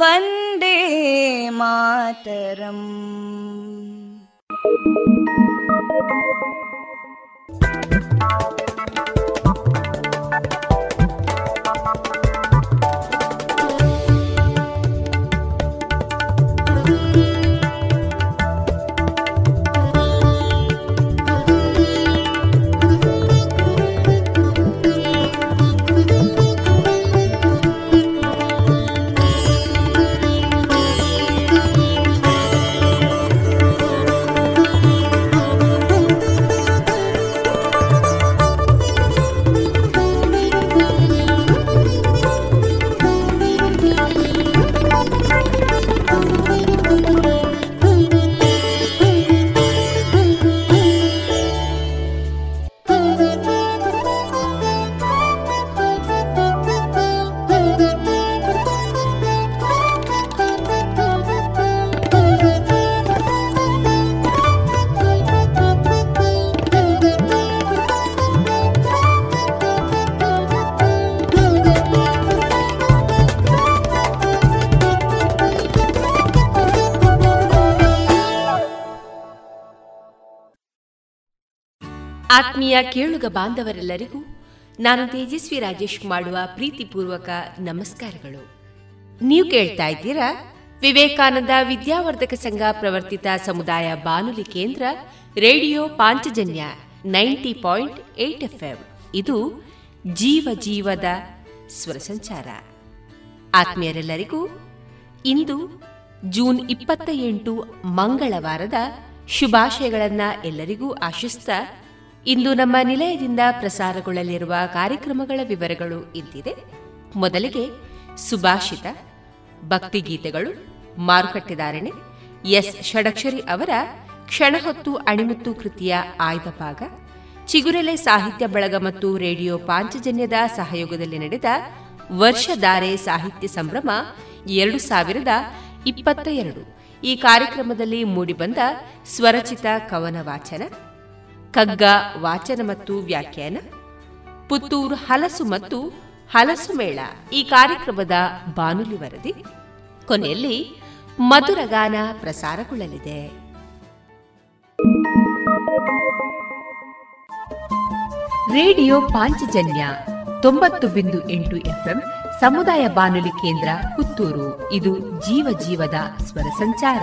वन्दे मातरम् ಆತ್ಮೀಯ ಕೇಳುಗ ಬಾಂಧವರೆಲ್ಲರಿಗೂ ನಾನು ತೇಜಸ್ವಿ ರಾಜೇಶ್ ಮಾಡುವ ಪ್ರೀತಿಪೂರ್ವಕ ನಮಸ್ಕಾರಗಳು. ನೀವು ಕೇಳ್ತಾ ಇದ್ದೀರಾ? ವಿವೇಕಾನಂದ ವಿದ್ಯಾವರ್ಧಕ ಸಂಘ ಪ್ರವರ್ತಿತ ಸಮುದಾಯ ಬಾನುಲಿ ಕೇಂದ್ರ, radio Panchajanya ninety point eight FM. ಇದು ಜೀವ ಜೀವದ ಸ್ವರ ಸಂಚಾರ. ಆತ್ಮೀಯರೆಲ್ಲರಿಗೂ ಇಂದು ಜೂನ್ ಇಪ್ಪತ್ತ ಎಂಟು ಮಂಗಳವಾರದ ಶುಭಾಶಯಗಳನ್ನು ಎಲ್ಲರಿಗೂ ಆಶಿಸ್ತಾ ಇಂದು ನಮ್ಮ ನಿಲಯದಿಂದ ಪ್ರಸಾರಗೊಳ್ಳಲಿರುವ ಕಾರ್ಯಕ್ರಮಗಳ ವಿವರಗಳು ಇಂತಿದೆ. ಮೊದಲಿಗೆ ಸುಭಾಷಿತ, ಭಕ್ತಿಗೀತೆಗಳು ಮಾರುಕಟ್ಟೆದಾರಣೆ ಎಸ್. ಷಡಕ್ಷರಿ ಅವರ ಕ್ಷಣಹೊತ್ತು ಅಣಿಮುತ್ತು ಕೃತಿಯ ಆಯ್ದ ಭಾಗ, ಚಿಗುರೆಲೆ ಸಾಹಿತ್ಯ ಬಳಗ ಮತ್ತು ರೇಡಿಯೋ ಪಾಂಚಜನ್ಯದ ಸಹಯೋಗದಲ್ಲಿ ನಡೆದ ವರ್ಷಧಾರೆ ಸಾಹಿತ್ಯ ಸಂಭ್ರಮ ಎರಡು ಸಾವಿರದ ಇಪ್ಪತ್ತ ಎರಡು. ಈ ಕಾರ್ಯಕ್ರಮದಲ್ಲಿ ಮೂಡಿಬಂದ ಸ್ವರಚಿತ ಕವನ ವಾಚನ ಕಗ್ಗ ವಾಚನ ಮತ್ತು ವ್ಯಾಖ್ಯಾನ, ಪುತ್ತೂರು ಹಲಸು ಮತ್ತು ಹಲಸು ಮೇಳ ಈ ಕಾರ್ಯಕ್ರಮದ ಬಾನುಲಿ ವರದಿ. ಕೊನೆಯಲ್ಲಿ ಮಧುರಗಾನ ಪ್ರಸಾರಗೊಳ್ಳಲಿದೆ. ರೇಡಿಯೋ ಪಾಂಚಜನ್ಯ ತೊಂಬತ್ತು ಬಿಂದು ಎಂಟು ಎಫ್ಎಂ ಸಮುದಾಯ ಬಾನುಲಿ ಕೇಂದ್ರ ಪುತ್ತೂರು. ಇದು ಜೀವ ಜೀವದ ಸ್ವರ ಸಂಚಾರ.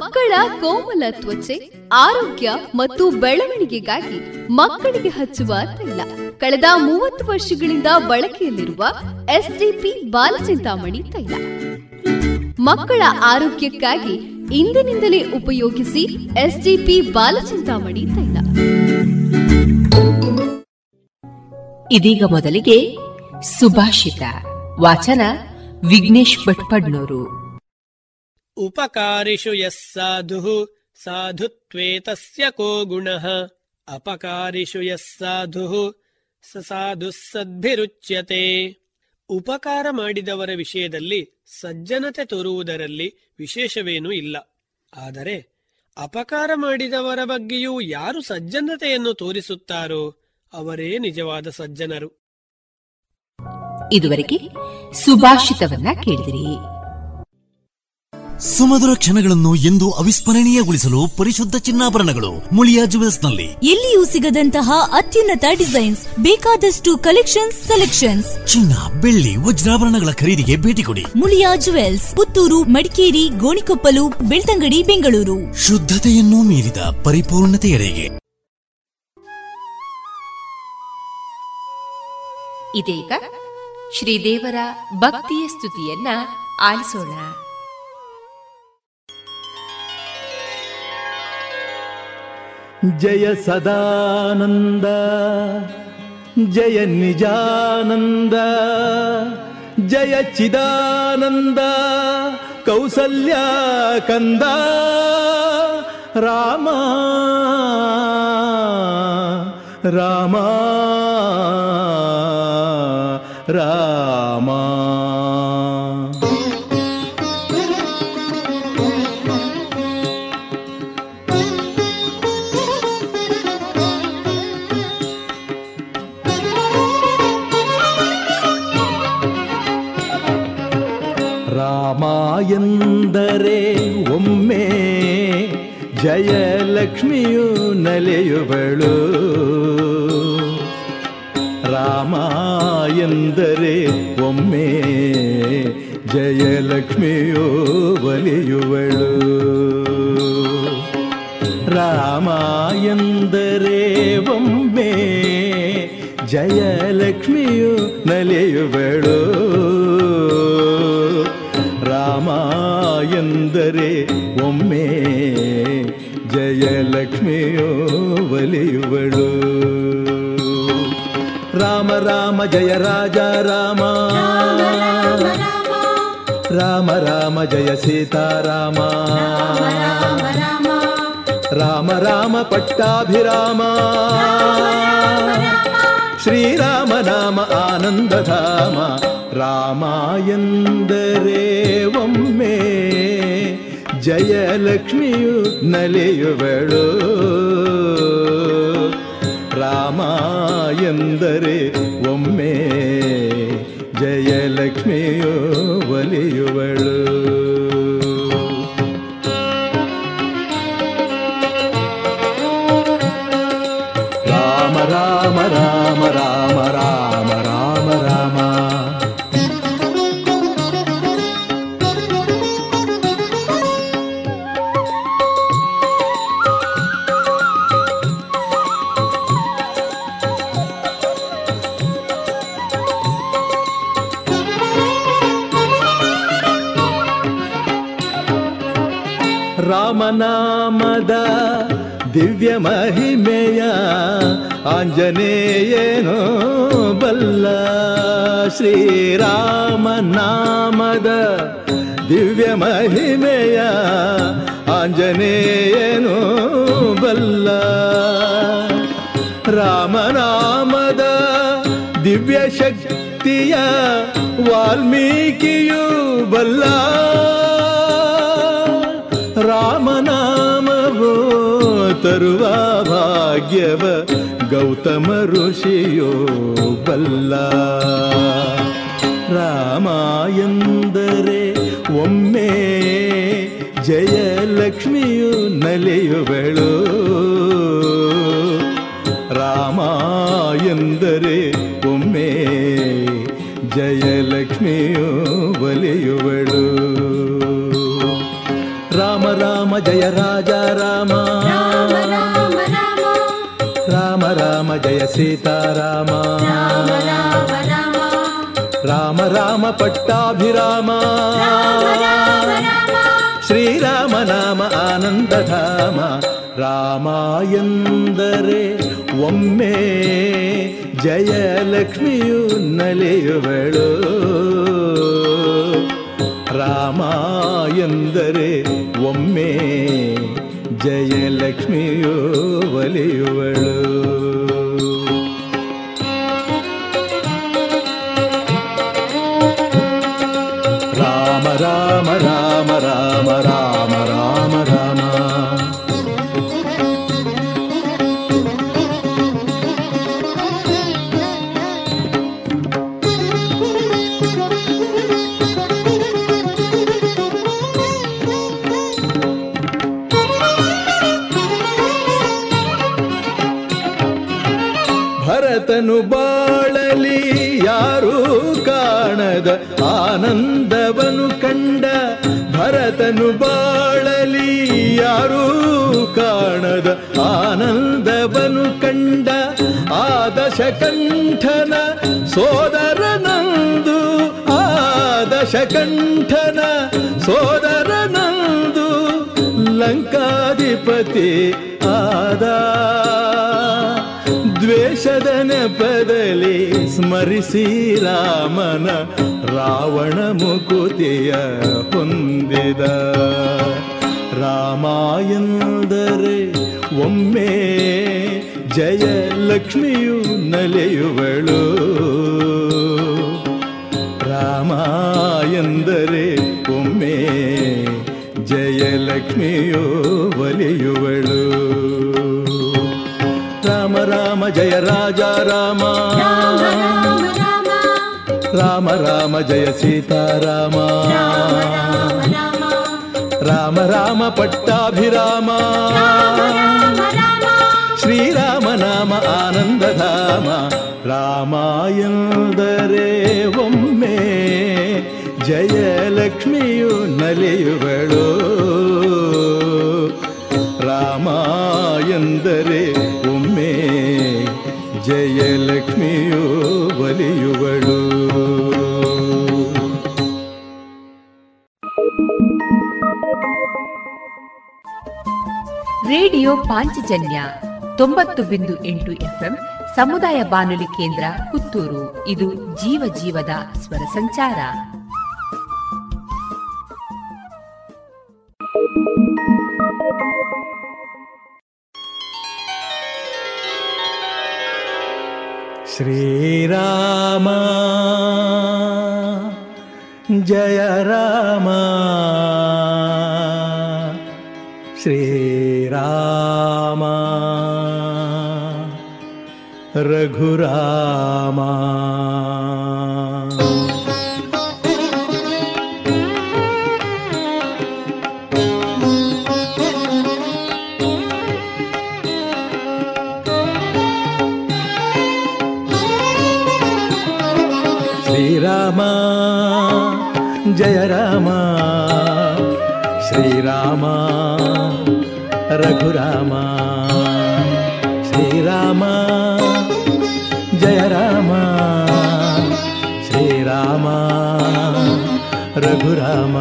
ಮಕ್ಕಳ ಕೋಮಲ ತ್ವಚೆ, ಆರೋಗ್ಯ ಮತ್ತು ಬೆಳವಣಿಗೆಗಾಗಿ ಮಕ್ಕಳಿಗೆ ಹಚ್ಚುವ ತೈಲ. ಕಳೆದ ಮೂವತ್ತು ವರ್ಷಗಳಿಂದ ಬಳಕೆಯಲ್ಲಿರುವ ಎಸ್ಡಿಪಿ ಬಾಲಚಿಂತಾಮಣಿ ತೈಲ. ಮಕ್ಕಳ ಆರೋಗ್ಯಕ್ಕಾಗಿ ಇಂದಿನಿಂದಲೇ ಉಪಯೋಗಿಸಿ ಎಸ್ಡಿಪಿ ಬಾಲಚಿಂತಾಮಣಿ ತೈಲ. ಇದೀಗ ಮೊದಲಿಗೆ ಸುಭಾಷಿತ. ವಾಚನ ವಿಘ್ನೇಶ್ ಭಟ್ಪಡ್ನೂರು. उपकारिषु यः साधुः साधुत्वे तस्य को गुणः अपकारिषु यः साधुः ಸ ಸಾಧು ಸದ್ಭಿರುಚ್ಯತೆ ಉಪಕಾರ ಮಾಡಿದವರ ವಿಷಯದಲ್ಲಿ ಸಜ್ಜನತೆ ತೋರುವುದರಲ್ಲಿ ವಿಶೇಷವೇನೂ ಇಲ್ಲ ಆದರೆ ಅಪಕಾರ ಮಾಡಿದವರ ಬಗ್ಗೆಯೂ ಯಾರು ಸಜ್ಜನತೆಯನ್ನು ತೋರಿಸುತ್ತಾರೋ ಅವರೇ ನಿಜವಾದ ಸಜ್ಜನರು ಇದುವರೆಗೆ ಸುಭಾಷಿತವನ್ನ ಕೇಳಿದಿರಿ ಸುಮಧುರ ಕ್ಷಣಗಳನ್ನು ಎಂದು ಅವಿಸ್ಮರಣೀಯಗೊಳಿಸಲು ಪರಿಶುದ್ಧ ಚಿನ್ನಾಭರಣಗಳು ಮುಳಿಯಾ ಜುವೆಲ್ಸ್ನಲ್ಲಿ ಎಲ್ಲಿಯೂ ಸಿಗದಂತಹ ಅತ್ಯುನ್ನತ ಡಿಸೈನ್ಸ್ ಬೇಕಾದಷ್ಟು ಕಲೆಕ್ಷನ್ಸ್ ಸೆಲೆಕ್ಷನ್ಸ್. ಚಿನ್ನ ಬೆಳ್ಳಿ ವಜ್ರಾಭರಣಗಳ ಖರೀದಿಗೆ ಭೇಟಿ ಕೊಡಿ. ಮುಳಿಯಾ ಜುವೆಲ್ಸ್ ಪುತ್ತೂರು ಮಡಿಕೇರಿ ಗೋಣಿಕೊಪ್ಪಲು ಬೆಳ್ತಂಗಡಿ ಬೆಂಗಳೂರು. ಶುದ್ಧತೆಯನ್ನು ಮೀರಿದ ಪರಿಪೂರ್ಣತೆಯಡೆಗೆ. ಇದೀಗ ಶ್ರೀದೇವರ ಭಕ್ತಿಯ ಸ್ತುತಿಯನ್ನ ಆಲಿಸೋಣ. जय सदानन्द जय निजानन्द जय चिदानन्द कौसल्या कन्द राम राम रामा ಎಂದರೆ ಒಮ್ಮೆ ಜಯಲಕ್ಷ್ಮಿಯು ನಲೆಯುವಳು. ರಾಮ ಎಂದರೆ ಒಮ್ಮೆ ಜಯಲಕ್ಷ್ಮಿಯು ಒಲಿಯುವಳು. ರಾಮ ಎಂದರೆ ಒಮ್ಮೆ ಜಯಲಕ್ಷ್ಮಿಯು ನಲೆಯುವಳು. ಎಂದರೆ ಒಮ್ಮೆ ಜಯಲಕ್ಷ್ಮಿಯೋ ಒಲಿಯುವಳು ರಾಮ ರಾಮ ಜಯ ರಾಜ ರಾಮ. ರಾಮ ರಾಮ ಜಯ ಸೀತಾರಾಮ. ರಾಮ ರಾಮ ಪಟ್ಟಾಭಿರಾಮ. ಶ್ರೀರಾಮ ನಾಮ ಆನಂದಧಾಮ. ರಾಮ ಎಂದರೆ ಒಮ್ಮೆ ಜಯಲಕ್ಷ್ಮಿಯು ನಲಿಯುವಳು. ರಾಮ ಎಂದರೆ ಒಮ್ಮೆ ಜಯಲಕ್ಷ್ಮಿಯು ಒಲಿಯುವಳು. ರಾಮ ರಾಮ ರಾಮ. ಆಂಜನೇಯೇನೋ ಬಲ್ಲ ಶ್ರೀರಾಮನಾಮದ ದಿವ್ಯ ಮಹಿಮೆಯ ಆಂಜನೇಯೇನೋ ಬಲ್ಲ ರಾಮನಾಮದ ದಿವ್ಯ ಶಕ್ತಿಯ ವಾಲ್ಮೀಕಿಯು ಬಲ್ಲ ರಾಮನಾಮವೋ ತರುವ ಭಾಗ್ಯವ ಗೌತಮ ಋಷಿಯೋ ಬಲ್ಲ. ರಾಮ ಎಂದರೆ ಒಮ್ಮೆ ಜಯಲಕ್ಷ್ಮಿಯು ನಲಿಯುವಳು. ರಾಮ ಎಂದರೆ ಒಮ್ಮೆ ಜಯಲಕ್ಷ್ಮಿಯು ಒಲಿಯುವಳು. ರಾಮ ರಾಮ, ಜಯ ರಾಜ ರಾಮ. జయ సీతారామ ಪಟ್ಟಾಭಿರಾಮ. రామ ನಾಮ ಆನಂದ నామ ఆనందధామ ರಾಮಾಯಂದರೆ ಒಮ್ಮೆ ಜಯಲಕ್ಷ್ಮಿಯು ನಲಿಯುವಳು. ರಾಮ ಎಂದರೆ ಒಮ್ಮೆ ಜಯಲಕ್ಷ್ಮಿಯು ಒಲಿಯುವಳು. ರಾಮ ರಾಮ ರಾಮ ರಾಮ ರಾಮ ರಾಮ. ಭರತನು ಬಾಳಲಿ ಯಾರು ಕಾಣದ ಕಂಡ ಭರತನು ಬಾಳಲಿ ಯಾರೂ ಕಾಣದ ಆನಂದವನು ಕಂಡ ಆದಶ ಕಂಠನ ಸೋದರನಂದು ಆದಶ ಕಂಠನ ಸೋದರನಂದು ಲಂಕಾಧಿಪತಿ ಆದ. ದ್ವೇಷದ ನೆಪದಲ್ಲಿ ಸ್ಮರಿಸಿ ರಾಮನ ರಾವಣ ಮುಕುತಿಯ ಹೊಂದಿದ. ರಾಮಾಯಂದರೆ ಒಮ್ಮೆ ಜಯಲಕ್ಷ್ಮಿಯು ನಲೆಯುವಳು. ರಾಮ ಎಂದರೆ ಒಮ್ಮೆ ಜಯಲಕ್ಷ್ಮಿಯು ಒಲಿಯುವಳು. ರಾಮ ರಾಮ ಜಯ ರಾಜ ರಾಮ రామ రామ జయ సీతారామ రామ రామ పట్టాభిరామ శ్రీరామ నామ ఆనందధామ ರಾಮಾಯಂದರೆ ಒಮ್ಮೆ ಜಯಲಕ್ಷ್ಮಿಯು ನಲಿಯುವಳು. ರಾಮ ಎಂದರೆ ಒಮ್ಮೆ ಜಯಲಕ್ಷ್ಮಿಯು ಬಲಿಯುವಳು. ರೇಡಿಯೋ ಪಾಂಚಜನ್ಯ ತೊಂಬತ್ತು ಬಿಂದು ಎಂಟು ಎಫ್ಎಂ ಸಮುದಾಯ ಬಾನುಲಿ ಕೇಂದ್ರ ಪುತ್ತೂರು. ಇದು ಜೀವ ಜೀವದ ಸ್ವರ ಸಂಚಾರ. ಶ್ರೀರಾಮ, ಜಯ ರಾಮ. ಶ್ರೀರಾಮ ರಘುರಾಮ ಶ್ರೀರಾಮ ಜಯ ರಾಮ ಶ್ರೀರಾಮ ರಘುರಾಮ ರಘುರಾಮ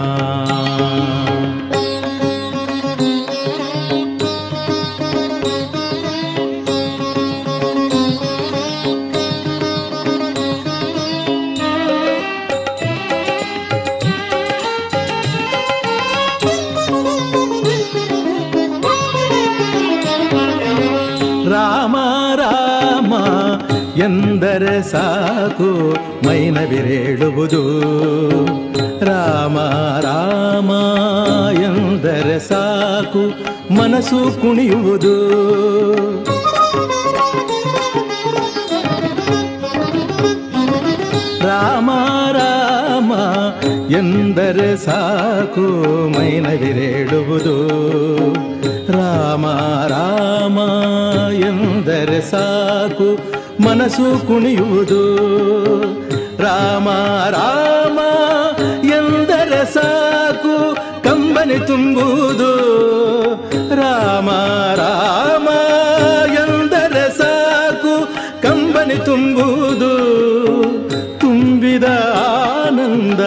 ರಾಮ ರಾಮ ಎಂದರೆ ಸಾಕು ಮೈನ ಬಿರೇಳುವುದು ರಾಮ ರಾಮ ಎಂದರೆ ಸಾಕು, ಮನಸ್ಸು ಕುಣಿಯುವುದು. ರಾಮ ರಾಮ ಎಂದರೆ ಸಾಕು, ಮೈನವಿರೇಳುವುದು. ರಾಮ ರಾಮ ಎಂದರೆ ಸಾಕು, ಮನಸ್ಸು ಕುಣಿಯುವುದು. ರಾಮ ರಾಮ ತುಂಬುವುದು ರಾಮ ರಾಮ ಎಂದರೆ ಸಾಕು, ಕಂಬನಿ ತುಂಬುವುದು ತುಂಬಿದ ಆನಂದ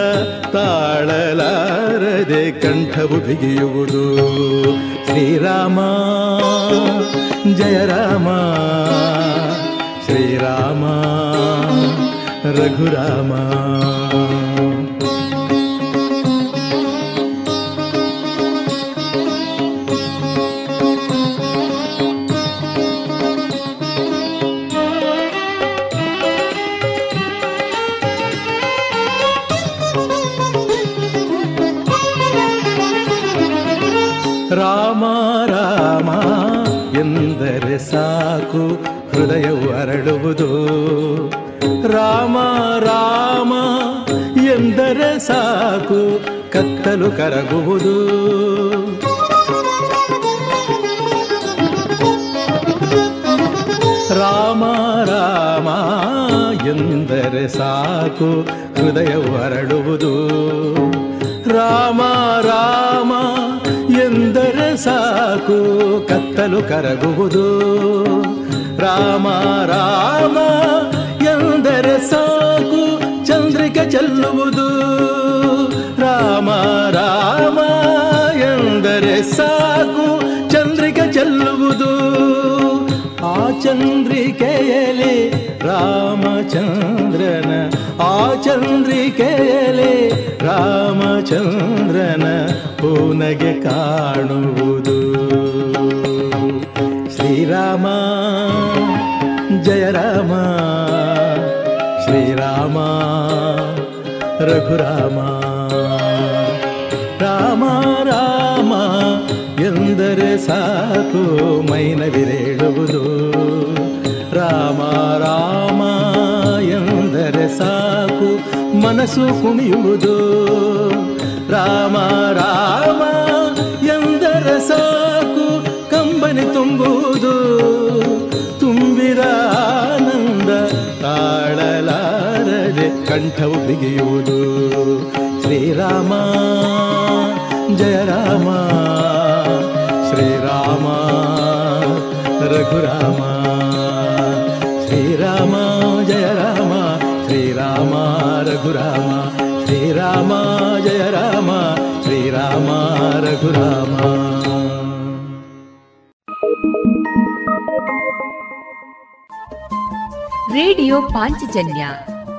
ತಾಳಲಾರದೆ ಕಂಠವು ಬಿಗಿಯುವುದು. ಶ್ರೀರಾಮ, ಜಯ ರಾಮ, ಶ್ರೀರಾಮ, ರಘುರಾಮ. ಹೃದಯವು ಅರಳುವುದು. ರಾಮ ರಾಮ ಎಂದರೆ ಸಾಕು, ಕತ್ತಲು ಕರಗುವುದು. ರಾಮ ರಾಮ ಎಂದರೆ ಸಾಕು, ಹೃದಯವು ಅರಳುವುದು. ರಾಮ ರಾಮ ಎಂದರೆ ಸಾಕು, ಕತ್ತಲು ಕರಗುವುದು. ರಾಮ ರಾಮ, ಎಂದರೆ ಸಾಕು, ಚಂದ್ರಿಕೆ ಚೆಲ್ಲುವುದು. ರಾಮ ರಾಮ, ಎಂದರೆ ಸಾಕು, ಚಂದ್ರಿಕೆ ಚೆಲ್ಲುವುದು. ಆ ಚಂದ್ರಿಕೆಯಲ್ಲಿ ರಾಮಚಂದ್ರನ, ಆ ಚಂದ್ರಿಕೆಯಲ್ಲಿ ರಾಮಚಂದ್ರನ ಪೂನಗೆ ಕಾಣುವುದು. ಶ್ರೀರಾಮ, ಜಯ ರಾಮ, ಶ್ರೀರಾಮ, ರಘುರಾಮ. ರಾಮ ರಾಮ, ಎಂದರೆ ಸಾಕು ಮೈನ ಬಿರೇಳುವುದು ರಾಮ ರಾಮ, ಎಂದರೆ ಸಾಕು, ಮನಸ್ಸು ಕುಣಿಯುವುದು. ರಾಮ ರಾಮ ಕಂಠವು ಬಿಗಿಯುವುದು ಶ್ರೀರಾಮ ಜಯ ರಾಮ ಶ್ರೀರಾಮ ರಘುರಾಮ ಶ್ರೀರಾಮ ಜಯ ರಾಮ ಶ್ರೀರಾಮ ರಘುರಾಮ ಶ್ರೀರಾಮ ಜಯ ರಾಮ ಶ್ರೀರಾಮ ರಘುರಾಮ ರೇಡಿಯೋ ಪಾಂಚಜನ್ಯ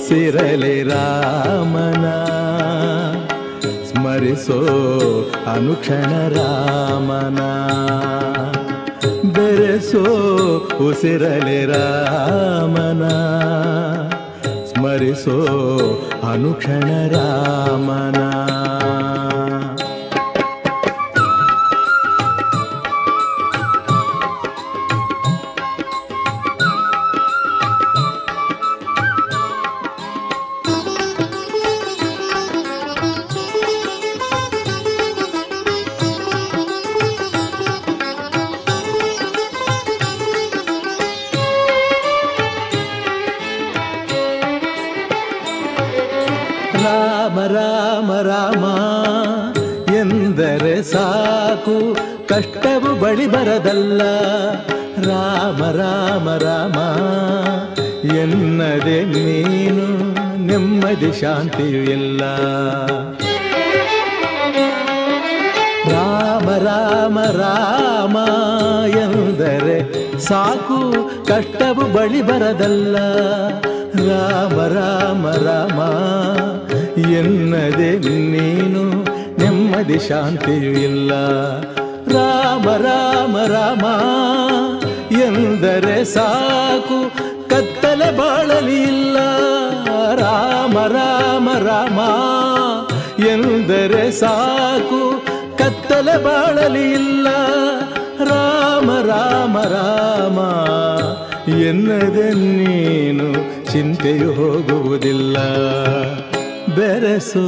ಉಸಿರಲಿ ರಾಮನ ಸ್ಮರಿಸೋ ಅನುಕ್ಷಣ ರಾಮನ. ಬೆರೆಸೋ ಉಸಿರಲಿ ರಾಮನ ಸ್ಮರಿಸೋ ಅನುಕ್ಷಣ ರಾಮನ. ರಾಮ ರಾಮ, ಎನ್ನದೆ ನೀನು, ನೆಮ್ಮದಿ ಶಾಂತಿಯು ಇಲ್ಲ ರಾಮ ರಾಮ ರಾಮ ಎಂದರೆ ಸಾಕು, ಕಷ್ಟವು ಬಳಿ ಬರದಲ್ಲ. ರಾಮ ರಾಮ ರಾಮ, ಎನ್ನದೆ ನೀನು, ನೆಮ್ಮದಿ ಶಾಂತಿಯು ಇಲ್ಲ. ರಾಮ ರಾಮ ರಾಮ ಎಂದರೆ ಸಾಕು, ಕತ್ತಲೆ ಬಾಳಲಿ ಇಲ್ಲ. ರಾಮ ರಾಮ ರಾಮ, ಎಂದರೆ ಸಾಕು, ಕತ್ತಲೆ ಬಾಳಲಿ ಇಲ್ಲ. ರಾಮ ರಾಮ ರಾಮ, ಎನ್ನದೆ ನೀನು ಚಿಂತೆಯು ಹೋಗುವುದಿಲ್ಲ. ಬೆರೆಸು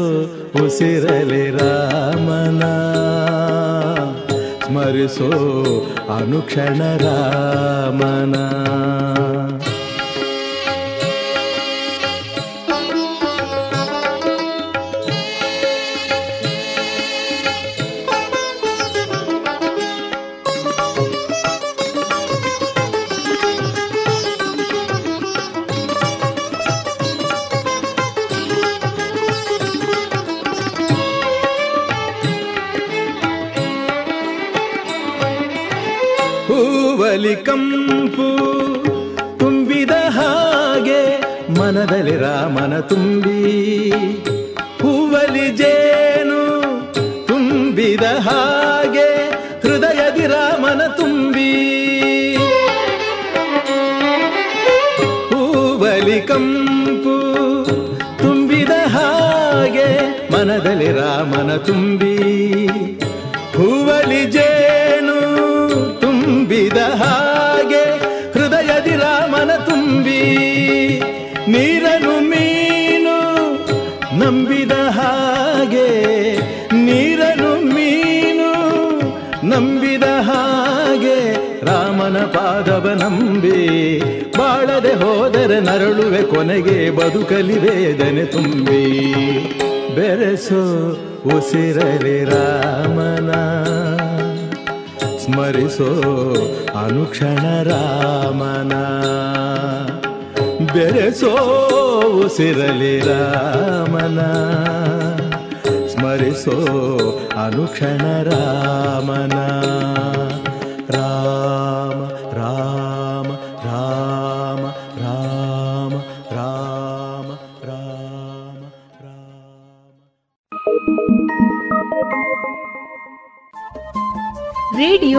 ಉಸಿರಲಿ ರಾಮನ. ಸ್ಮರಿಸೋ ಅನುಕ್ಷಣ ರಾಮನ. ರಾಮನ ತುಂಬಿ ಹೂವಲಿ ಜೇನು ತುಂಬಿದ ಹಾಗೆ ಹೃದಯದಿ ರಾಮನ ತುಂಬಿ ಹೂವಲಿ ಕಂಪು ತುಂಬಿದ ಹಾಗೆ ಮನದಲ್ಲಿ ರಾಮನ ತುಂಬಿ ಹೋದರೆ ನರಳುವೆ ಕೊನೆಗೆ ಬದುಕಲಿ ವೇದನೆ ತುಂಬಿ. ಬೆರೆಸೋ ಉಸಿರಲಿ ರಾಮನ. ಸ್ಮರಿಸೋ ಅನುಕ್ಷಣ ರಾಮನ. ಬೆರೆಸೋ ಉಸಿರಲಿ ರಾಮನ. ಸ್ಮರಿಸೋ ಅನುಕ್ಷಣ ರಾಮನ.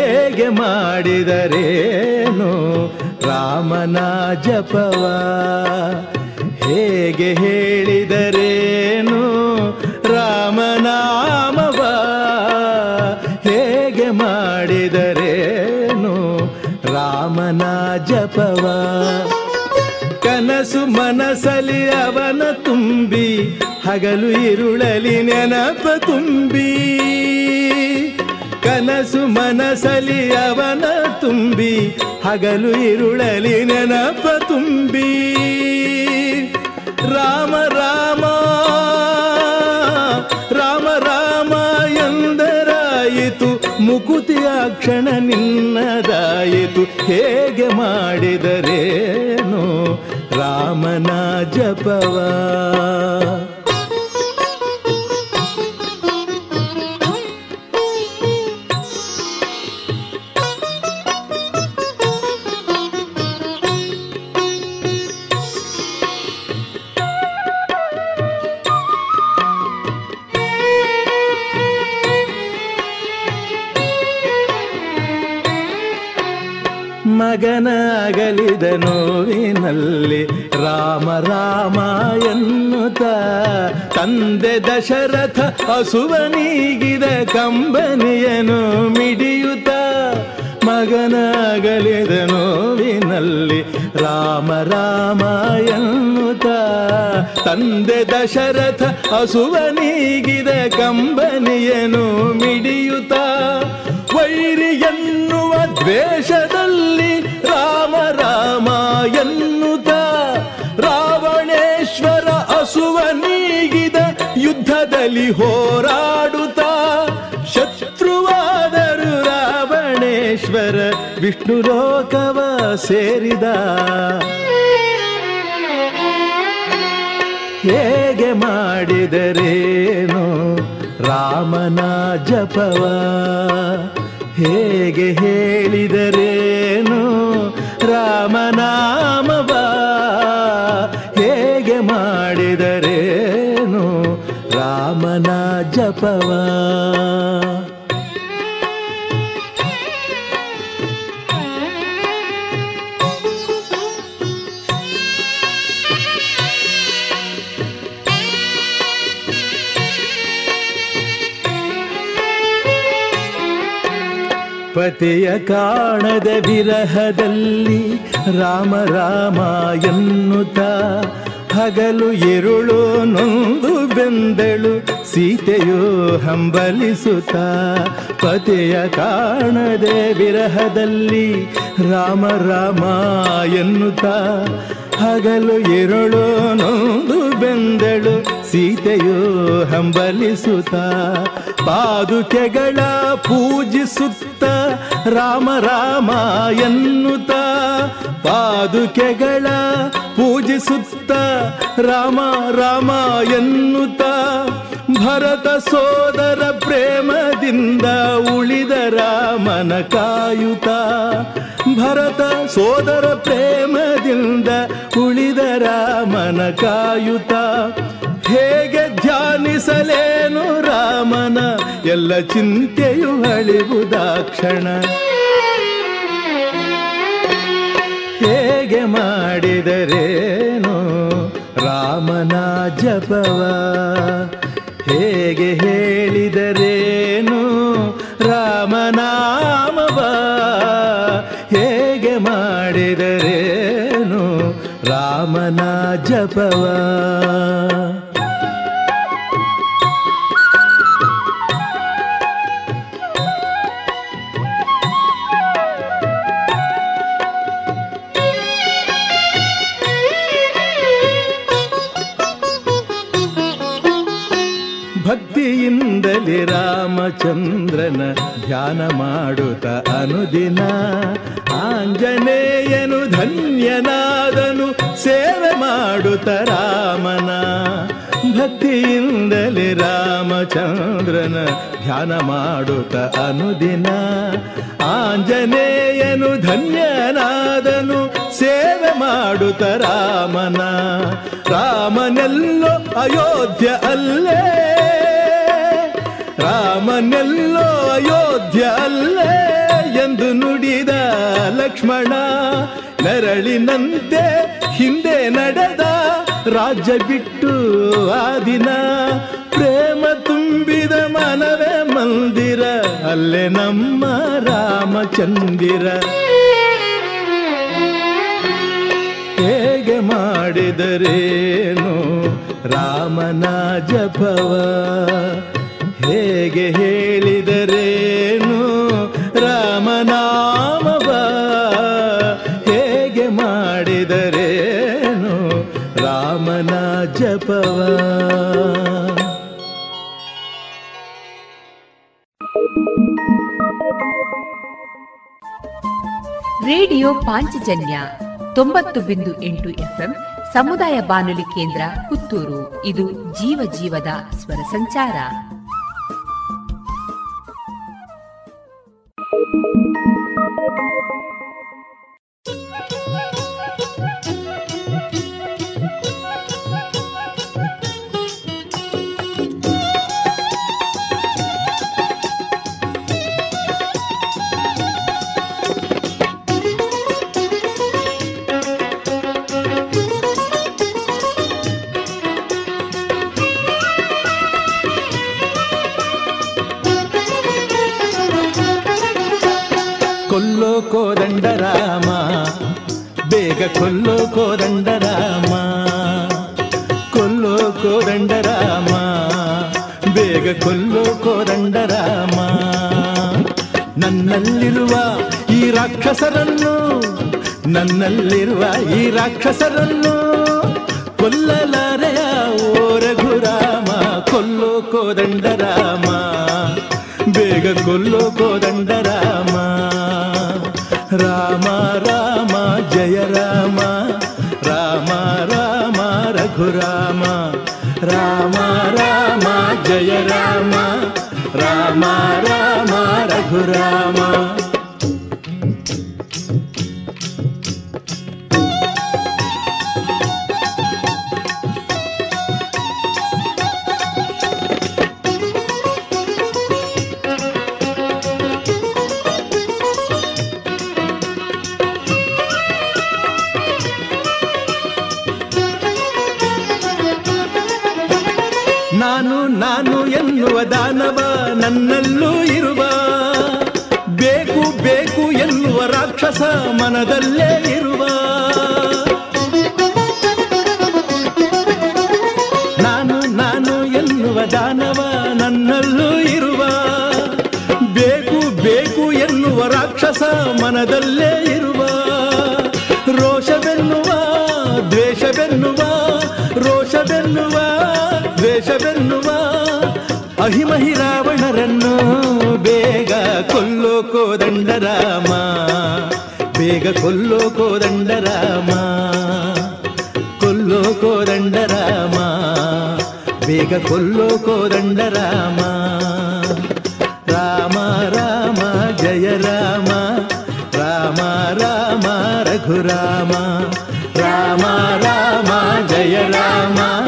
ಹೇಗೆ ಮಾಡಿದರೇನು? ರಾಮನ ಜಪವ. ಹೇಗೆ ಹೇಳಿದರೇನು? ರಾಮನಾಮವ ಹೇಗೆ ಮಾಡಿದರೇನು? ರಾಮನ ಜಪವ. ಕನಸು ಮನಸಲಿ ಅವನ ತುಂಬಿ, ಹಗಲು, ಇರುಳಲಿ ನೆನಪ ತುಂಬಿ. ಕನಸು ಮನಸಲಿ ಅವನ ತುಂಬಿ, ಹಗಲು ಇರುಳಲಿ ನೆನಪ ತುಂಬಿ. ರಾಮ ರಾಮ ರಾಮ ರಾಮ ಎಂದರಾಯಿತು, ಮುಕುತಿಯ ಕ್ಷಣ ನಿನ್ನದಾಯಿತು, ಹೇಗೆ ಮಾಡಿದರೇನು ರಾಮನ ಜಪವ? ಮಗನಾಗಲಿದ ನೋವಿನಲ್ಲಿ ರಾಮ ರಾಮ ಎನ್ನುತ್ತ ತಂದೆ ದಶರಥ ಹಸುವನೀಗಿದ ಕಂಬನಿಯನು ಮಿಡಿಯುತ್ತ ಮಗನಾಗಲಿದ ನೋವಿನಲ್ಲಿ ರಾಮ ರಾಮ ಎನ್ನುತ್ತ ತಂದೆ ದಶರಥ ಹಸುವನೀಗಿದ ಕಂಬನಿಯನು ಮಿಡಿಯುತ್ತ ವೈರಿ ಎನ್ನುವ ದ್ವೇಷದಲ್ಲಿ ರಾಮ ರಾಮ ಎನ್ನುತ್ತ ರಾವಣೇಶ್ವರ ಅಸುವ ನೀಗಿದ ಯುದ್ಧದಲ್ಲಿ ಹೋರಾಡುತ್ತ ಶತ್ರುವಾದರು ರಾವಣೇಶ್ವರ ವಿಷ್ಣು ಲೋಕವ ಸೇರಿದ. ಹೇಗೆ ಮಾಡಿದರೇನು ರಾಮನ ಜಪವ? ಹೇಗೆ ಹೇಳಿದರೇನು ರಾಮನಾಮವ. ಹೇಗೆ ಮಾಡಿದರೇನು ರಾಮನ ಜಪವ. ಪತಿಯ ಕಾಣದ ವಿರಹದಲ್ಲಿ ರಾಮ ರಾಮ ಎನ್ನುತ್ತ ಹಗಲು ಎರುಳು ನೊಂದು ಬೆಂದಳು ಸೀತೆಯು ಹಂಬಲಿಸುತ್ತ ಪತಿಯ ಕಾಣದೆ ವಿರಹದಲ್ಲಿ ರಾಮ ರಾಮ ಎನ್ನುತ್ತ ಹಗಲು ಎರುಳು ನೊಂದು ಬೆಂದಳು ಸೀತೆಯು ಹಂಬಲಿಸುತ್ತ ಪಾದುಕೆಗಳ ಪೂಜಿಸುತ್ತ, ರಾಮ ರಾಮ ಎನ್ನುತ್ತ ಪಾದುಕೆಗಳ ಪೂಜಿಸುತ್ತ, ರಾಮ ರಾಮ ಎನ್ನುತ್ತ. ಭರತ ಸೋದರ ಪ್ರೇಮದಿಂದ ಉಳಿದ ರಾಮನ ಕಾಯುತ ಭರತ ಸೋದರ ಪ್ರೇಮದಿಂದ ಉಳಿದ ರಾಮನ ಕಾಯುತ ಹೇಗೆ ಧ್ಯಾನಿಸಲೇನು ರಾಮನ ಎಲ್ಲ ಚಿಂತೆಯು ಅಳಿವುದಾಕ್ಷಣ ಹೇಗೆ ಮಾಡಿದರೇನು ರಾಮನ ಜಪವ? ಹೇಗೆ ಹೇಳಿದರೇನು ರಾಮನಾಮವ ಹೇಗೆ ಮಾಡಿದರೇನು ರಾಮನ ಜಪವ? ರಾಮಚಂದ್ರನ ಧ್ಯಾನ ಮಾಡುತ್ತ ಅನುದಿನ. ಆಂಜನೇಯನು ಧನ್ಯನಾದನು, ಸೇವೆ ಮಾಡುತ್ತ ರಾಮನ. ಭಕ್ತಿಯಿಂದಲೇ ರಾಮಚಂದ್ರನ ಧ್ಯಾನ ಮಾಡುತ್ತ ಅನುದಿನ. ಆಂಜನೇಯನು ಧನ್ಯನಾದನು, ಸೇವೆ ಮಾಡುತ್ತ ರಾಮನ. ರಾಮನೆಲ್ಲೋ ಅಯೋಧ್ಯ ಅಲ್ಲೇ. ರಾಮನೆಲ್ಲೋ ಅಯೋಧ್ಯ ಅಲ್ಲೇ ಎಂದು ನುಡಿದ ಲಕ್ಷ್ಮಣ, ನರಳಿನಂತೆ ಹಿಂದೆ ನಡೆದ ರಾಜ್ಯ ಬಿಟ್ಟು ಆ ದಿನ. ಪ್ರೇಮ ತುಂಬಿದ ಮನವೇ ಮಂದಿರ, ಅಲ್ಲೇ ನಮ್ಮ ರಾಮಚಂದಿರ. ಹೇಗೆ ಮಾಡಿದರೇನು ರಾಮನ ಜಪವ? ಹೇಗೆ ಹೇಳಿದರೇನು? ರಾಮನಾಮವ ಹೇಗೆ ಮಾಡಿದರೇನು? ರಾಮನ ಜಪವ. ರೇಡಿಯೋ ಪಾಂಚಜನ್ಯ ತೊಂಬತ್ತು ಬಿಂದು ಎಂಟು ಎಫ್ಎಂ ಸಮುದಾಯ ಬಾನುಲಿ ಕೇಂದ್ರ ಪುತ್ತೂರು. ಇದು ಜೀವ ಜೀವದ ಸ್ವರ ಸಂಚಾರ. Thank you. ಬೇಗ ಕೊಲ್ಲೋ ಕೋದಂಡರಾಮ. ಕೊಲ್ಲೋ ಕೋದಂಡ ರಾಮ ಬೇಗ ಕೊಲ್ಲೋ ಕೋದಂಡರಾಮ. ನನ್ನಲ್ಲಿರುವ ಈ ರಾಕ್ಷಸರನ್ನು, ನನ್ನಲ್ಲಿರುವ ಈ ರಾಕ್ಷಸರನ್ನು ಕೊಲ್ಲಲಾರೆಯ ಓ ರಘುರಾಮ ಕೊಲ್ಲೋ ಕೋದಂಡ ರಾಮ ಬೇಗ ಕೊಲ್ಲೋ ಕೋದಂಡರಾಮ. ರಾಮ ರಾಮ. रघुराम राम राम जय राम। राम राम राम ನಾನು ನಾನು ಎನ್ನುವ ದಾನವ ನನ್ನಲ್ಲೂ ಇರುವ. ಬೇಕು ಬೇಕು ಎನ್ನುವ ರಾಕ್ಷಸ ಮನದಲ್ಲೇ ಇರುವ. ನಾನು ನಾನು ಎನ್ನುವ ದಾನವ ನನ್ನಲ್ಲೂ ಇರುವ. ಬೇಕು ಬೇಕು ಎನ್ನುವ ರಾಕ್ಷಸ ಮನದಲ್ಲೇ ಇರುವ. ರೋಷವೆನ್ನುವ, ದ್ವೇಷವೆನ್ನುವ, ರೋಷವೆನ್ನುವ ದ್ವೇಷವೆನ್ನುವ ಅಹಿಮಹಿ ರಾವಣರನ್ನು ಬೇಗ ಕೊಲ್ಲೋ ಕೋದಂಡ ರಾಮ ಬೇಗ ಕೊಲ್ಲೋ ಕೋದಂಡ ರಾಮ ಕೊಲ್ಲೋ ಕೋದಂಡ ರಾಮ ಬೇಗ ಕೊಲ್ಲೋ ಕೋದಂಡ ರಾಮ ರಾಮ ರಾಮ ಜಯ ರಾಮ ರಾಮ ರಾಮ ರಘುರಾಮ ರಾಮ ರಾಮ ಜಯ ರಾಮ ರಾಮ ರಾಮ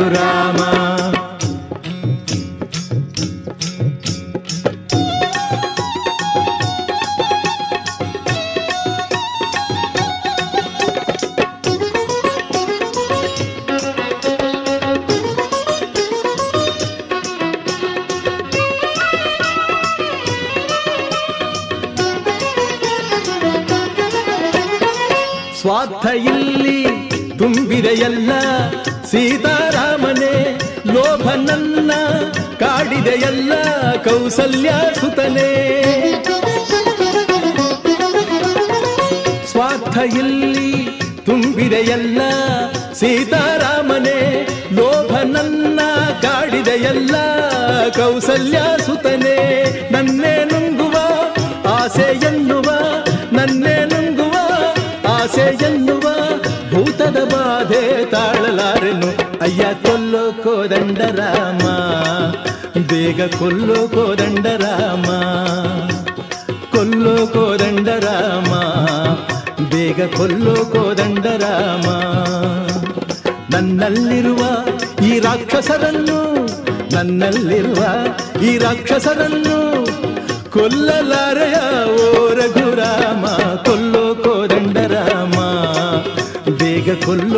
ರಘುರಾಮ ಸ್ವಾರ್ಥ ಇಲ್ಲಿ ತುಂಬಿದೆಯಲ್ಲ ಸೀತಾರಾಮನೇ ಕೌಸಲ್ಯ ಸುತನೆ ಸ್ವಾರ್ಥ ಇಲ್ಲಿ ತುಂಬಿದೆಯಲ್ಲ ಸೀತಾರಾಮನೆ, ಲೋಭ ನನ್ನ ಕಾಡಿದೆಯಲ್ಲ ಕೌಸಲ್ಯ ಸುತನೆ, ನನ್ನೇ ನುಂಗುವ ಆಸೆ ಎನ್ನುವ, ನನ್ನೇ ನುಂಗುವ ಆಸೆ ಎನ್ನುವ ಭೂತದ ಬಾಧೆ ತಾಳಲಾರೆನು. ಅಯ್ಯ ಕೊಲ್ಲೋ ಕೋದಂಡ ರಾಮ ಬೇಗ ಕೊಲ್ಲೋ ಕೋದಂಡ ರಾಮ ಕೊಲ್ಲೋ ಕೋದಂಡ ರಾಮ ಬೇಗ ಕೊಲ್ಲೋ ಕೋದಂಡ ರಾಮ ನನ್ನಲ್ಲಿರುವ ಈ ರಾಕ್ಷಸರನ್ನು, ನನ್ನಲ್ಲಿರುವ ಈ ರಾಕ್ಷಸರನ್ನು ಕೊಲ್ಲಲಾರೆಯ ಓ ರಘುರಾಮ ಕೊಲ್ಲೋ ಕೋದಂಡ ರಾಮ ಬೇಗ ಕೊಲ್ಲೋ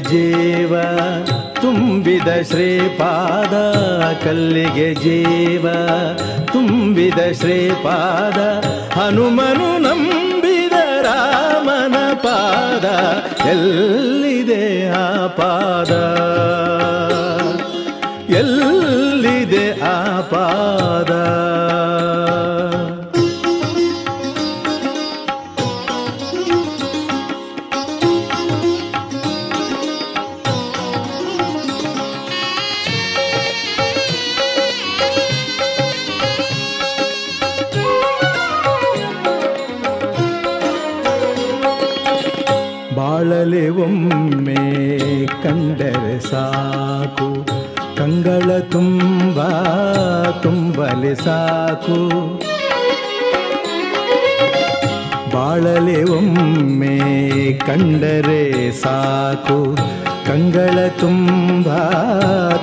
ಜೀವ, ತುಂಬಿದ ಶ್ರೀಪಾದ ಕಲ್ಲಿಗೆ ಜೀವ, ತುಂಬಿದ ಶ್ರೀಪಾದ ಹನುಮನು ನಂಬಿದ ರಾಮನ ಪಾದ, ಎಲ್ಲಿದೆ ಆ ಪಾದ? ಎಲ್ಲಿದೆ ಆ ಪಾದ? ಸಾಕು. ಬಾಳಲೆ ಒಮ್ಮೆ ಕಂಡರೆ ಸಾಕು. ಕಂಗಳ ತುಂಬ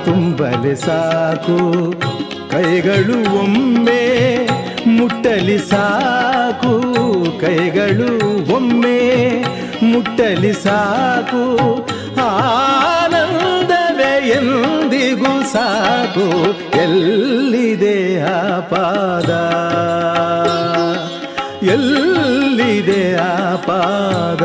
ತುಂಬಲೆ ಸಾಕು. ಕೈಗಳು ಒಮ್ಮೆ ಮುಟ್ಟಲಿ ಸಾಕು. ಕೈಗಳು ಒಮ್ಮೆ ಮುಟ್ಟಲಿ ಸಾಕು. ಆನಂದವೇ ಎಂದಿಗೂ ಸಾಕು. ಎಲ್ಲಿದೆ ಆ ಪಾದ? ಎಲ್ಲಿದೆ ಆ ಪಾದ?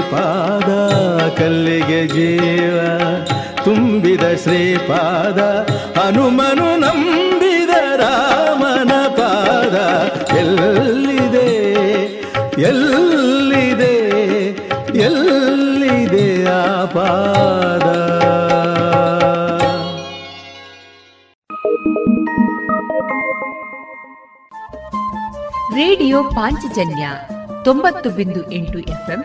ಶ್ರೀಪಾದ ಕಲ್ಲಿಗೆ ಜೀವ ತುಂಬಿದ ಶ್ರೀಪಾದ, ಹನುಮನು ನಂಬಿದ ರಾಮನ ಪಾದ. ಎಲ್ಲಿದೆ ಎಲ್ಲಿದೆ ಎಲ್ಲಿದೆ ಆ ಪಾದ? ರೇಡಿಯೋ ಪಾಂಚಜನ್ಯ ತೊಂಬತ್ತು ಬಿಂದು ಎಂಟು ಎಫ್ಎಂ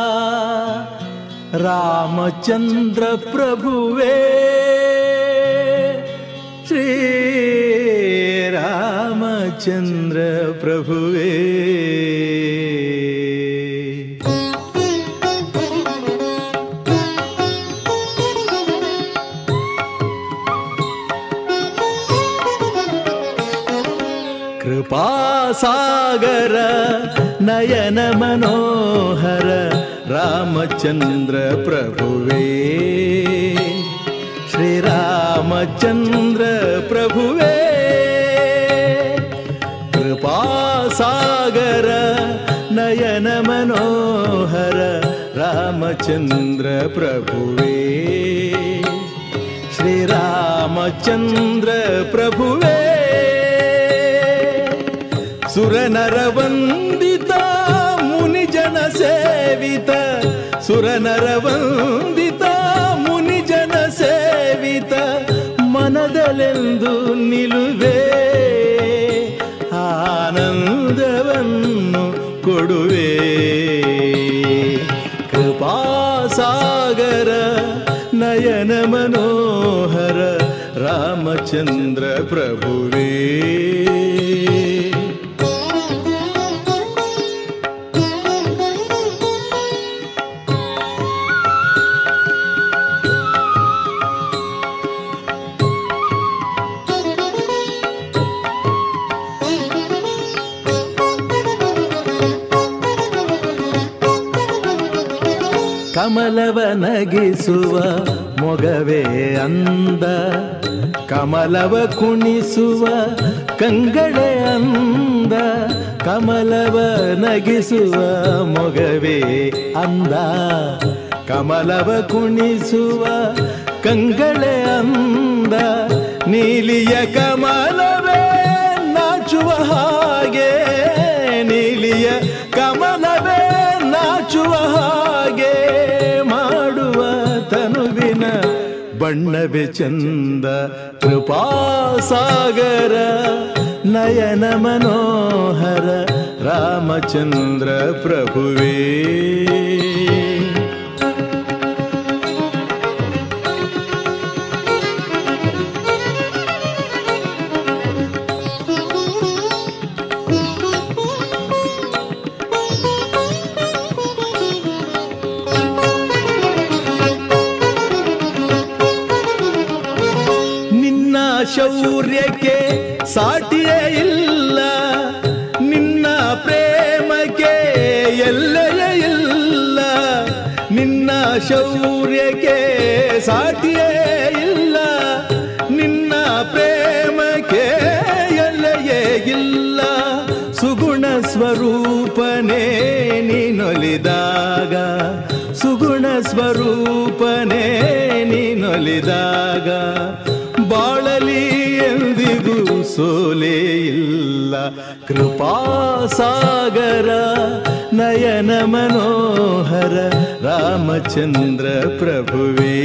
रामचन्द्र प्रभुवे। श्रीरामचन्द्र प्रभुवे। कृपासागर नयन मनोहर रामचन्द्र प्रभुवे। श्रीरामचन्द्र प्रभुवे। कृपासागर नयन मनोहर रामचन्द्र प्रभुवे। श्रीरामचन्द्र प्रभुवे। सुरनरवन्दिता मुनिजनसेविता। ಸೇವಿತ ಸುರನರವಂದಿತ ಮುನಿಜನ ಸೇವಿತ ಮನದಲೆಂದು ನಿಲುವೆ. ಆನಂದವನ್ನು ಕೊಡುವೆ. ಕೃಪಾಸಾಗರ ನಯನ ಮನೋಹರ ರಾಮಚಂದ್ರ ಪ್ರಭುವೇ. ನಗಿಸುವ ಮೊಗವೇ ಅಂದ, ಕಮಲವ ಕುಣಿಸುವ ಕಂಗಳೆ ಅಂದ, ಕಮಲವ ನಗಿಸುವ ಮೊಗವೇ ಅಂದ, ಕಮಲವ ಕುಣಿಸುವ ಕಂಗಳೆ ಅಂದ, ನೀಲಿಯ ಕಮಲವೇ ಬಣ್ಣವೇ ಚಂದ ಕೃಪಾಸಾಗರ ನಯನ ಮನೋಹರ ರಾಮಚಂದ್ರ ಪ್ರಭುವೇ ಸಾಟಿಯೇ ಇಲ್ಲ, ನಿನ್ನ ಪ್ರೇಮಕ್ಕೆ ಎಲ್ಲೆಯೇ ಇಲ್ಲ. ಸುಗುಣ ಸ್ವರೂಪನೇ ನೀನೊಲಿದಾಗ, ಸುಗುಣ ಸ್ವರೂಪನೇ ನೀನೊಲಿದಾಗ. ಬಾಳಲಿ ಎಂದಿಗೂ ಸೋಲೇ ಇಲ್ಲ. ಕೃಪಾಸಾಗರ ನಯನ ಮನೋಹರ, ರಾಮಚಂದ್ರ ಪ್ರಭುವೇ.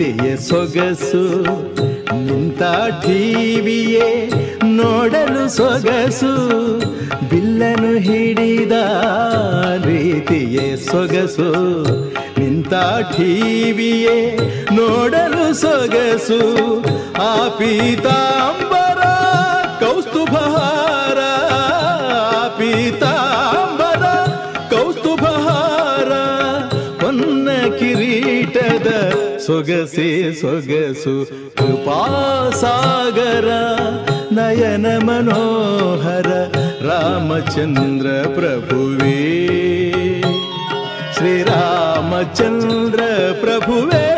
ರೀತಿಯ ಸೊಗಸು ನಿಂತ ಟಿವಿಯೇ ನೋಡಲು ಸೊಗಸು ಬಿಲ್ಲನು ಹಿಡಿದ ರೀತಿಯೇ ಸೊಗಸು, ನಿಂತ ಟಿವಿಯೇ ನೋಡಲು ಸೊಗಸು, ಆ ಪೀತಾಂಬರ गु सुगसु कृपासागर नयन मनोहर रामचन्द्र प्रभुवे श्रीरामचन्द्र प्रभुवे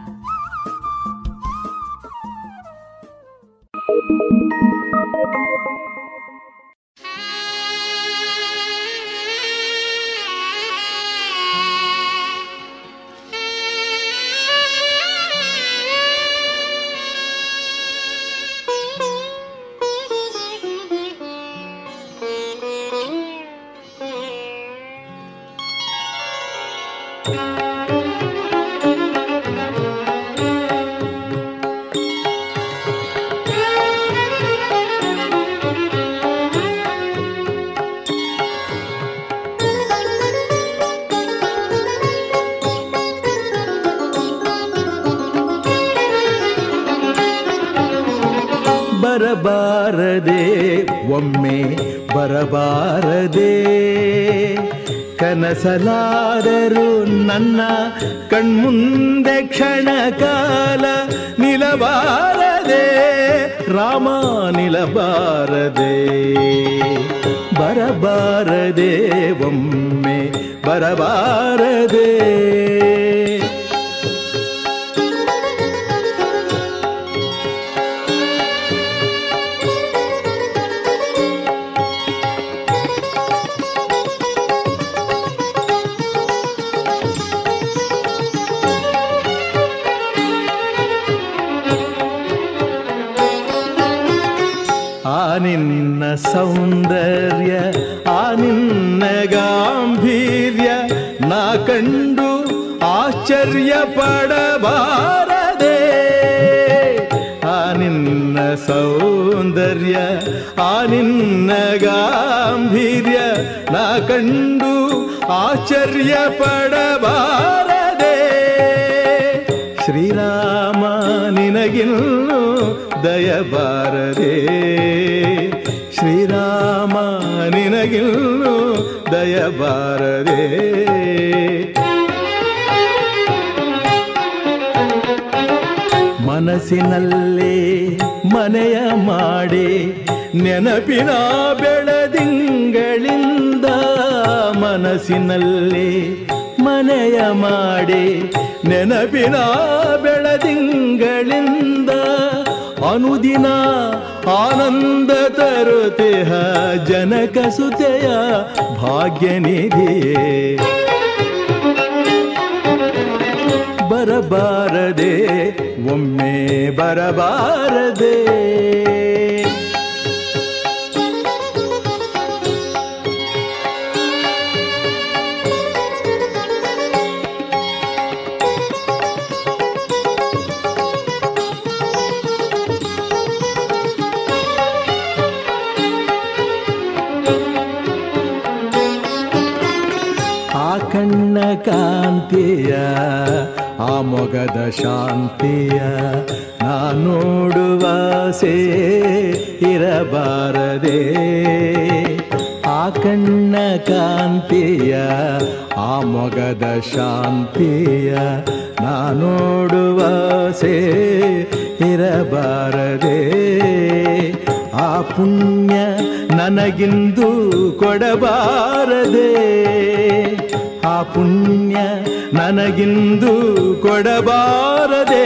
ಬರಬಾರದೆ ಆಶ್ಚರ್ಯ ಪಡಬಾರದೆ ಶ್ರೀರಾಮ ನಿನಗಿನ್ನು ದಯಬಾರದೆ. ಶ್ರೀರಾಮ ನಿನಗಿನ್ನು ದಯಬಾರದೆ. ಮನಸ್ಸಿನಲ್ಲೇ ಮನೆಯ ಮಾಡಿ ನೆನಪಿನ ಬೆಳದಿಂಗಳಿಂದ ಮನಸ್ಸಿನಲ್ಲೇ ಮನೆಯ ಮಾಡಿ ನೆನಪಿನ ಬೆಳದಿಂಗಳಿಂದ ಅನುದಿನ ಆನಂದ ತರುತ್ತೆಹ ಜನಕ ಸುತೆಯ ಭಾಗ್ಯನಿಧಿಯೇ ಬರಬಾರದೆ ಒಮ್ಮೆ ಬರಬಾರದೆ. ಮೊಗದ ಶಾಂತಿಯ ನಾ ನೋಡುವಾಸೆ ಇರಬಾರದೆ. ಆ ಕಣ್ಣ ಕಾಂತಿಯ, ಆ ಮೊಗದ ಶಾಂತಿಯ ನಾ ನೋಡುವಾಸೆ ಇರಬಾರದೆ. ಆ ಪುಣ್ಯ ನನಗಿಂದು ಕೊಡಬಾರದೆ. ಆ ಪುಣ್ಯ ನನಗಿಂದು ಕೊಡಬಾರದೆ.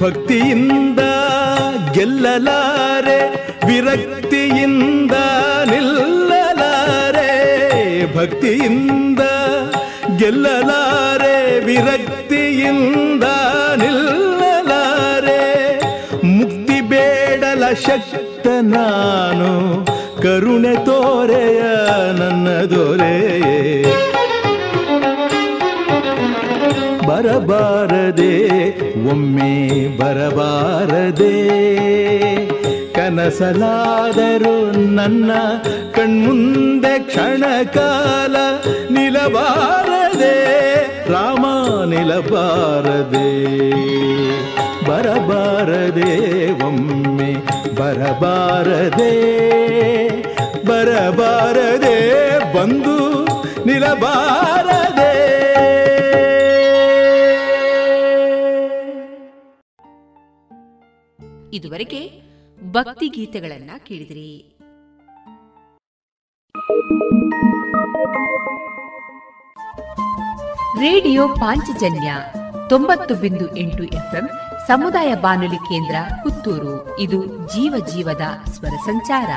ಭಕ್ತಿಯಿಂದ ಗೆಲ್ಲಲಾರೆ, ವಿರಕ್ತಿಯಿಂದ ನಿಲ್ಲಲಾರೆ. ಭಕ್ತಿಯಿಂದ ಗೆಲ್ಲಲಾರೆ, ವಿರಕ್ತಿಯಿಂದ ನಿಲ್ಲಲಾರೆ. ಮುಕ್ತಿ ಬೇಡಲ ಶಕ್ತ ನಾನು ಕರುಣೆ ತೋರೆಯ ನನ್ನ ದೊರೆಯೇ. ಬರಬಾರದೆ, ಒಮ್ಮೆ ಬರಬಾರದೆ. ಕನಸಲಾದರೂ ನನ್ನ ಕಣ್ಮುಂದೆ ಕ್ಷಣಕಾಲ ನಿಲಬಾರದೆ, ರಾಮ ನಿಲಬಾರದೆ. ಬರಬಾರದೆ, ಒಮ್ಮೆ ಬರಬಾರದೆ ಬರಬಾರದೆ ಬಂದು ನಿಲಬಾರದೆ. ಇದುವರೆಗೆ ಭಕ್ತಿ ಗೀತೆಗಳನ್ನ ಕೇಳಿದ್ರಿ. ರೇಡಿಯೋ ಪಾಂಚಜನ್ಯ ತೊಂಬತ್ತು ಬಿಂದು ಎಂಟು ಎಫ್ಎಂ ಸಮುದಾಯ ಬಾನುಲಿ ಕೇಂದ್ರ ಪುತ್ತೂರು. ಇದು ಜೀವ ಜೀವದ ಸ್ವರ ಸಂಚಾರ.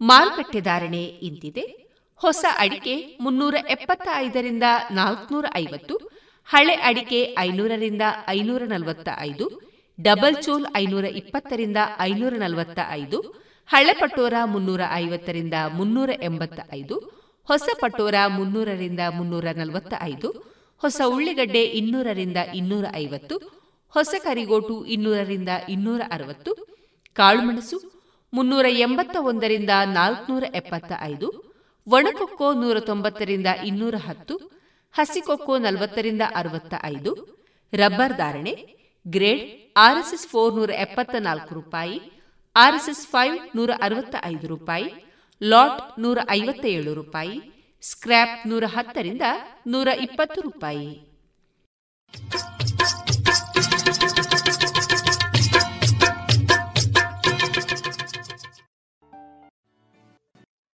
ಮಾರುಕಟ್ಟೆ ಧಾರಣೆ ಇಂತಿದೆ. ಹೊಸ ಅಡಿಕೆ ಮುನ್ನೂರ ಎಪ್ಪತ್ತ ಐದರಿಂದ ನಾಲ್ಕನೂರ ಐವತ್ತು, ಹಳೆ ಅಡಿಕೆ ಐನೂರರಿಂದ ಐನೂರ ನಲವತ್ತ ಐದು ಡಬಲ್ ಚೋಲ್ ಐನೂರ ಇಪ್ಪತ್ತರಿಂದ ಐನೂರ ನಲವತ್ತ ಐದು ಹಳೆ ಪಟೋರ ಮುನ್ನೂರ ಐವತ್ತರಿಂದ ಮುನ್ನೂರ ಎಂಬತ್ತ ಐದು ಹೊಸ ಪಟೋರ ಮುನ್ನೂರರಿಂದ ಮುನ್ನೂರ ನಲವತ್ತ ಐದು ಹೊಸ ಉಳ್ಳಿಗಡ್ಡೆ ಇನ್ನೂರರಿಂದ ಇನ್ನೂರ ಐವತ್ತು, ಹೊಸ ಕರಿಗೋಟು ಇನ್ನೂರರಿಂದ ಇನ್ನೂರ ಅರವತ್ತು ಕಾಳುಮೆಣಸು ಮುನ್ನೂರ ಎಂಬತ್ತ ಒಂದರಿಂದ ನಾಲ್ಕುನೂರ ಎಪ್ಪತ್ತ ಐದು ಒಣಕೊಕ್ಕೋ ನೂರ ತೊಂಬತ್ತರಿಂದ ಇನ್ನೂರ ಹತ್ತು, ಹಸಿಕೊಕ್ಕೋ ನಲವತ್ತರಿಂದ ಅರವತ್ತ ಐದು ರಬ್ಬರ್ ಧಾರಣೆ ಗ್ರೇಡ್ ಆರ್ಎಸ್ಎಸ್ ಫೋರ್ ನೂರ ಎಪ್ಪತ್ತ ನಾಲ್ಕು ರೂಪಾಯಿ, ಆರ್ಎಸ್ಎಸ್ ಫೈವ್ ನೂರ ಅರವತ್ತ ಐದು ರೂಪಾಯಿ, ಲಾಟ್ ನೂರ ಐವತ್ತ ಏಳು ರೂಪಾಯಿ, ಸ್ಕ್ರ್ಯಾಪ್ ನೂರ ಹತ್ತರಿಂದ ನೂರ ಇಪ್ಪತ್ತು ರೂಪಾಯಿ.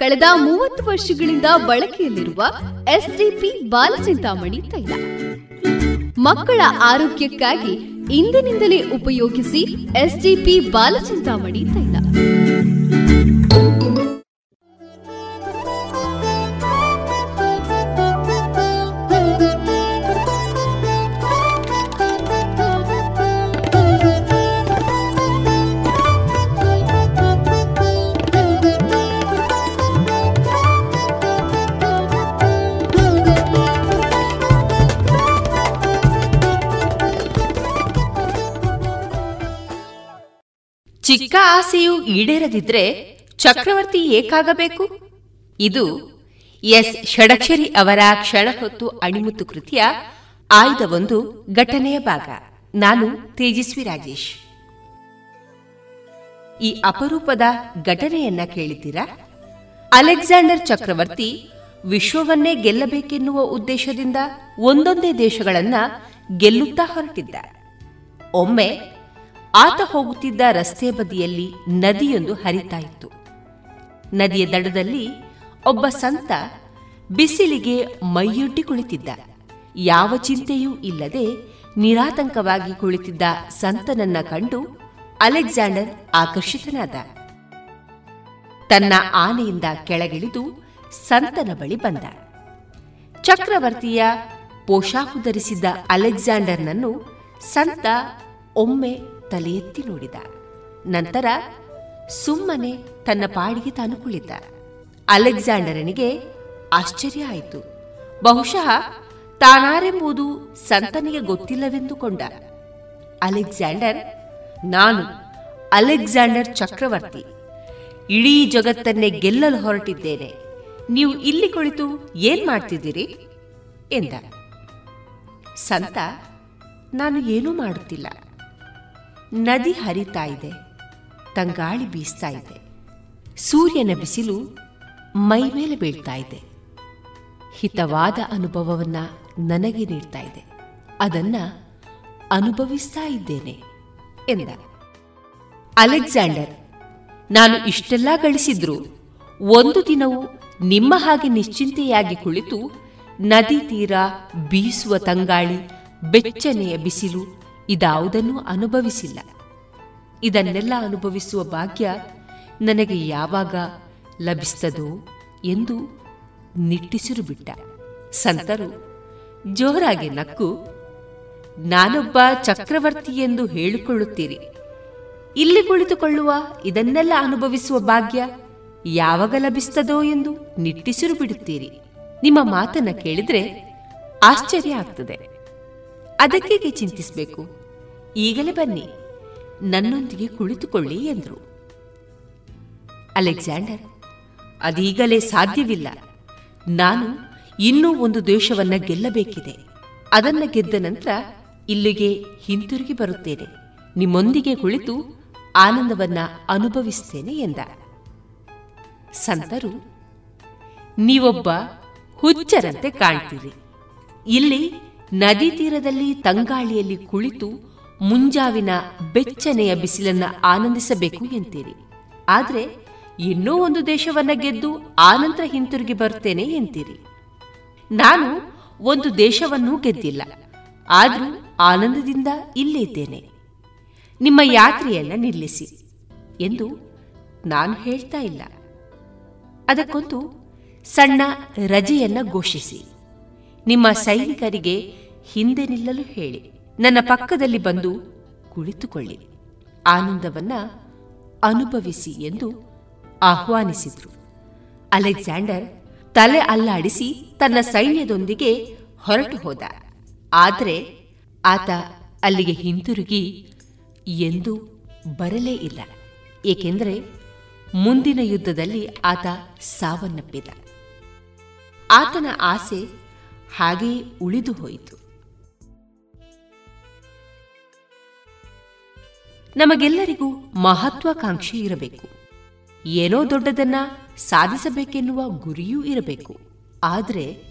ಕಳೆದ ಮೂವತ್ತು ವರ್ಷಗಳಿಂದ ಬಳಕೆಯಲ್ಲಿರುವ ಎಸ್ಡಿಪಿ ಬಾಲಚಿಂತಾಮಣಿ ತೈಲ. ಮಕ್ಕಳ ಆರೋಗ್ಯಕ್ಕಾಗಿ ಇಂದಿನಿಂದಲೇ ಉಪಯೋಗಿಸಿ ಎಸ್ಡಿಪಿ ಬಾಲಚಿಂತಾಮಣಿ ತೈಲ. ಚಿಕ್ಕ ಆಸೆಯು ಈಡೇರದಿದ್ರೆ ಚಕ್ರವರ್ತಿ ಏಕಾಗಬೇಕು? ಇದು ಎಸ್. ಷಡಕ್ಷರಿ ಅವರ ಕ್ಷಣ ಹೊತ್ತು ಅಣಿಮುತ್ತು ಕೃತಿಯ ಆಯ್ದ ಒಂದು ಘಟನೆಯ ಭಾಗ. ನಾನು ತೇಜಸ್ವಿ ರಾಜೇಶ್. ಈ ಅಪರೂಪದ ಘಟನೆಯನ್ನ ಕೇಳಿದ್ದೀರಾ? ಅಲೆಕ್ಸಾಂಡರ್ ಚಕ್ರವರ್ತಿ ವಿಶ್ವವನ್ನೇ ಗೆಲ್ಲಬೇಕೆನ್ನುವ ಉದ್ದೇಶದಿಂದ ಒಂದೊಂದೇ ದೇಶಗಳನ್ನ ಗೆಲ್ಲುತ್ತಾ ಹೊರಟಿದ್ದ ಒಮ್ಮೆ ಆತ ಹೋಗುತ್ತಿದ್ದ ರಸ್ತೆ ಬದಿಯಲ್ಲಿ ನದಿಯೊಂದು ಹರಿತಾ ಇತ್ತು ನದಿಯ ದಡದಲ್ಲಿ ಒಬ್ಬ ಸಂತ ಬಿಸಿಲಿಗೆ ಮೈಯೊಡ್ಡಿ ಕುಳಿತಿದ್ದ. ಯಾವ ಚಿಂತೆಯೂ ಇಲ್ಲದೆ ನಿರಾತಂಕವಾಗಿ ಕುಳಿತಿದ್ದ ಸಂತನನ್ನ ಕಂಡು ಅಲೆಕ್ಸಾಂಡರ್ ಆಕರ್ಷಿತನಾದ. ತನ್ನ ಆನೆಯಿಂದ ಕೆಳಗಿಳಿದು ಸಂತನ ಬಳಿ ಬಂದ. ಚಕ್ರವರ್ತಿಯ ಪೋಷಾಕು ಧರಿಸಿದ್ದ ಅಲೆಕ್ಸಾಂಡರ್ನನ್ನು ಸಂತ ಒಮ್ಮೆ ತಲೆ ಎತ್ತಿ ನೋಡಿದ ನಂತರ ಸುಮ್ಮನೆ ತನ್ನ ಪಾಡಿಗೆ ತಾನು ಕುಳಿತ ಅಲೆಕ್ಸಾಂಡರನಿಗೆ ಆಶ್ಚರ್ಯ ಆಯಿತು. ಬಹುಶಃ ತಾನಾರೆಂಬುದು ಸಂತನಿಗೆ ಗೊತ್ತಿಲ್ಲವೆಂದುಕೊಂಡ ಅಲೆಕ್ಸಾಂಡರ್, ನಾನು ಅಲೆಕ್ಸಾಂಡರ್ ಚಕ್ರವರ್ತಿ. ಇಡೀ ಜಗತ್ತನ್ನೇ ಗೆಲ್ಲಲು ಹೊರಟಿದ್ದೇನೆ. ನೀವು ಇಲ್ಲಿ ಕುಳಿತು ಏನ್ ಮಾಡ್ತಿದ್ದೀರಿ? ಎಂದ. ಸಂತ, ನಾನು ಏನೂ ಮಾಡುತ್ತಿಲ್ಲ. ನದಿ ಹರಿತಾ ಇದೆ. ತಂಗಾಳಿ ಬೀಸ್ತಾ ಇದೆ. ಸೂರ್ಯನ ಬಿಸಿಲು ಮೈ ಮೇಲೆ ಬೀಳ್ತಾ ಇದೆ. ಹಿತವಾದ ಅನುಭವವನ್ನ ನನಗೆ ನೀಡ್ತಾ ಇದೆ. ಅದನ್ನ ಅನುಭವಿಸ್ತಾ ಇದ್ದೇನೆ ಎಂದ. ಅಲೆಕ್ಸಾಂಡರ್, ನಾನು ಇಷ್ಟೆಲ್ಲ ಗಳಿಸಿದ್ರು ಒಂದು ದಿನವೂ ನಿಮ್ಮ ಹಾಗೆ ನಿಶ್ಚಿಂತೆಯಾಗಿ ಕುಳಿತು ನದಿ ತೀರ ಬೀಸುವ ತಂಗಾಳಿ, ಬೆಚ್ಚನೆಯ ಬಿಸಿಲು ಇದಾವುದನ್ನು ಅನುಭವಿಸಿಲ್ಲ. ಇದನ್ನೆಲ್ಲ ಅನುಭವಿಸುವ ಭಾಗ್ಯ ನನಗೆ ಯಾವಾಗ ಲಭಿಸ್ತದೋ ಎಂದು ನಿಟ್ಟಿಸಿರು ಬಿಟ್ಟ. ಸಂತರು, ಜೋರಾಗಿ ನಕ್ಕು, ನಾನೊಬ್ಬ ಚಕ್ರವರ್ತಿ ಎಂದು ಹೇಳಿಕೊಳ್ಳುತ್ತೀರಿ. ಇಲ್ಲಿ ಕುಳಿತುಕೊಳ್ಳುವ, ಇದನ್ನೆಲ್ಲ ಅನುಭವಿಸುವ ಭಾಗ್ಯ ಯಾವಾಗ ಲಭಿಸ್ತದೋ ಎಂದು ನಿಟ್ಟಿಸಿರು ಬಿಡುತ್ತೀರಿ. ನಿಮ್ಮ ಮಾತನ್ನ ಕೇಳಿದ್ರೆ ಆಶ್ಚರ್ಯ ಆಗ್ತದೆ. ಅದಕ್ಕೆ ಚಿಂತಿಸಬೇಕು. ಈಗಲೇ ಬನ್ನಿ. ನನ್ನೊಂದಿಗೆ ಕುಳಿತುಕೊಳ್ಳಿ ಎಂದರು. ಅಲೆಕ್ಸಾಂಡರ್, ಅದೀಗಲೇ ಸಾಧ್ಯವಿಲ್ಲ. ನಾನು ಇನ್ನೂ ಒಂದು ದೇಶವನ್ನ ಗೆಲ್ಲಬೇಕಿದೆ. ಅದನ್ನು ಗೆದ್ದ ನಂತರ ಇಲ್ಲಿಗೆ ಹಿಂತಿರುಗಿ ಬರುತ್ತೇನೆ. ನಿಮ್ಮೊಂದಿಗೆ ಕುಳಿತು ಆನಂದವನ್ನ ಅನುಭವಿಸ್ತೇನೆ ಎಂದ. ಸಂತರು, ನೀವೊಬ್ಬ ಹುಚ್ಚರಂತೆ ಕಾಣ್ತೀರಿ. ಇಲ್ಲಿ ನದಿ ತೀರದಲ್ಲಿ ತಂಗಾಳಿಯಲ್ಲಿ ಕುಳಿತು ಮುಂಜಾವಿನ ಬೆಚ್ಚನೆಯ ಬಿಸಿಲನ್ನ ಆನಂದಿಸಬೇಕು ಎಂತೀರಿ. ಆದರೆ ಇನ್ನೂ ಒಂದು ದೇಶವನ್ನ ಗೆದ್ದು ಆನಂತರ ಹಿಂತಿರುಗಿ ಬರ್ತೇನೆ ಎಂತೀರಿ. ನಾನು ಒಂದು ದೇಶವನ್ನೂ ಗೆದ್ದಿಲ್ಲ. ಆದರೂ ಆನಂದದಿಂದ ಇಲ್ಲೇ ಇದ್ದೇನೆ. ನಿಮ್ಮ ಯಾತ್ರೆಯನ್ನ ನಿಲ್ಲಿಸಿ ಎಂದು ನಾನು ಹೇಳ್ತಾ ಇಲ್ಲ. ಅದಕ್ಕೊಂದು ಸಣ್ಣ ರಜೆಯನ್ನ ಘೋಷಿಸಿ. ನಿಮ್ಮ ಸೈನಿಕರಿಗೆ ಹಿಂದೆ ನಿಲ್ಲಲು ಹೇಳಿ. ನನ್ನ ಪಕ್ಕದಲ್ಲಿ ಬಂದು ಕುಳಿತುಕೊಳ್ಳಿ. ಆನಂದವನ್ನ ಅನುಭವಿಸಿ ಎಂದು ಆಹ್ವಾನಿಸಿದ್ರು. ಅಲೆಕ್ಸಾಂಡರ್ ತಲೆ ಅಲ್ಲಾಡಿಸಿ ತನ್ನ ಸೈನ್ಯದೊಂದಿಗೆ ಹೊರಟು ಹೋದ. ಆದರೆ ಆತ ಅಲ್ಲಿಗೆ ಹಿಂತಿರುಗಿ ಎಂದು ಬರಲೇ ಇಲ್ಲ. ಏಕೆಂದರೆ ಮುಂದಿನ ಯುದ್ಧದಲ್ಲಿ ಆತ ಸಾವನ್ನಪ್ಪಿದ. ಆತನ ಆಸೆ ಹಾಗೆಯೇ ಉಳಿದು ಹೋಯಿತು. ನಮಗೆಲ್ಲರಿಗೂ ಮಹತ್ವಾಕಾಂಕ್ಷೆ ಇರಬೇಕು. ಏನೋ ದೊಡ್ಡದನ್ನ ಸಾಧಿಸಬೇಕೆನ್ನುವ ಗುರಿಯೂ ಇರಬೇಕು. ಆದರೆ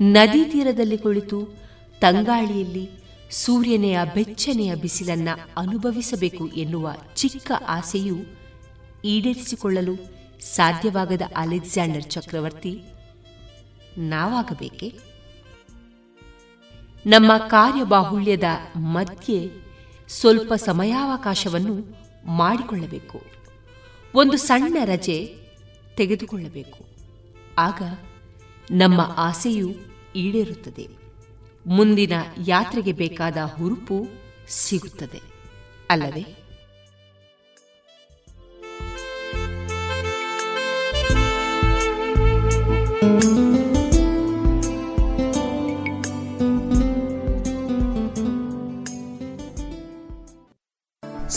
ನದಿ ತೀರದಲ್ಲಿ ಕುಳಿತು ತಂಗಾಳಿಯಲ್ಲಿ ಸೂರ್ಯನೆಯ ಬೆಚ್ಚನೆಯ ಬಿಸಿಲನ್ನ ಅನುಭವಿಸಬೇಕು ಎನ್ನುವ ಚಿಕ್ಕ ಆಸೆಯು ಈಡೇರಿಸಿಕೊಳ್ಳಲು ಸಾಧ್ಯವಾಗದ ಅಲೆಕ್ಸಾಂಡರ್ ಚಕ್ರವರ್ತಿ ನಾವಾಗಬೇಕೆ? ನಮ್ಮ ಕಾರ್ಯಬಾಹುಳ್ಯದ ಮಧ್ಯೆ ಸ್ವಲ್ಪ ಸಮಯಾವಕಾಶವನ್ನು ಮಾಡಿಕೊಳ್ಳಬೇಕು. ಒಂದು ಸಣ್ಣ ರಜೆ ತೆಗೆದುಕೊಳ್ಳಬೇಕು. ಆಗ ನಮ್ಮ ಆಸೆಯು ಈಡೇರುತ್ತದೆ. ಮುಂದಿನ ಯಾತ್ರೆಗೆ ಬೇಕಾದ ಹುರುಪು ಸಿಗುತ್ತದೆ. ಅಲ್ಲವೇ?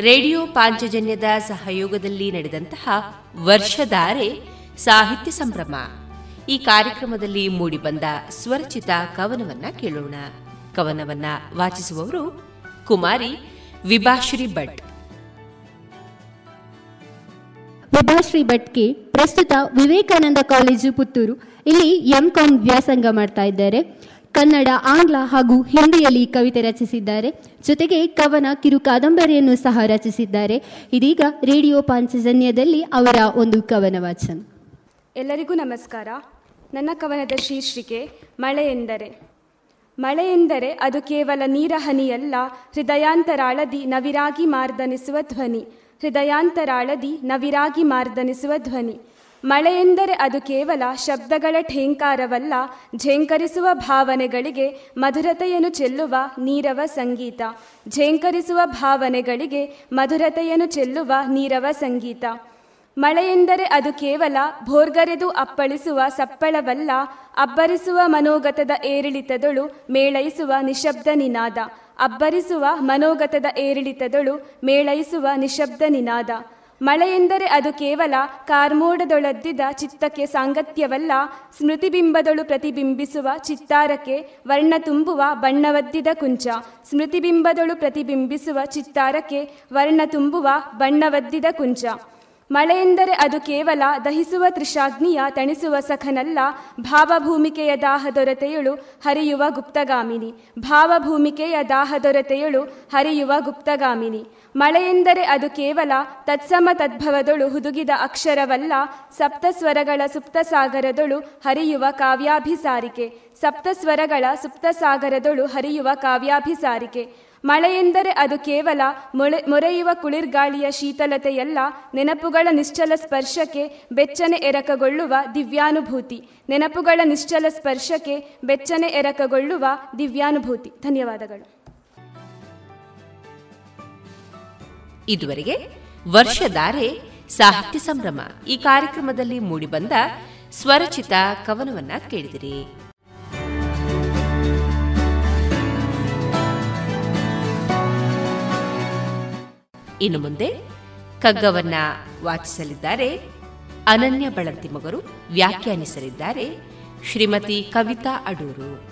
ರೇಡಿಯೋ ಪಾಂಚಜನ್ಯದ ಸಹಯೋಗದಲ್ಲಿ ನಡೆದಂತಹ ವರ್ಷಧಾರೆ ಸಾಹಿತ್ಯ ಸಂಭ್ರಮ. ಈ ಕಾರ್ಯಕ್ರಮದಲ್ಲಿ ಮೂಡಿಬಂದ ಸ್ವರಚಿತ ಕವನವನ್ನ ಕೇಳೋಣ. ಕವನವನ್ನ ವಾಚಿಸುವವರು ಕುಮಾರಿ ವಿಭಾಶ್ರೀ ಭಟ್. ವಿಭಾಶ್ರೀ ಭಟ್ಗೆ ಪ್ರಸ್ತುತ ವಿವೇಕಾನಂದ ಕಾಲೇಜು ಪುತ್ತೂರು. ಇಲ್ಲಿ ಎಂ. ಕಾಂ. ವ್ಯಾಸಂಗ ಮಾಡ್ತಾ ಇದ್ದಾರೆ. ಕನ್ನಡ, ಆಂಗ್ಲ ಹಾಗೂ ಹಿಂದಿಯಲ್ಲಿ ಕವಿತೆ ರಚಿಸಿದ್ದಾರೆ. ಜೊತೆಗೆ ಕವನ, ಕಿರು ಕಾದಂಬರಿಯನ್ನು ಸಹ ರಚಿಸಿದ್ದಾರೆ. ಇದೀಗ ರೇಡಿಯೋ ಪಾಂಚಜನ್ಯದಲ್ಲಿ ಅವರ ಒಂದು ಕವನ ವಾಚನ. ಎಲ್ಲರಿಗೂ ನಮಸ್ಕಾರ. ನನ್ನ ಕವನದ ಶೀರ್ಷಿಕೆ, ಮಳೆ ಎಂದರೆ. ಮಳೆ ಎಂದರೆ ಅದು ಕೇವಲ ನೀರ ಹನಿಯಲ್ಲ ಹೃದಯಾಂತರಾಳದಿ ನವಿರಾಗಿ ಮಾರ್ದನಿಸುವ ಧ್ವನಿ. ಹೃದಯಾಂತರಾಳದಿ ನವಿರಾಗಿ ಮಾರ್ದನಿಸುವ ಧ್ವನಿ. ಮಳೆ ಎಂದರೆ ಅದು ಕೇವಲ ಶಬ್ದಗಳ ಠೇಂಕಾರವಲ್ಲ, ಝೇಂಕರಿಸುವ ಭಾವನೆಗಳಿಗೆ ಮಧುರತೆಯನ್ನು ಚೆಲ್ಲುವ ನೀರವ ಸಂಗೀತ. ಝೇಂಕರಿಸುವ ಭಾವನೆಗಳಿಗೆ ಮಧುರತೆಯನ್ನು ಚೆಲ್ಲುವ ನೀರವ ಸಂಗೀತ. ಮಳೆಯೆಂದರೆ ಅದು ಕೇವಲ ಭೋರ್ಗರೆದು ಅಪ್ಪಳಿಸುವ ಸಪ್ಪಳವಲ್ಲ, ಅಬ್ಬರಿಸುವ ಮನೋಗತದ ಏರಿಳಿತದಳು ಮೇಳೈಸುವ ನಿಶಬ್ದ ನಿನಾದ. ಅಬ್ಬರಿಸುವ ಮನೋಗತದ ಏರಿಳಿತದಳು ಮೇಳೈಸುವ ನಿಶಬ್ದ ನಿನಾದ. ಮಳೆ ಎಂದರೆ ಅದು ಕೇವಲ ಕಾರ್ಮೋಡದೊಳದ್ದಿದ ಚಿತ್ತಕ್ಕೆ ಸಾಂಗತ್ಯವಲ್ಲ, ಸ್ಮೃತಿಬಿಂಬದೊಳು ಪ್ರತಿಬಿಂಬಿಸುವ ಚಿತ್ತಾರಕ್ಕೆ ವರ್ಣ ತುಂಬುವ ಬಣ್ಣವದ್ದಿದ ಕುಂಚ, ಸ್ಮೃತಿಬಿಂಬದೊಳು ಪ್ರತಿಬಿಂಬಿಸುವ ಚಿತ್ತಾರಕ್ಕೆ ವರ್ಣ ತುಂಬುವ ಬಣ್ಣವದ್ದಿದ ಕುಂಚ. ಮಳೆ ಎಂದರೆ ಅದು ಕೇವಲ ದಹಿಸುವ ತ್ರಿಷಾಗ್ನಿಯ ತಣಿಸುವ ಸಖನಲ್ಲ, ಭಾವಭೂಮಿಕೆಯ ದಾಹದೊರತೆಯಳು, ಹರಿಯುವ ಗುಪ್ತಗಾಮಿನಿ. ಭಾವಭೂಮಿಕೆಯ ದಾಹದೊರತೆಯಳು, ಹರಿಯುವ ಗುಪ್ತಗಾಮಿನಿ. ಮಳೆಯೆಂದರೆ ಅದು ಕೇವಲ ತತ್ಸಮ ತದ್ಭವದೊಳು ಹುದುಗಿದ ಅಕ್ಷರವಲ್ಲ, ಸಪ್ತಸ್ವರಗಳ ಸುಪ್ತಸಾಗರದೊಳು ಹರಿಯುವ ಕಾವ್ಯಾಭಿಸಾರಿಕೆ. ಸಪ್ತಸ್ವರಗಳ ಸುಪ್ತಸಾಗರದೊಳು ಹರಿಯುವ ಕಾವ್ಯಾಭಿಸಾರಿಕೆ. ಮಳೆ ಎಂದರೆ ಅದು ಕೇವಲ ಮೊಳೆ, ಮೊರೆಯುವ ಕುಳಿರ್ಗಾಳಿಯ ಶೀತಲತೆಯಲ್ಲ, ನೆನಪುಗಳ ನಿಶ್ಚಲ ಸ್ಪರ್ಶಕ್ಕೆ ಬೆಚ್ಚನೆ ಎರಕಗೊಳ್ಳುವ ದಿವ್ಯಾನುಭೂತಿ. ನೆನಪುಗಳ ನಿಶ್ಚಲ ಸ್ಪರ್ಶಕ್ಕೆ ಬೆಚ್ಚನೆ ಎರಕಗೊಳ್ಳುವ ದಿವ್ಯಾನುಭೂತಿ. ಧನ್ಯವಾದಗಳು. ಇದುವರೆಗೆ ವರ್ಷಧಾರೆ ಸಾಹಿತ್ಯ ಸಂಭ್ರಮ ಈ ಕಾರ್ಯಕ್ರಮದಲ್ಲಿ ಮೂಡಿಬಂದ ಸ್ವರಚಿತ ಕವನವನ್ನ ಕೇಳಿದಿರಿ. ಇನ್ನು ಮುಂದೆ ಕಗ್ಗವನ್ನ ವಾಚಿಸಲಿದ್ದಾರೆ. ಅನನ್ಯ ಬಳಂತಿಮಗರು ವ್ಯಾಖ್ಯಾನಿಸಲಿದ್ದಾರೆ. ಶ್ರೀಮತಿ ಕವಿತಾ ಅಡೂರು.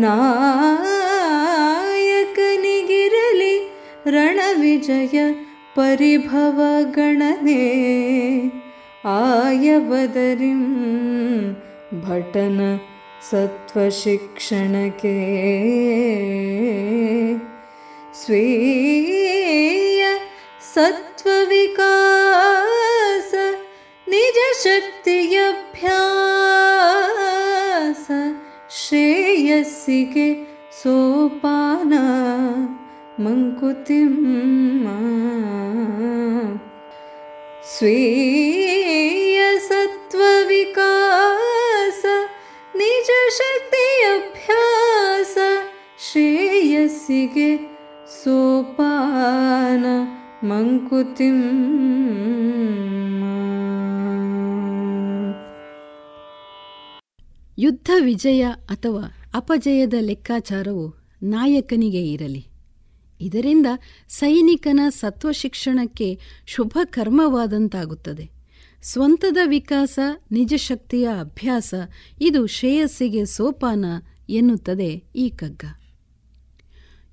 ನಾಯಕನಿಗಿರಲಿ ರಣವಿಜಯ ಪರಿಭವ ಗಣನೆ. ಆಯವದರಿಂ ಭಟನ सत्त्वशिक्षणके स्वीय सत्त्वविकास निजशक्तियभ्यास श्रेयसिके सोपान मङ्कुतिं स्वीय सत्त्वविकास ಶ್ರೇಯಸ್ಸಿಗೆ ಸೋಪಾನ ಮಂಕುತಿಂ ಯುದ್ಧ ವಿಜಯ ಅಥವಾ ಅಪಜಯದ ಲೆಕ್ಕಾಚಾರವು ನಾಯಕನಿಗೆ ಇರಲಿ. ಇದರಿಂದ ಸೈನಿಕನ ಸತ್ವಶಿಕ್ಷಣಕ್ಕೆ ಶುಭ ಕರ್ಮವಾದಂತಾಗುತ್ತದೆ ಸ್ವಂತದ ವಿಕಾಸ ನಿಜಶಕ್ತಿಯ ಅಭ್ಯಾಸ, ಇದು ಶ್ರೇಯಸ್ಸಿಗೆ ಸೋಪಾನ ಎನ್ನುತ್ತದೆ ಈ ಕಗ್ಗ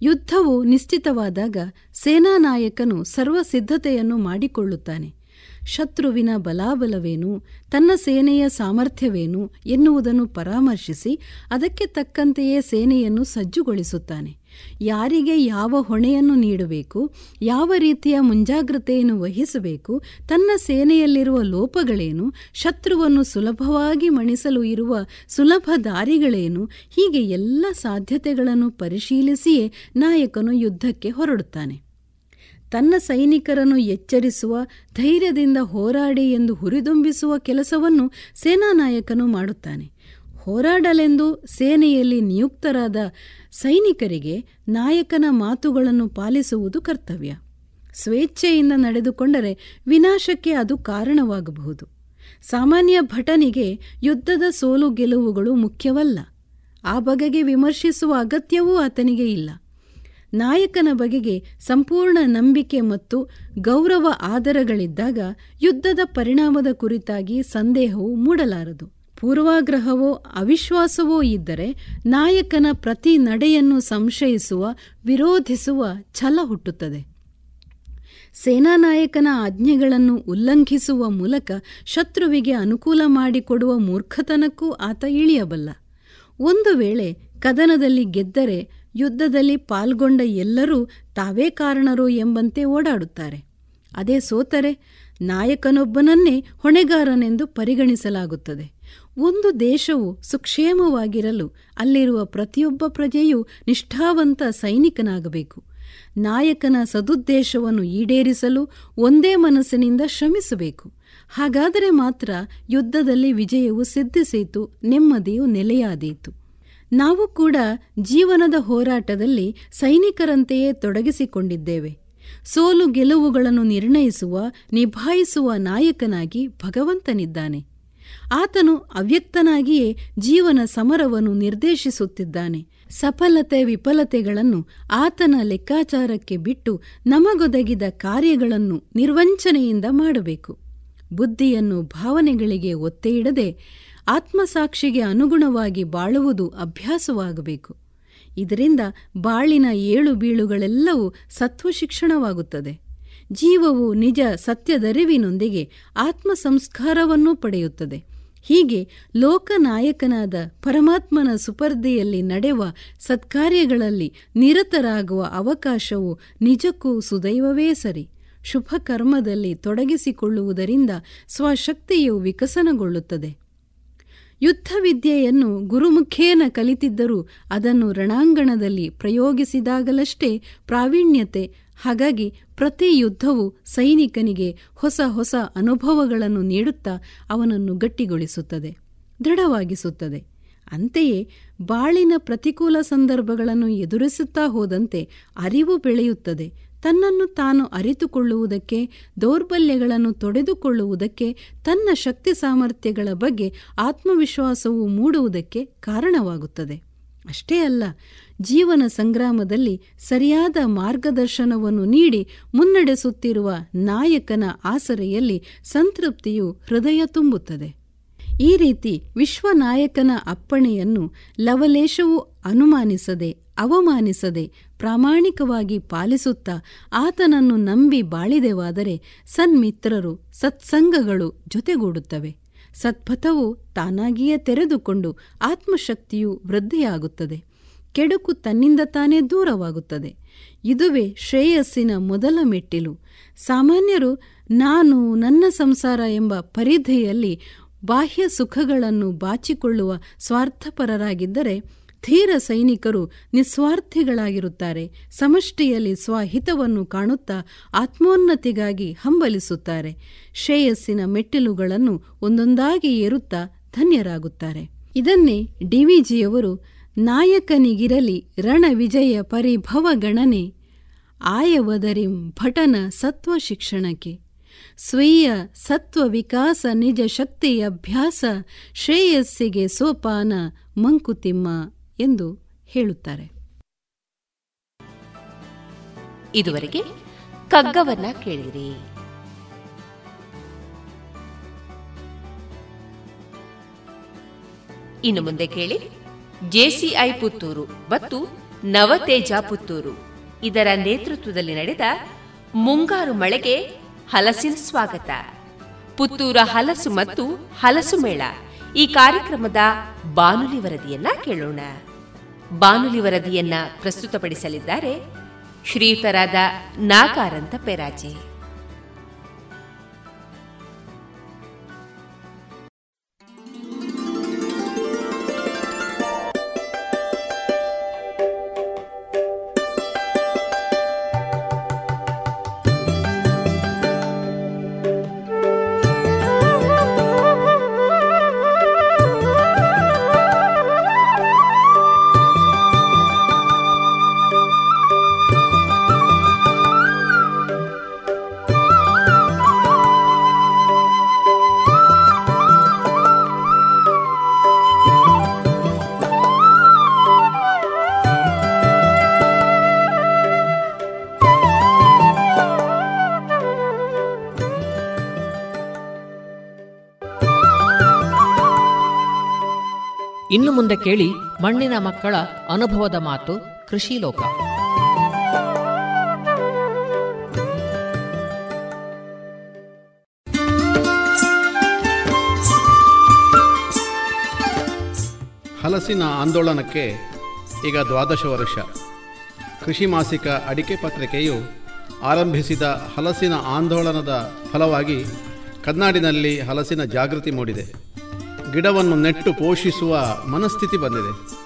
ಯುದ್ಧವು ನಿಶ್ಚಿತವಾದಾಗ ಸೇನಾನಾಯಕನು ಸರ್ವ ಸಿದ್ಧತೆಯನ್ನು ಮಾಡಿಕೊಳ್ಳುತ್ತಾನೆ. ಶತ್ರುವಿನ ಬಲಾಬಲವೇನು, ತನ್ನ ಸೇನೆಯ ಸಾಮರ್ಥ್ಯವೇನು ಎನ್ನುವುದನ್ನು ಪರಾಮರ್ಶಿಸಿ ಅದಕ್ಕೆ ತಕ್ಕಂತೆಯೇ ಸೇನೆಯನ್ನು ಸಜ್ಜುಗೊಳಿಸುತ್ತಾನೆ. ಯಾರಿಗೆ ಯಾವ ಹೊಣೆಯನ್ನು ನೀಡಬೇಕು, ಯಾವ ರೀತಿಯ ಮುಂಜಾಗ್ರತೆಯನ್ನು ವಹಿಸಬೇಕು, ತನ್ನ ಸೇನೆಯಲ್ಲಿರುವ ಲೋಪಗಳೇನು, ಶತ್ರುವನ್ನು ಸುಲಭವಾಗಿ ಮಣಿಸಲು ಇರುವ ಸುಲಭ ದಾರಿಗಳೇನು, ಹೀಗೆ ಎಲ್ಲ ಸಾಧ್ಯತೆಗಳನ್ನು ಪರಿಶೀಲಿಸಿಯೇ ನಾಯಕನು ಯುದ್ಧಕ್ಕೆ ಹೊರಡುತ್ತಾನೆ. ತನ್ನ ಸೈನಿಕರನ್ನು ಎಚ್ಚರಿಸುವ, ಧೈರ್ಯದಿಂದ ಹೋರಾಡಿ ಎಂದು ಹುರಿದುಂಬಿಸುವ ಕೆಲಸವನ್ನು ಸೇನಾನಾಯಕನು ಮಾಡುತ್ತಾನೆ. ಹೋರಾಡಲೆಂದು ಸೇನೆಯಲ್ಲಿ ನಿಯುಕ್ತರಾದ ಸೈನಿಕರಿಗೆ ನಾಯಕನ ಮಾತುಗಳನ್ನು ಪಾಲಿಸುವುದು ಕರ್ತವ್ಯ. ಸ್ವೇಚ್ಛೆಯಿಂದ ನಡೆದುಕೊಂಡರೆ ವಿನಾಶಕ್ಕೆ ಅದು ಕಾರಣವಾಗಬಹುದು. ಸಾಮಾನ್ಯ ಭಟನಿಗೆ ಯುದ್ಧದ ಸೋಲು ಗೆಲುವುಗಳು ಮುಖ್ಯವಲ್ಲ. ಆ ಬಗೆಗೆ ವಿಮರ್ಶಿಸುವ ಅಗತ್ಯವೂ ಆತನಿಗೆ ಇಲ್ಲ. ನಾಯಕನ ಬಗೆಗೆ ಸಂಪೂರ್ಣ ನಂಬಿಕೆ ಮತ್ತು ಗೌರವ ಆದರಗಳಿದ್ದಾಗ ಯುದ್ಧದ ಪರಿಣಾಮದ ಕುರಿತಾಗಿ ಸಂದೇಹವು ಮೂಡಲಾರದು. ಪೂರ್ವಾಗ್ರಹವೋ ಅವಿಶ್ವಾಸವೋ ಇದ್ದರೆ ನಾಯಕನ ಪ್ರತಿ ನಡೆಯನ್ನು ಸಂಶಯಿಸುವ, ವಿರೋಧಿಸುವ ಛಲ ಹುಟ್ಟುತ್ತದೆ. ಸೇನಾನಾಯಕನ ಆಜ್ಞೆಗಳನ್ನು ಉಲ್ಲಂಘಿಸುವ ಮೂಲಕ ಶತ್ರುವಿಗೆ ಅನುಕೂಲ ಮಾಡಿಕೊಡುವ ಮೂರ್ಖತನಕ್ಕೂ ಆತ ಇಳಿಯಬಲ್ಲ. ಒಂದು ವೇಳೆ ಕದನದಲ್ಲಿ ಗೆದ್ದರೆ ಯುದ್ಧದಲ್ಲಿ ಪಾಲ್ಗೊಂಡ ಎಲ್ಲರೂ ತಾವೇ ಕಾರಣರು ಎಂಬಂತೆ ಓಡಾಡುತ್ತಾರೆ. ಅದೇ ಸೋತರೆ ನಾಯಕನೊಬ್ಬನನ್ನೇ ಹೊಣೆಗಾರನೆಂದು ಪರಿಗಣಿಸಲಾಗುತ್ತದೆ. ಒಂದು ದೇಶವು ಸುಕ್ಷೇಮವಾಗಿರಲು ಅಲ್ಲಿರುವ ಪ್ರತಿಯೊಬ್ಬ ಪ್ರಜೆಯು ನಿಷ್ಠಾವಂತ ಸೈನಿಕನಾಗಬೇಕು. ನಾಯಕನ ಸದುದ್ದೇಶವನ್ನು ಈಡೇರಿಸಲು ಒಂದೇ ಮನಸ್ಸಿನಿಂದ ಶ್ರಮಿಸಬೇಕು. ಹಾಗಾದರೆ ಮಾತ್ರ ಯುದ್ಧದಲ್ಲಿ ವಿಜಯವು ಸಿದ್ಧಿಸಿತು, ನೆಮ್ಮದಿಯು ನೆಲೆಯಾದೀತು. ನಾವು ಕೂಡ ಜೀವನದ ಹೋರಾಟದಲ್ಲಿ ಸೈನಿಕರಂತೆಯೇ ತೊಡಗಿಸಿಕೊಂಡಿದ್ದೇವೆ. ಸೋಲು ಗೆಲುವುಗಳನ್ನು ನಿರ್ಣಯಿಸುವ, ನಿಭಾಯಿಸುವ ನಾಯಕನಾಗಿ ಭಗವಂತನಿದ್ದಾನೆ. ಆತನು ಅವ್ಯಕ್ತನಾಗಿಯೇ ಜೀವನ ಸಮರವನ್ನು ನಿರ್ದೇಶಿಸುತ್ತಿದ್ದಾನೆ. ಸಫಲತೆ ವಿಫಲತೆಗಳನ್ನು ಆತನ ಲೆಕ್ಕಾಚಾರಕ್ಕೆ ಬಿಟ್ಟು ನಮಗೊದಗಿದ ಕಾರ್ಯಗಳನ್ನು ನಿರ್ವಂಚನೆಯಿಂದ ಮಾಡಬೇಕು. ಬುದ್ಧಿಯನ್ನು ಭಾವನೆಗಳಿಗೆ ಒತ್ತೆಯಿಡದೆ ಆತ್ಮಸಾಕ್ಷಿಗೆ ಅನುಗುಣವಾಗಿ ಬಾಳುವುದು ಅಭ್ಯಾಸವಾಗಬೇಕು. ಇದರಿಂದ ಬಾಳಿನ ಏಳು ಬೀಳುಗಳೆಲ್ಲವೂ ಸತ್ವ ಶಿಕ್ಷಣವಾಗುತ್ತದೆ ಜೀವವು ನಿಜ ಸತ್ಯದರಿವಿನೊಂದಿಗೆ ಆತ್ಮ ಸಂಸ್ಕಾರವನ್ನೂ ಪಡೆಯುತ್ತದೆ. ಹೀಗೆ ಲೋಕನಾಯಕನಾದ ಪರಮಾತ್ಮನ ಸುಪರ್ಧೆಯಲ್ಲಿ ನಡೆವ ಸತ್ಕಾರ್ಯಗಳಲ್ಲಿ ನಿರತರಾಗುವ ಅವಕಾಶವು ನಿಜಕ್ಕೂ ಸುದೈವವೇ ಸರಿ. ಶುಭ ಕರ್ಮದಲ್ಲಿ ತೊಡಗಿಸಿಕೊಳ್ಳುವುದರಿಂದ ಸ್ವಶಕ್ತಿಯು ವಿಕಸನಗೊಳ್ಳುತ್ತದೆ. ಯುದ್ಧ ವಿದ್ಯೆಯನ್ನು ಗುರುಮುಖೇನ ಕಲಿತಿದ್ದರೂ ಅದನ್ನು ರಣಾಂಗಣದಲ್ಲಿ ಪ್ರಯೋಗಿಸಿದಾಗಲಷ್ಟೇ ಪ್ರಾವೀಣ್ಯತೆ ಹಾಗಾಗಿ ಪ್ರತಿ ಯುದ್ಧವು ಸೈನಿಕನಿಗೆ ಹೊಸ ಹೊಸ ಅನುಭವಗಳನ್ನು ನೀಡುತ್ತಾ ಅವನನ್ನು ಗಟ್ಟಿಗೊಳಿಸುತ್ತದೆ, ದೃಢವಾಗಿಸುತ್ತದೆ. ಅಂತೆಯೇ ಬಾಳಿನ ಪ್ರತಿಕೂಲ ಸಂದರ್ಭಗಳನ್ನು ಎದುರಿಸುತ್ತಾ ಹೋದಂತೆ ಅರಿವು ಬೆಳೆಯುತ್ತದೆ. ತನ್ನನ್ನು ತಾನು ಅರಿತುಕೊಳ್ಳುವುದಕ್ಕೆ, ದೌರ್ಬಲ್ಯಗಳನ್ನು ತೊಡೆದುಕೊಳ್ಳುವುದಕ್ಕೆ, ತನ್ನ ಶಕ್ತಿ ಸಾಮರ್ಥ್ಯಗಳ ಬಗ್ಗೆ ಆತ್ಮವಿಶ್ವಾಸವು ಮೂಡುವುದಕ್ಕೆ ಕಾರಣವಾಗುತ್ತದೆ. ಅಷ್ಟೇ ಅಲ್ಲ ಜೀವನ ಸಂಗ್ರಾಮದಲ್ಲಿ ಸರಿಯಾದ ಮಾರ್ಗದರ್ಶನವನ್ನು ನೀಡಿ ಮುನ್ನಡೆಸುತ್ತಿರುವ ನಾಯಕನ ಆಸರೆಯಲ್ಲಿ ಸಂತೃಪ್ತಿಯು ಹೃದಯ ತುಂಬುತ್ತದೆ. ಈ ರೀತಿ ವಿಶ್ವನಾಯಕನ ಅಪ್ಪಣೆಯನ್ನು ಲವಲೇಶವು ಅನುಮಾನಿಸದೆ, ಅವಮಾನಿಸದೆ, ಪ್ರಾಮಾಣಿಕವಾಗಿ ಪಾಲಿಸುತ್ತಾ ಆತನನ್ನು ನಂಬಿ ಬಾಳಿದೆವಾದರೆ ಸನ್ಮಿತ್ರರು, ಸತ್ಸಂಗಗಳು ಜೊತೆಗೂಡುತ್ತವೆ. ಸತ್ಪಥವು ತಾನಾಗಿಯೇ ತೆರೆದುಕೊಂಡು ಆತ್ಮಶಕ್ತಿಯು ವೃದ್ಧಿಯಾಗುತ್ತದೆ. ಕೆಡುಕು ತನ್ನಿಂದ ತಾನೇ ದೂರವಾಗುತ್ತದೆ. ಇದುವೇ ಶ್ರೇಯಸ್ಸಿನ ಮೊದಲ ಮೆಟ್ಟಿಲು. ಸಾಮಾನ್ಯರು, ನಾನು, ನನ್ನ ಸಂಸಾರ ಎಂಬ ಪರಿಧಿಯಲ್ಲಿ ಬಾಹ್ಯ ಸುಖಗಳನ್ನು ಬಾಚಿಕೊಳ್ಳುವ ಸ್ವಾರ್ಥಪರರಾಗಿದ್ದರೆ ಧೀರ ಸೈನಿಕರು ನಿಸ್ವಾರ್ಥಿಗಳಾಗಿರುತ್ತಾರೆ. ಸಮಷ್ಟಿಯಲ್ಲಿ ಸ್ವಹಿತವನ್ನು ಕಾಣುತ್ತಾ ಆತ್ಮೋನ್ನತಿಗಾಗಿ ಹಂಬಲಿಸುತ್ತಾರೆ. ಶ್ರೇಯಸ್ಸಿನ ಮೆಟ್ಟಿಲುಗಳನ್ನು ಒಂದೊಂದಾಗಿ ಏರುತ್ತಾ ಧನ್ಯರಾಗುತ್ತಾರೆ. ಇದನ್ನೇ ಡಿವಿಜಿಯವರು ನಾಯಕನಿಗಿರಲಿ ರಣವಿಜಯ ಪರಿಭವ ಗಣನೆ. ಆಯವದರಿಂ ಭಟನ ಸತ್ವ ಶಿಕ್ಷಣಕ್ಕೆ. ಸ್ವೀಯ ಸತ್ವ ವಿಕಾಸ ನಿಜ ಶಕ್ತಿ ಅಭ್ಯಾಸ ಶ್ರೇಯಸ್ಸಿಗೆ ಸೋಪಾನ ಮಂಕುತಿಮ್ಮ ಎಂದು ಹೇಳುತ್ತಾರೆ. ಇದುವರೆಗೆ ಕಗ್ಗವನ್ನ ಕೇಳಿರಿ. ಇನ್ನು ಮುಂದೆ ಕೇಳಿ ಜೆಸಿಐ ಪುತ್ತೂರು ಮತ್ತು ನವತೇಜ ಪುತ್ತೂರು. ಇದರ ನೇತೃತ್ವದಲ್ಲಿ ನಡೆದ ಮುಂಗಾರು ಮಳೆಗೆ ಹಲಸಿನ ಸ್ವಾಗತ. ಪುತ್ತೂರ ಹಲಸು ಮತ್ತು ಹಲಸು ಮೇಳ. ಈ ಕಾರ್ಯಕ್ರಮದ ಬಾನುಲಿ ವರದಿಯನ್ನ ಕೇಳೋಣ. ಬಾನುಲಿ ವರದಿಯನ್ನ ಪ್ರಸ್ತುತಪಡಿಸಲಿದ್ದಾರೆ ಶ್ರೀಯುತರಾದ ನಾಗಾರಂತ ಪೆರಾಜೆ. ಇನ್ನು ಮುಂದೆ ಕೇಳಿ ಮಣ್ಣಿನ ಮಕ್ಕಳ ಅನುಭವದ ಮಾತು ಕೃಷಿ ಲೋಕ ಹಲಸಿನ ಆಂದೋಲನಕ್ಕೆ ಈಗ ದ್ವಾದಶ ವರ್ಷ. ಕೃಷಿ ಮಾಸಿಕ ಅಡಿಕೆ ಪತ್ರಿಕೆಯು ಆರಂಭಿಸಿದ ಹಲಸಿನ ಆಂದೋಲನದ ಫಲವಾಗಿ ಕರ್ನಾಡಿನಲ್ಲಿ ಹಲಸಿನ ಜಾಗೃತಿ ಮೂಡಿದೆ. ಗಿಡವನ್ನು ನೆಟ್ಟು ಪೋಷಿಸುವ ಮನಸ್ಥಿತಿ ಬಂದಿದೆ.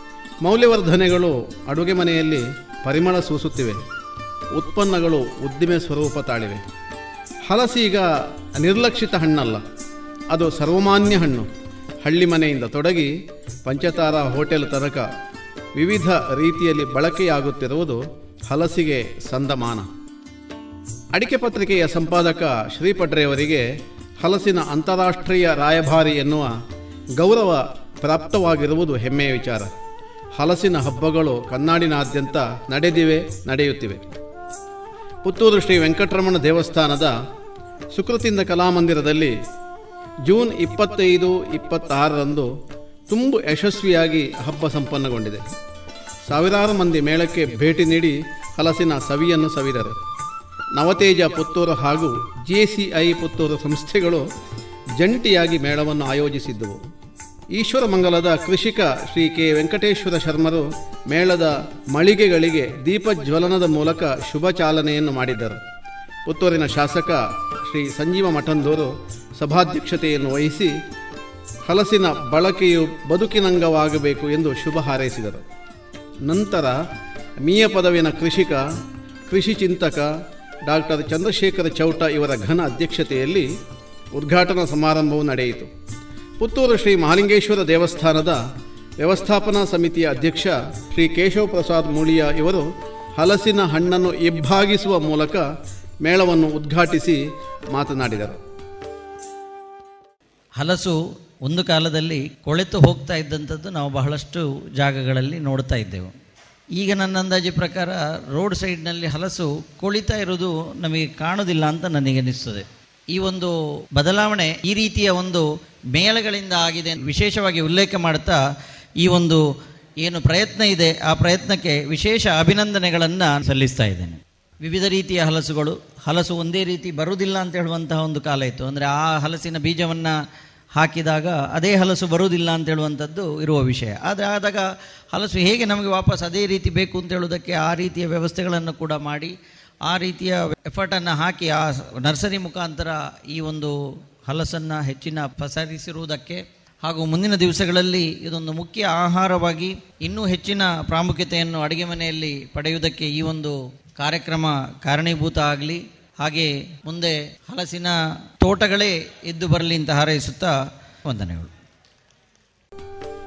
ಮೌಲ್ಯವರ್ಧನೆಗಳು ಅಡುಗೆ ಮನೆಯಲ್ಲಿ ಪರಿಮಳ ಸೂಸುತ್ತಿವೆ. ಉತ್ಪನ್ನಗಳು ಉದ್ದಿಮೆ ಸ್ವರೂಪ ತಾಳಿವೆ. ಹಲಸಿ ಈಗ ನಿರ್ಲಕ್ಷಿತ ಹಣ್ಣಲ್ಲ. ಅದು ಸರ್ವಮಾನ್ಯ ಹಣ್ಣು. ಹಳ್ಳಿ ಮನೆಯಿಂದ ತೊಡಗಿ ಪಂಚತಾರ ಹೋಟೆಲ್ ತನಕ ವಿವಿಧ ರೀತಿಯಲ್ಲಿ ಬಳಕೆಯಾಗುತ್ತಿರುವುದು ಹಲಸಿಗೆ ಸಂದಮಾನ. ಅಡಿಕೆ ಪತ್ರಿಕೆಯ ಸಂಪಾದಕ ಶ್ರೀಪಡ್ರೆಯವರಿಗೆ ಹಲಸಿನ ಅಂತಾರಾಷ್ಟ್ರೀಯ ರಾಯಭಾರಿ ಎನ್ನುವ ಗೌರವ ಪ್ರಾಪ್ತವಾಗಿರುವುದು ಹೆಮ್ಮೆಯ ವಿಚಾರ. ಹಲಸಿನ ಹಬ್ಬಗಳು ಕನ್ನಾಡಿನಾದ್ಯಂತ ನಡೆದಿವೆ, ನಡೆಯುತ್ತಿವೆ. ಪುತ್ತೂರು ಶ್ರೀ ವೆಂಕಟರಮಣ ದೇವಸ್ಥಾನದ ಸುಕೃತಿಂದ ಕಲಾಮಂದಿರದಲ್ಲಿ ಜೂನ್ ಇಪ್ಪತ್ತೈದು, ಇಪ್ಪತ್ತಾರರಂದು ತುಂಬ ಯಶಸ್ವಿಯಾಗಿ ಹಬ್ಬ ಸಂಪನ್ನಗೊಂಡಿದೆ. ಸಾವಿರಾರು ಮಂದಿ ಮೇಳಕ್ಕೆ ಭೇಟಿ ನೀಡಿ ಹಲಸಿನ ಸವಿಯನ್ನು ಸವಿದರು. ನವತೇಜ ಪುತ್ತೂರು ಹಾಗೂ ಜೆಸಿಐ ಪುತ್ತೂರು ಸಂಸ್ಥೆಗಳು ಜಂಟಿಯಾಗಿ ಮೇಳವನ್ನು ಆಯೋಜಿಸಿದ್ದವು. ಈಶ್ವರಮಂಗಲದ ಕೃಷಿಕ ಶ್ರೀ ಕೆ. ವೆಂಕಟೇಶ್ವರ ಶರ್ಮರು ಮೇಳದ ಮಳಿಗೆಗಳಿಗೆ ದೀಪಜ್ವಲನದ ಮೂಲಕ ಶುಭ ಚಾಲನೆಯನ್ನು ಮಾಡಿದ್ದರು ಪುತ್ತೂರಿನ ಶಾಸಕ ಶ್ರೀ ಸಂಜೀವ ಮಠಂದೂರು ಸಭಾಧ್ಯಕ್ಷತೆಯನ್ನು ವಹಿಸಿ ಹಲಸಿನ ಬಳಕೆಯು ಬದುಕಿನಂಗವಾಗಬೇಕು ಎಂದು ಶುಭ ಹಾರೈಸಿದರು. ನಂತರ ಮೀಯ ಪದವಿನ ಕೃಷಿಕ, ಕೃಷಿ ಚಿಂತಕ ಡಾಕ್ಟರ್ ಚಂದ್ರಶೇಖರ ಚೌಟ ಇವರ ಘನ ಅಧ್ಯಕ್ಷತೆಯಲ್ಲಿ ಉದ್ಘಾಟನಾ ಸಮಾರಂಭವು ನಡೆಯಿತು. ಪುತ್ತೂರು ಶ್ರೀ ಮಹಾಲಿಂಗೇಶ್ವರ ದೇವಸ್ಥಾನದ ವ್ಯವಸ್ಥಾಪನಾ ಸಮಿತಿಯ ಅಧ್ಯಕ್ಷ ಶ್ರೀ ಕೇಶವ ಪ್ರಸಾದ್ ಮೂಳಿಯ ಇವರು ಹಲಸಿನ ಹಣ್ಣನ್ನು ಇಬ್ಬಾಗಿಸುವ ಮೂಲಕ ಮೇಳವನ್ನು ಉದ್ಘಾಟಿಸಿ ಮಾತನಾಡಿದರು. ಹಲಸು ಒಂದು ಕಾಲದಲ್ಲಿ ಕೊಳೆತು ಹೋಗ್ತಾ ಇದ್ದಂಥದ್ದು ನಾವು ಬಹಳಷ್ಟು ಜಾಗಗಳಲ್ಲಿ ನೋಡ್ತಾ ಇದ್ದೆವು. ಈಗ ನನ್ನ ಅಂದಾಜು ಪ್ರಕಾರ ರೋಡ್ ಸೈಡ್ನಲ್ಲಿ ಹಲಸು ಕೊಳಿತಾ ಇರೋದು ನಮಗೆ ಕಾಣೋದಿಲ್ಲ ಅಂತ ನನಗೆ ಅನಿಸ್ತದೆ. ಈ ಒಂದು ಬದಲಾವಣೆ ಈ ರೀತಿಯ ಒಂದು ಮೇಳಗಳಿಂದ ಆಗಿದೆ ವಿಶೇಷವಾಗಿ ಉಲ್ಲೇಖ ಮಾಡ್ತಾ ಈ ಒಂದು ಏನು ಪ್ರಯತ್ನ ಇದೆ, ಆ ಪ್ರಯತ್ನಕ್ಕೆ ವಿಶೇಷ ಅಭಿನಂದನೆಗಳನ್ನು ಸಲ್ಲಿಸ್ತಾ ಇದ್ದೇನೆ. ವಿವಿಧ ರೀತಿಯ ಹಲಸುಗಳು, ಹಲಸು ಒಂದೇ ರೀತಿ ಬರುವುದಿಲ್ಲ ಅಂತ ಹೇಳುವಂತಹ ಒಂದು ಕಾಲ ಇತ್ತು. ಅಂದರೆ ಆ ಹಲಸಿನ ಬೀಜವನ್ನು ಹಾಕಿದಾಗ ಅದೇ ಹಲಸು ಬರುವುದಿಲ್ಲ ಅಂತ ಹೇಳುವಂಥದ್ದು ಇರುವ ವಿಷಯ. ಆದರೆ ಆದಾಗ ಹಲಸು ಹೇಗೆ ನಮಗೆ ವಾಪಸ್ ಅದೇ ರೀತಿ ಬೇಕು ಅಂತ ಹೇಳೋದಕ್ಕೆ ಆ ರೀತಿಯ ವ್ಯವಸ್ಥೆಗಳನ್ನು ಕೂಡ ಮಾಡಿ ಆ ರೀತಿಯ ಎಫರ್ಟನ್ನು ಹಾಕಿ ಆ ನರ್ಸರಿ ಮುಖಾಂತರ ಈ ಒಂದು ಹಲಸನ್ನು ಹೆಚ್ಚಿನ ಪಸರಿಸಿರುವುದಕ್ಕೆ ಹಾಗೂ ಮುಂದಿನ ದಿವಸಗಳಲ್ಲಿ ಇದೊಂದು ಮುಖ್ಯ ಆಹಾರವಾಗಿ ಇನ್ನೂ ಹೆಚ್ಚಿನ ಪ್ರಾಮುಖ್ಯತೆಯನ್ನು ಅಡುಗೆ ಮನೆಯಲ್ಲಿ ಪಡೆಯುವುದಕ್ಕೆ ಈ ಒಂದು ಕಾರ್ಯಕ್ರಮ ಕಾರಣೀಭೂತ ಆಗಲಿ, ಹಾಗೆ ಮುಂದೆ ಹಲಸಿನ ತೋಟಗಳೇ ಎದ್ದು ಬರಲಿ ಅಂತ ಹಾರೈಸುತ್ತಾ ವಂದನೆಗಳು.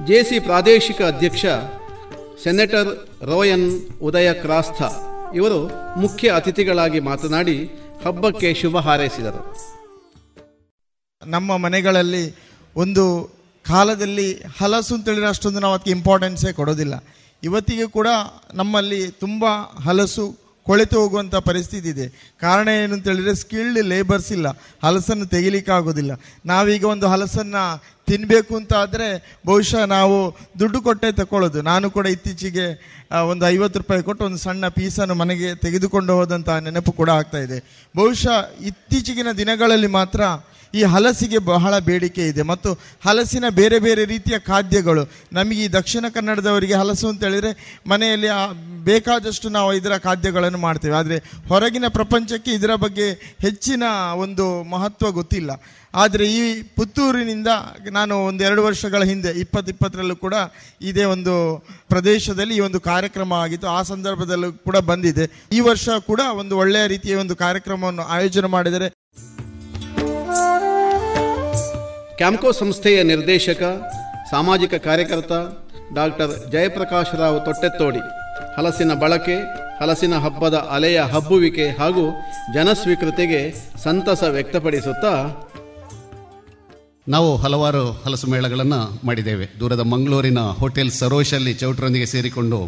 ಜೆಸಿ ಪ್ರಾದೇಶಿಕ ಅಧ್ಯಕ್ಷ ಸೆನೆಟರ್ ರೋಯನ್ ಉದಯ ಕ್ರಾಸ್ಥ. ಇವರು ಮುಖ್ಯ ಅತಿಥಿಗಳಾಗಿ ಮಾತನಾಡಿ ಹಬ್ಬಕ್ಕೆ ಶುಭ ಹಾರೈಸಿದರು. ನಮ್ಮ ಮನೆಗಳಲ್ಲಿ ಒಂದು ಕಾಲದಲ್ಲಿ ಹಲಸು ಅಂತೇಳಿದ್ರೆ ಅಷ್ಟೊಂದು ನಾವು ಅದಕ್ಕೆ ಇಂಪಾರ್ಟೆನ್ಸೇ ಕೊಡೋದಿಲ್ಲ. ಇವತ್ತಿಗೆ ಕೂಡ ನಮ್ಮಲ್ಲಿ ತುಂಬ ಹಲಸು ಕೊಳೆತು ಹೋಗುವಂಥ ಪರಿಸ್ಥಿತಿ ಇದೆ. ಕಾರಣ ಏನು ಅಂತೇಳಿದರೆ ಸ್ಕಿಲ್ಡ್ ಲೇಬರ್ಸ್ ಇಲ್ಲ. ಹಲಸನ್ನು ತೆಗಿಲಿಕ್ಕಾಗೋದಿಲ್ಲ. ನಾವೀಗ ಒಂದು ಹಲಸನ್ನು ತಿನ್ನಬೇಕು ಅಂತ ಆದರೆ ಬಹುಶಃ ನಾವು ದುಡ್ಡು ಕೊಟ್ಟೆ ತಗೊಳ್ಳೋದು ನಾನು ಕೂಡ ಇತ್ತೀಚೆಗೆ ಒಂದು ಐವತ್ತು ರೂಪಾಯಿ ಕೊಟ್ಟು ಒಂದು ಸಣ್ಣ ಪೀಸನ್ನು ಮನೆಗೆ ತೆಗೆದುಕೊಂಡು ಹೋದಂತಹ ನೆನಪು ಕೂಡ ಆಗ್ತಾ ಇದೆ. ಬಹುಶಃ ಇತ್ತೀಚೆಗಿನ ದಿನಗಳಲ್ಲಿ ಮಾತ್ರ ಈ ಹಲಸಿಗೆ ಬಹಳ ಬೇಡಿಕೆ ಇದೆ ಮತ್ತು ಹಲಸಿನ ಬೇರೆ ಬೇರೆ ರೀತಿಯ ಖಾದ್ಯಗಳು. ನಮಗೆ ಈ ದಕ್ಷಿಣ ಕನ್ನಡದವರಿಗೆ ಹಲಸು ಅಂತ ಹೇಳಿದರೆ ಮನೆಯಲ್ಲಿ ಬೇಕಾದಷ್ಟು ನಾವು ಇದರ ಖಾದ್ಯಗಳನ್ನು ಮಾಡ್ತೇವೆ. ಆದರೆ ಹೊರಗಿನ ಪ್ರಪಂಚಕ್ಕೆ ಇದರ ಬಗ್ಗೆ ಹೆಚ್ಚಿನ ಒಂದು ಮಹತ್ವ ಗೊತ್ತಿಲ್ಲ. ಆದರೆ ಈ ಪುತ್ತೂರಿನಿಂದ ನಾನು ಒಂದು ಎರಡು ವರ್ಷಗಳ ಹಿಂದೆ, ಇಪ್ಪತ್ತಿಪ್ಪತ್ತರಲ್ಲೂ ಕೂಡ ಇದೇ ಒಂದು ಪ್ರದೇಶದಲ್ಲಿ ಈ ಒಂದು ಕಾರ್ಯಕ್ರಮ ಆಗಿತ್ತು. ಆ ಸಂದರ್ಭದಲ್ಲೂ ಕೂಡ ಬಂದಿದೆ. ಈ ವರ್ಷ ಕೂಡ ಒಂದು ಒಳ್ಳೆಯ ರೀತಿಯ ಒಂದು ಕಾರ್ಯಕ್ರಮವನ್ನು ಆಯೋಜನೆ ಮಾಡಿದರೆ ಕ್ಯಾಂಕೋ ಸಂಸ್ಥೆಯ ನಿರ್ದೇಶಕ, ಸಾಮಾಜಿಕ ಕಾರ್ಯಕರ್ತ ಡಾಕ್ಟರ್ ಜಯಪ್ರಕಾಶ್ ರಾವ್ ತೊಟ್ಟೆತ್ತೋಡಿ, ಹಲಸಿನ ಬಳಕೆ, ಹಲಸಿನ ಹಬ್ಬದ ಅಲೆಯ ಹಬ್ಬುವಿಕೆ ಹಾಗೂ ಜನಸ್ವೀಕೃತಿಗೆ ಸಂತಸ ವ್ಯಕ್ತಪಡಿಸುತ್ತಾ ನಾವು ಹಲವಾರು ಹಲಸು ಮೇಳಗಳನ್ನು ಮಾಡಿದ್ದೇವೆ. ದೂರದ ಮಂಗಳೂರಿನ ಹೋಟೆಲ್ ಸರೋಶಲ್ಲಿ ಚೌಟ್ರೊಂದಿಗೆ ಸೇರಿಕೊಂಡು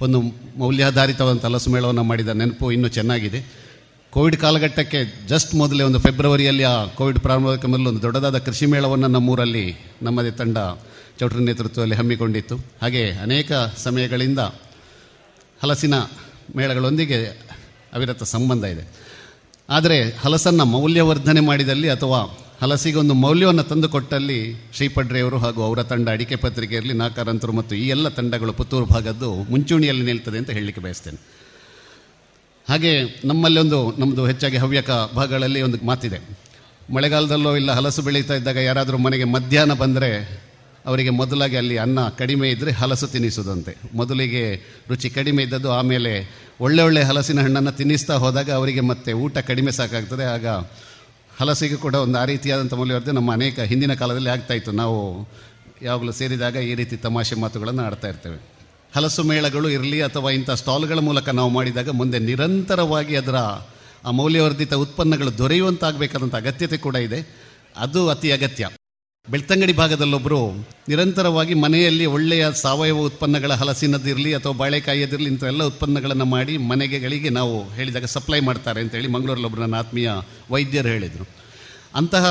ಒಂದು ಮೌಲ್ಯಾಧಾರಿತವಾದಂಥ ಹಲಸು ಮೇಳವನ್ನು ಮಾಡಿದ ನೆನಪು ಇನ್ನೂ ಚೆನ್ನಾಗಿದೆ. ಕೋವಿಡ್ ಕಾಲಘಟ್ಟಕ್ಕೆ ಜಸ್ಟ್ ಮೊದಲೇ ಒಂದು ಫೆಬ್ರವರಿಯಲ್ಲಿ ಆ ಕೋವಿಡ್ ಪ್ರಾರಂಭಕ್ಕೆ ಮೊದಲು ಒಂದು ದೊಡ್ಡದಾದ ಕೃಷಿ ಮೇಳವನ್ನು ನಮ್ಮೂರಲ್ಲಿ ನಮ್ಮದೇ ತಂಡ ಚೌಟ್ರ ನೇತೃತ್ವದಲ್ಲಿ ಹಮ್ಮಿಕೊಂಡಿತ್ತು. ಹಾಗೆ ಅನೇಕ ಸಮಯಗಳಿಂದ ಹಲಸಿನ ಮೇಳಗಳೊಂದಿಗೆ ಅವಿರತ ಸಂಬಂಧ ಇದೆ. ಆದರೆ ಹಲಸನ್ನು ಮೌಲ್ಯವರ್ಧನೆ ಮಾಡಿದಲ್ಲಿ ಅಥವಾ ಹಲಸಿಗೆ ಒಂದು ಮೌಲ್ಯವನ್ನು ತಂದುಕೊಟ್ಟಲ್ಲಿ ಶ್ರೀಪಡ್ರೆಯವರು ಹಾಗೂ ಅವರ ತಂಡ ಅಡಿಕೆ ಪತ್ರಿಕೆಯಲ್ಲಿ ನಾಕಾರಂತರು ಮತ್ತು ಈ ಎಲ್ಲ ತಂಡಗಳು ಪುತ್ತೂರು ಭಾಗದ್ದು ಮುಂಚೂಣಿಯಲ್ಲಿ ನಿಲ್ತದೆ ಅಂತ ಹೇಳಲಿಕ್ಕೆ ಬಯಸ್ತೇನೆ. ಹಾಗೆ ನಮ್ಮಲ್ಲಿ ಒಂದು ನಮ್ಮದು ಹೆಚ್ಚಾಗಿ ಹವ್ಯಕ ಭಾಗಗಳಲ್ಲಿ ಒಂದು ಮಾತಿದೆ. ಮಳೆಗಾಲದಲ್ಲೋ ಇಲ್ಲ ಹಲಸು ಬೆಳೀತಾ ಇದ್ದಾಗ ಯಾರಾದರೂ ಮನೆಗೆ ಮಧ್ಯಾಹ್ನ ಬಂದರೆ ಅವರಿಗೆ ಮೊದಲಾಗಿ ಅಲ್ಲಿ ಅನ್ನ ಕಡಿಮೆ ಇದ್ದರೆ ಹಲಸು ತಿನ್ನಿಸೋದಂತೆ. ಮೊದಲಿಗೆ ರುಚಿ ಕಡಿಮೆ ಇದ್ದದ್ದು ಆಮೇಲೆ ಒಳ್ಳೆ ಒಳ್ಳೆ ಹಲಸಿನ ಹಣ್ಣನ್ನು ತಿನ್ನಿಸ್ತಾ ಹೋದಾಗ ಅವರಿಗೆ ಮತ್ತೆ ಊಟ ಕಡಿಮೆ ಸಾಕಾಗ್ತದೆ. ಆಗ ಹಲಸಿಗೆ ಕೂಡ ಒಂದು ಆ ರೀತಿಯಾದಂಥ ಮೌಲ್ಯವರ್ಧನೆ ನಮ್ಮ ಅನೇಕ ಹಿಂದಿನ ಕಾಲದಲ್ಲಿ ಆಗ್ತಾಯಿತ್ತು ನಾವು ಯಾವಾಗಲೂ ಸೇರಿದಾಗ ಈ ರೀತಿ ತಮಾಷೆ ಮಾತುಗಳನ್ನು ಆಡ್ತಾ ಇರ್ತೇವೆ. ಹಲಸು ಮೇಳಗಳು ಇರಲಿ ಅಥವಾ ಇಂಥ ಸ್ಟಾಲ್ಗಳ ಮೂಲಕ ನಾವು ಮಾಡಿದಾಗ ಮುಂದೆ ನಿರಂತರವಾಗಿ ಅದರ ಆ ಮೌಲ್ಯವರ್ಧಿತ ಉತ್ಪನ್ನಗಳು ದೊರೆಯುವಂತಾಗಬೇಕಾದಂಥ ಅಗತ್ಯತೆ ಕೂಡ ಇದೆ. ಅದು ಅತಿ ಅಗತ್ಯ. ಬೆಳ್ತಂಗಡಿ ಭಾಗದಲ್ಲೊಬ್ಬರು ನಿರಂತರವಾಗಿ ಮನೆಯಲ್ಲಿ ಒಳ್ಳೆಯ ಸಾವಯವ ಉತ್ಪನ್ನಗಳ ಹಲಸಿನದಿರಲಿ ಅಥವಾ ಬಾಳೆಕಾಯಿಯದಿರಲಿ ಇಂಥ ಎಲ್ಲ ಉತ್ಪನ್ನಗಳನ್ನು ಮಾಡಿ ಮನೆಗೆಗಳಿಗೆ ನಾವು ಹೇಳಿದಾಗ ಸಪ್ಲೈ ಮಾಡ್ತಾರೆ ಅಂತೇಳಿ ಮಂಗಳೂರಲ್ಲೊಬ್ಬರು ನನ್ನ ಆತ್ಮೀಯ ವೈದ್ಯರು ಹೇಳಿದರು. ಅಂತಹ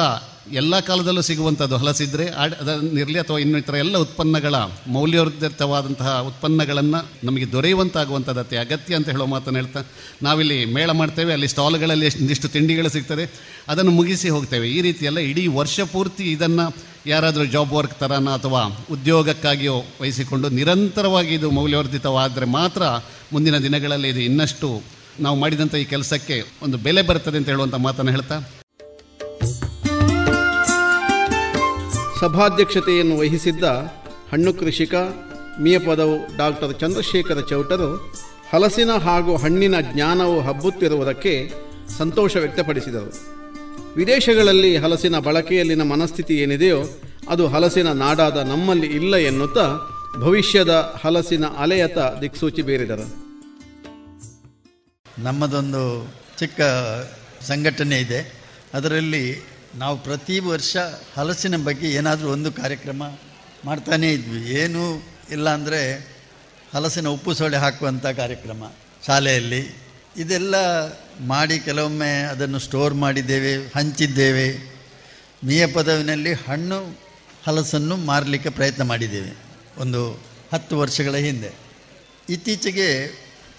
ಎಲ್ಲ ಕಾಲದಲ್ಲೂ ಸಿಗುವಂಥದ್ದು ಹಲಸಿದ್ರೆ ಅದನ್ನಿರಲಿ ಅಥವಾ ಇನ್ನಿತರ ಎಲ್ಲ ಉತ್ಪನ್ನಗಳ ಮೌಲ್ಯವರ್ಧಿತವಾದಂತಹ ಉತ್ಪನ್ನಗಳನ್ನು ನಮಗೆ ದೊರೆಯುವಂತಾಗುವಂಥದ್ದು ಅತಿ ಅಗತ್ಯ ಅಂತ ಹೇಳೋ ಮಾತನ್ನು ಹೇಳ್ತಾ ನಾವಿಲ್ಲಿ ಮೇಳ ಮಾಡ್ತೇವೆ, ಅಲ್ಲಿ ಸ್ಟಾಲ್ಗಳಲ್ಲಿ ಒಂದಿಷ್ಟು ತಿಂಡಿಗಳು ಸಿಗ್ತದೆ. ಅದನ್ನು ಮುಗಿಸಿ ಹೋಗ್ತೇವೆ. ಈ ರೀತಿಯೆಲ್ಲ ಇಡೀ ವರ್ಷ ಪೂರ್ತಿ ಇದನ್ನು ಯಾರಾದರೂ ಜಾಬ್ ವರ್ಕ್ ಥರನ ಅಥವಾ ಉದ್ಯೋಗಕ್ಕಾಗಿಯೋ ವಹಿಸಿಕೊಂಡು ನಿರಂತರವಾಗಿ ಇದು ಮೌಲ್ಯವರ್ಧಿತವಾದರೆ ಮಾತ್ರ ಮುಂದಿನ ದಿನಗಳಲ್ಲಿ ಇದು ಇನ್ನಷ್ಟು ನಾವು ಮಾಡಿದಂಥ ಈ ಕೆಲಸಕ್ಕೆ ಒಂದು ಬೆಲೆ ಬರ್ತದೆ ಅಂತ ಹೇಳುವಂಥ ಮಾತನ್ನು ಹೇಳ್ತಾ ಸಭಾಧ್ಯಕ್ಷತೆಯನ್ನು ವಹಿಸಿದ್ದ ಹಣ್ಣು ಕೃಷಿಕ, ಮಿಯಪದವು ಡಾಕ್ಟರ್ ಚಂದ್ರಶೇಖರ ಚೌಟರು ಹಲಸಿನ ಹಾಗೂ ಹಣ್ಣಿನ ಜ್ಞಾನವು ಹಬ್ಬುತ್ತಿರುವುದಕ್ಕೆ ಸಂತೋಷ ವ್ಯಕ್ತಪಡಿಸಿದರು. ವಿದೇಶಗಳಲ್ಲಿ ಹಲಸಿನ ಬಳಕೆಯಲ್ಲಿನ ಮನಸ್ಥಿತಿ ಏನಿದೆಯೋ ಅದು ಹಲಸಿನ ನಾಡಾದ ನಮ್ಮಲ್ಲಿ ಇಲ್ಲ ಎನ್ನುತ್ತಾ ಭವಿಷ್ಯದ ಹಲಸಿನ ಅಲೆಯತ ದಿಕ್ಸೂಚಿ ಬೀರಿದರು. ನಮ್ಮದೊಂದು ಚಿಕ್ಕ ಸಂಘಟನೆ ಇದೆ. ಅದರಲ್ಲಿ ನಾವು ಪ್ರತಿ ವರ್ಷ ಹಲಸಿನ ಬಗ್ಗೆ ಏನಾದರೂ ಒಂದು ಕಾರ್ಯಕ್ರಮ ಮಾಡ್ತಾನೇ ಇದ್ವಿ. ಏನೂ ಇಲ್ಲ ಅಂದರೆ ಹಲಸಿನ ಉಪ್ಪು ಸೊಳ್ಳೆ ಹಾಕುವಂಥ ಕಾರ್ಯಕ್ರಮ ಶಾಲೆಯಲ್ಲಿ. ಇದೆಲ್ಲ ಮಾಡಿ ಕೆಲವೊಮ್ಮೆ ಅದನ್ನು ಸ್ಟೋರ್ ಮಾಡಿದ್ದೇವೆ, ಹಂಚಿದ್ದೇವೆ. ನಿಯ ಪದವಿನಲ್ಲಿ ಹಣ್ಣು, ಹಲಸನ್ನು ಮಾರಲಿಕ್ಕೆ ಪ್ರಯತ್ನ ಮಾಡಿದ್ದೇವೆ ಒಂದು ಹತ್ತು ವರ್ಷಗಳ ಹಿಂದೆ. ಇತ್ತೀಚೆಗೆ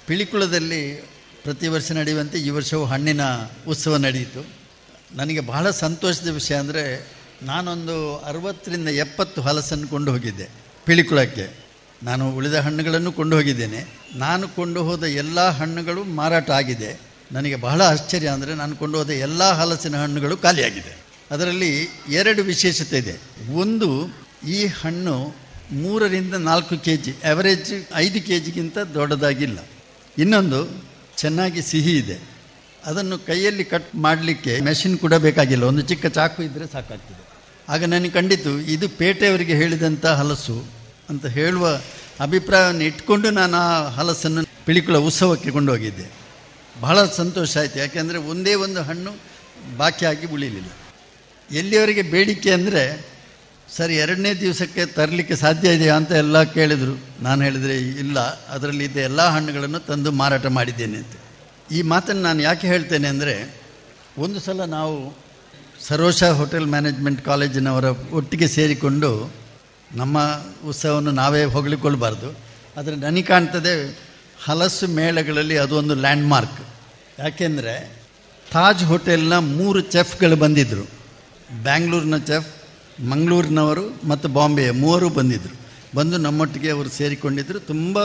ಪಿಳಿಕುಳದಲ್ಲಿ ಪ್ರತಿ ವರ್ಷ ನಡೆಯುವಂತೆ ಈ ವರ್ಷವೂ ಹಣ್ಣಿನ ಉತ್ಸವ ನಡೆಯಿತು. ನನಗೆ ಬಹಳ ಸಂತೋಷದ ವಿಷಯ ಅಂದರೆ ನಾನೊಂದು ಅರವತ್ತರಿಂದ ಎಪ್ಪತ್ತು ಹಲಸನ್ನು ಕೊಂಡು ಹೋಗಿದ್ದೆ ಪಿಳಿಕುಳಕ್ಕೆ. ನಾನು ಉಳಿದ ಹಣ್ಣುಗಳನ್ನು ಕೊಂಡು ಹೋಗಿದ್ದೇನೆ. ನಾನು ಕೊಂಡು ಹೋದ ಎಲ್ಲ ಹಣ್ಣುಗಳು ಮಾರಾಟ ಆಗಿದೆ. ನನಗೆ ಬಹಳ ಆಶ್ಚರ್ಯ ಅಂದರೆ ನಾನು ಕೊಂಡು ಹೋದ ಎಲ್ಲ ಹಲಸಿನ ಹಣ್ಣುಗಳು ಖಾಲಿಯಾಗಿದೆ. ಅದರಲ್ಲಿ ಎರಡು ವಿಶೇಷತೆ ಇದೆ. ಒಂದು, ಈ ಹಣ್ಣು ಮೂರರಿಂದ ನಾಲ್ಕು ಕೆ ಜಿ ಆ್ಯಾವರೇಜ್ ಐದು ಕೆ ಜಿಗಿಂತ ದೊಡ್ಡದಾಗಿಲ್ಲ. ಇನ್ನೊಂದು, ಚೆನ್ನಾಗಿ ಸಿಹಿ ಇದೆ. ಅದನ್ನು ಕೈಯಲ್ಲಿ ಕಟ್ ಮಾಡಲಿಕ್ಕೆ ಮೆಷಿನ್ ಕೂಡ ಬೇಕಾಗಿಲ್ಲ. ಒಂದು ಚಿಕ್ಕ ಚಾಕು ಇದ್ದರೆ ಸಾಕಾಗ್ತದೆ. ಆಗ ನನಗೆ ಕಂಡಿತು ಇದು ಪೇಟೆಯವರಿಗೆ ಹೇಳಿದಂಥ ಹಲಸು ಅಂತ ಹೇಳುವ ಅಭಿಪ್ರಾಯವನ್ನು ಇಟ್ಕೊಂಡು ನಾನು ಆ ಹಲಸನ್ನು ಪಿಳಿಕುಳ ಉತ್ಸವಕ್ಕೆ ಕೊಂಡೋಗಿದ್ದೆ. ಬಹಳ ಸಂತೋಷ ಆಯಿತು. ಯಾಕೆಂದರೆ ಒಂದೇ ಒಂದು ಹಣ್ಣು ಬಾಕಿಯಾಗಿ ಉಳಿಲಿಲ್ಲ. ಎಲ್ಲಿಯವರಿಗೆ ಬೇಡಿಕೆ ಅಂದರೆ, ಸರ್, ಎರಡನೇ ದಿವಸಕ್ಕೆ ತರಲಿಕ್ಕೆ ಸಾಧ್ಯ ಇದೆಯಾ? ಅಂತ ಎಲ್ಲ ಕೇಳಿದರು. ನಾನು ಹೇಳಿದರೆ, ಇಲ್ಲ, ಅದರಲ್ಲಿ ಇದ್ದ ಎಲ್ಲ ಹಣ್ಣುಗಳನ್ನು ತಂದು ಮಾರಾಟ ಮಾಡಿದ್ದೇನೆ ಅಂತ. ಈ ಮಾತನ್ನು ನಾನು ಯಾಕೆ ಹೇಳ್ತೇನೆ ಅಂದರೆ, ಒಂದು ಸಲ ನಾವು ಸರೋಷ ಹೋಟೆಲ್ ಮ್ಯಾನೇಜ್ಮೆಂಟ್ ಕಾಲೇಜಿನವರ ಒಟ್ಟಿಗೆ ಸೇರಿಕೊಂಡು ನಮ್ಮ ಉತ್ಸವವನ್ನು ನಾವೇ ಹೊಗಳಿಕೊಳ್ಬಾರ್ದು. ಆದರೆ ನನಗೆ ಕಾಣ್ತದೆ ಹಲಸು ಮೇಳಗಳಲ್ಲಿ ಅದೊಂದು ಲ್ಯಾಂಡ್ಮಾರ್ಕ್. ಯಾಕೆಂದರೆ ತಾಜ್ ಹೋಟೆಲ್ನ ಮೂರು ಚೆಫ್ಗಳು ಬಂದಿದ್ದರು ಬ್ಯಾಂಗ್ಳೂರಿನ ಚೆಫ್, ಮಂಗಳೂರಿನವರು ಮತ್ತು ಬಾಂಬೆಯ ಮೂವರು ಬಂದಿದ್ದರು ಬಂದು ನಮ್ಮೊಟ್ಟಿಗೆ ಅವರು ಸೇರಿಕೊಂಡಿದ್ದರು ತುಂಬ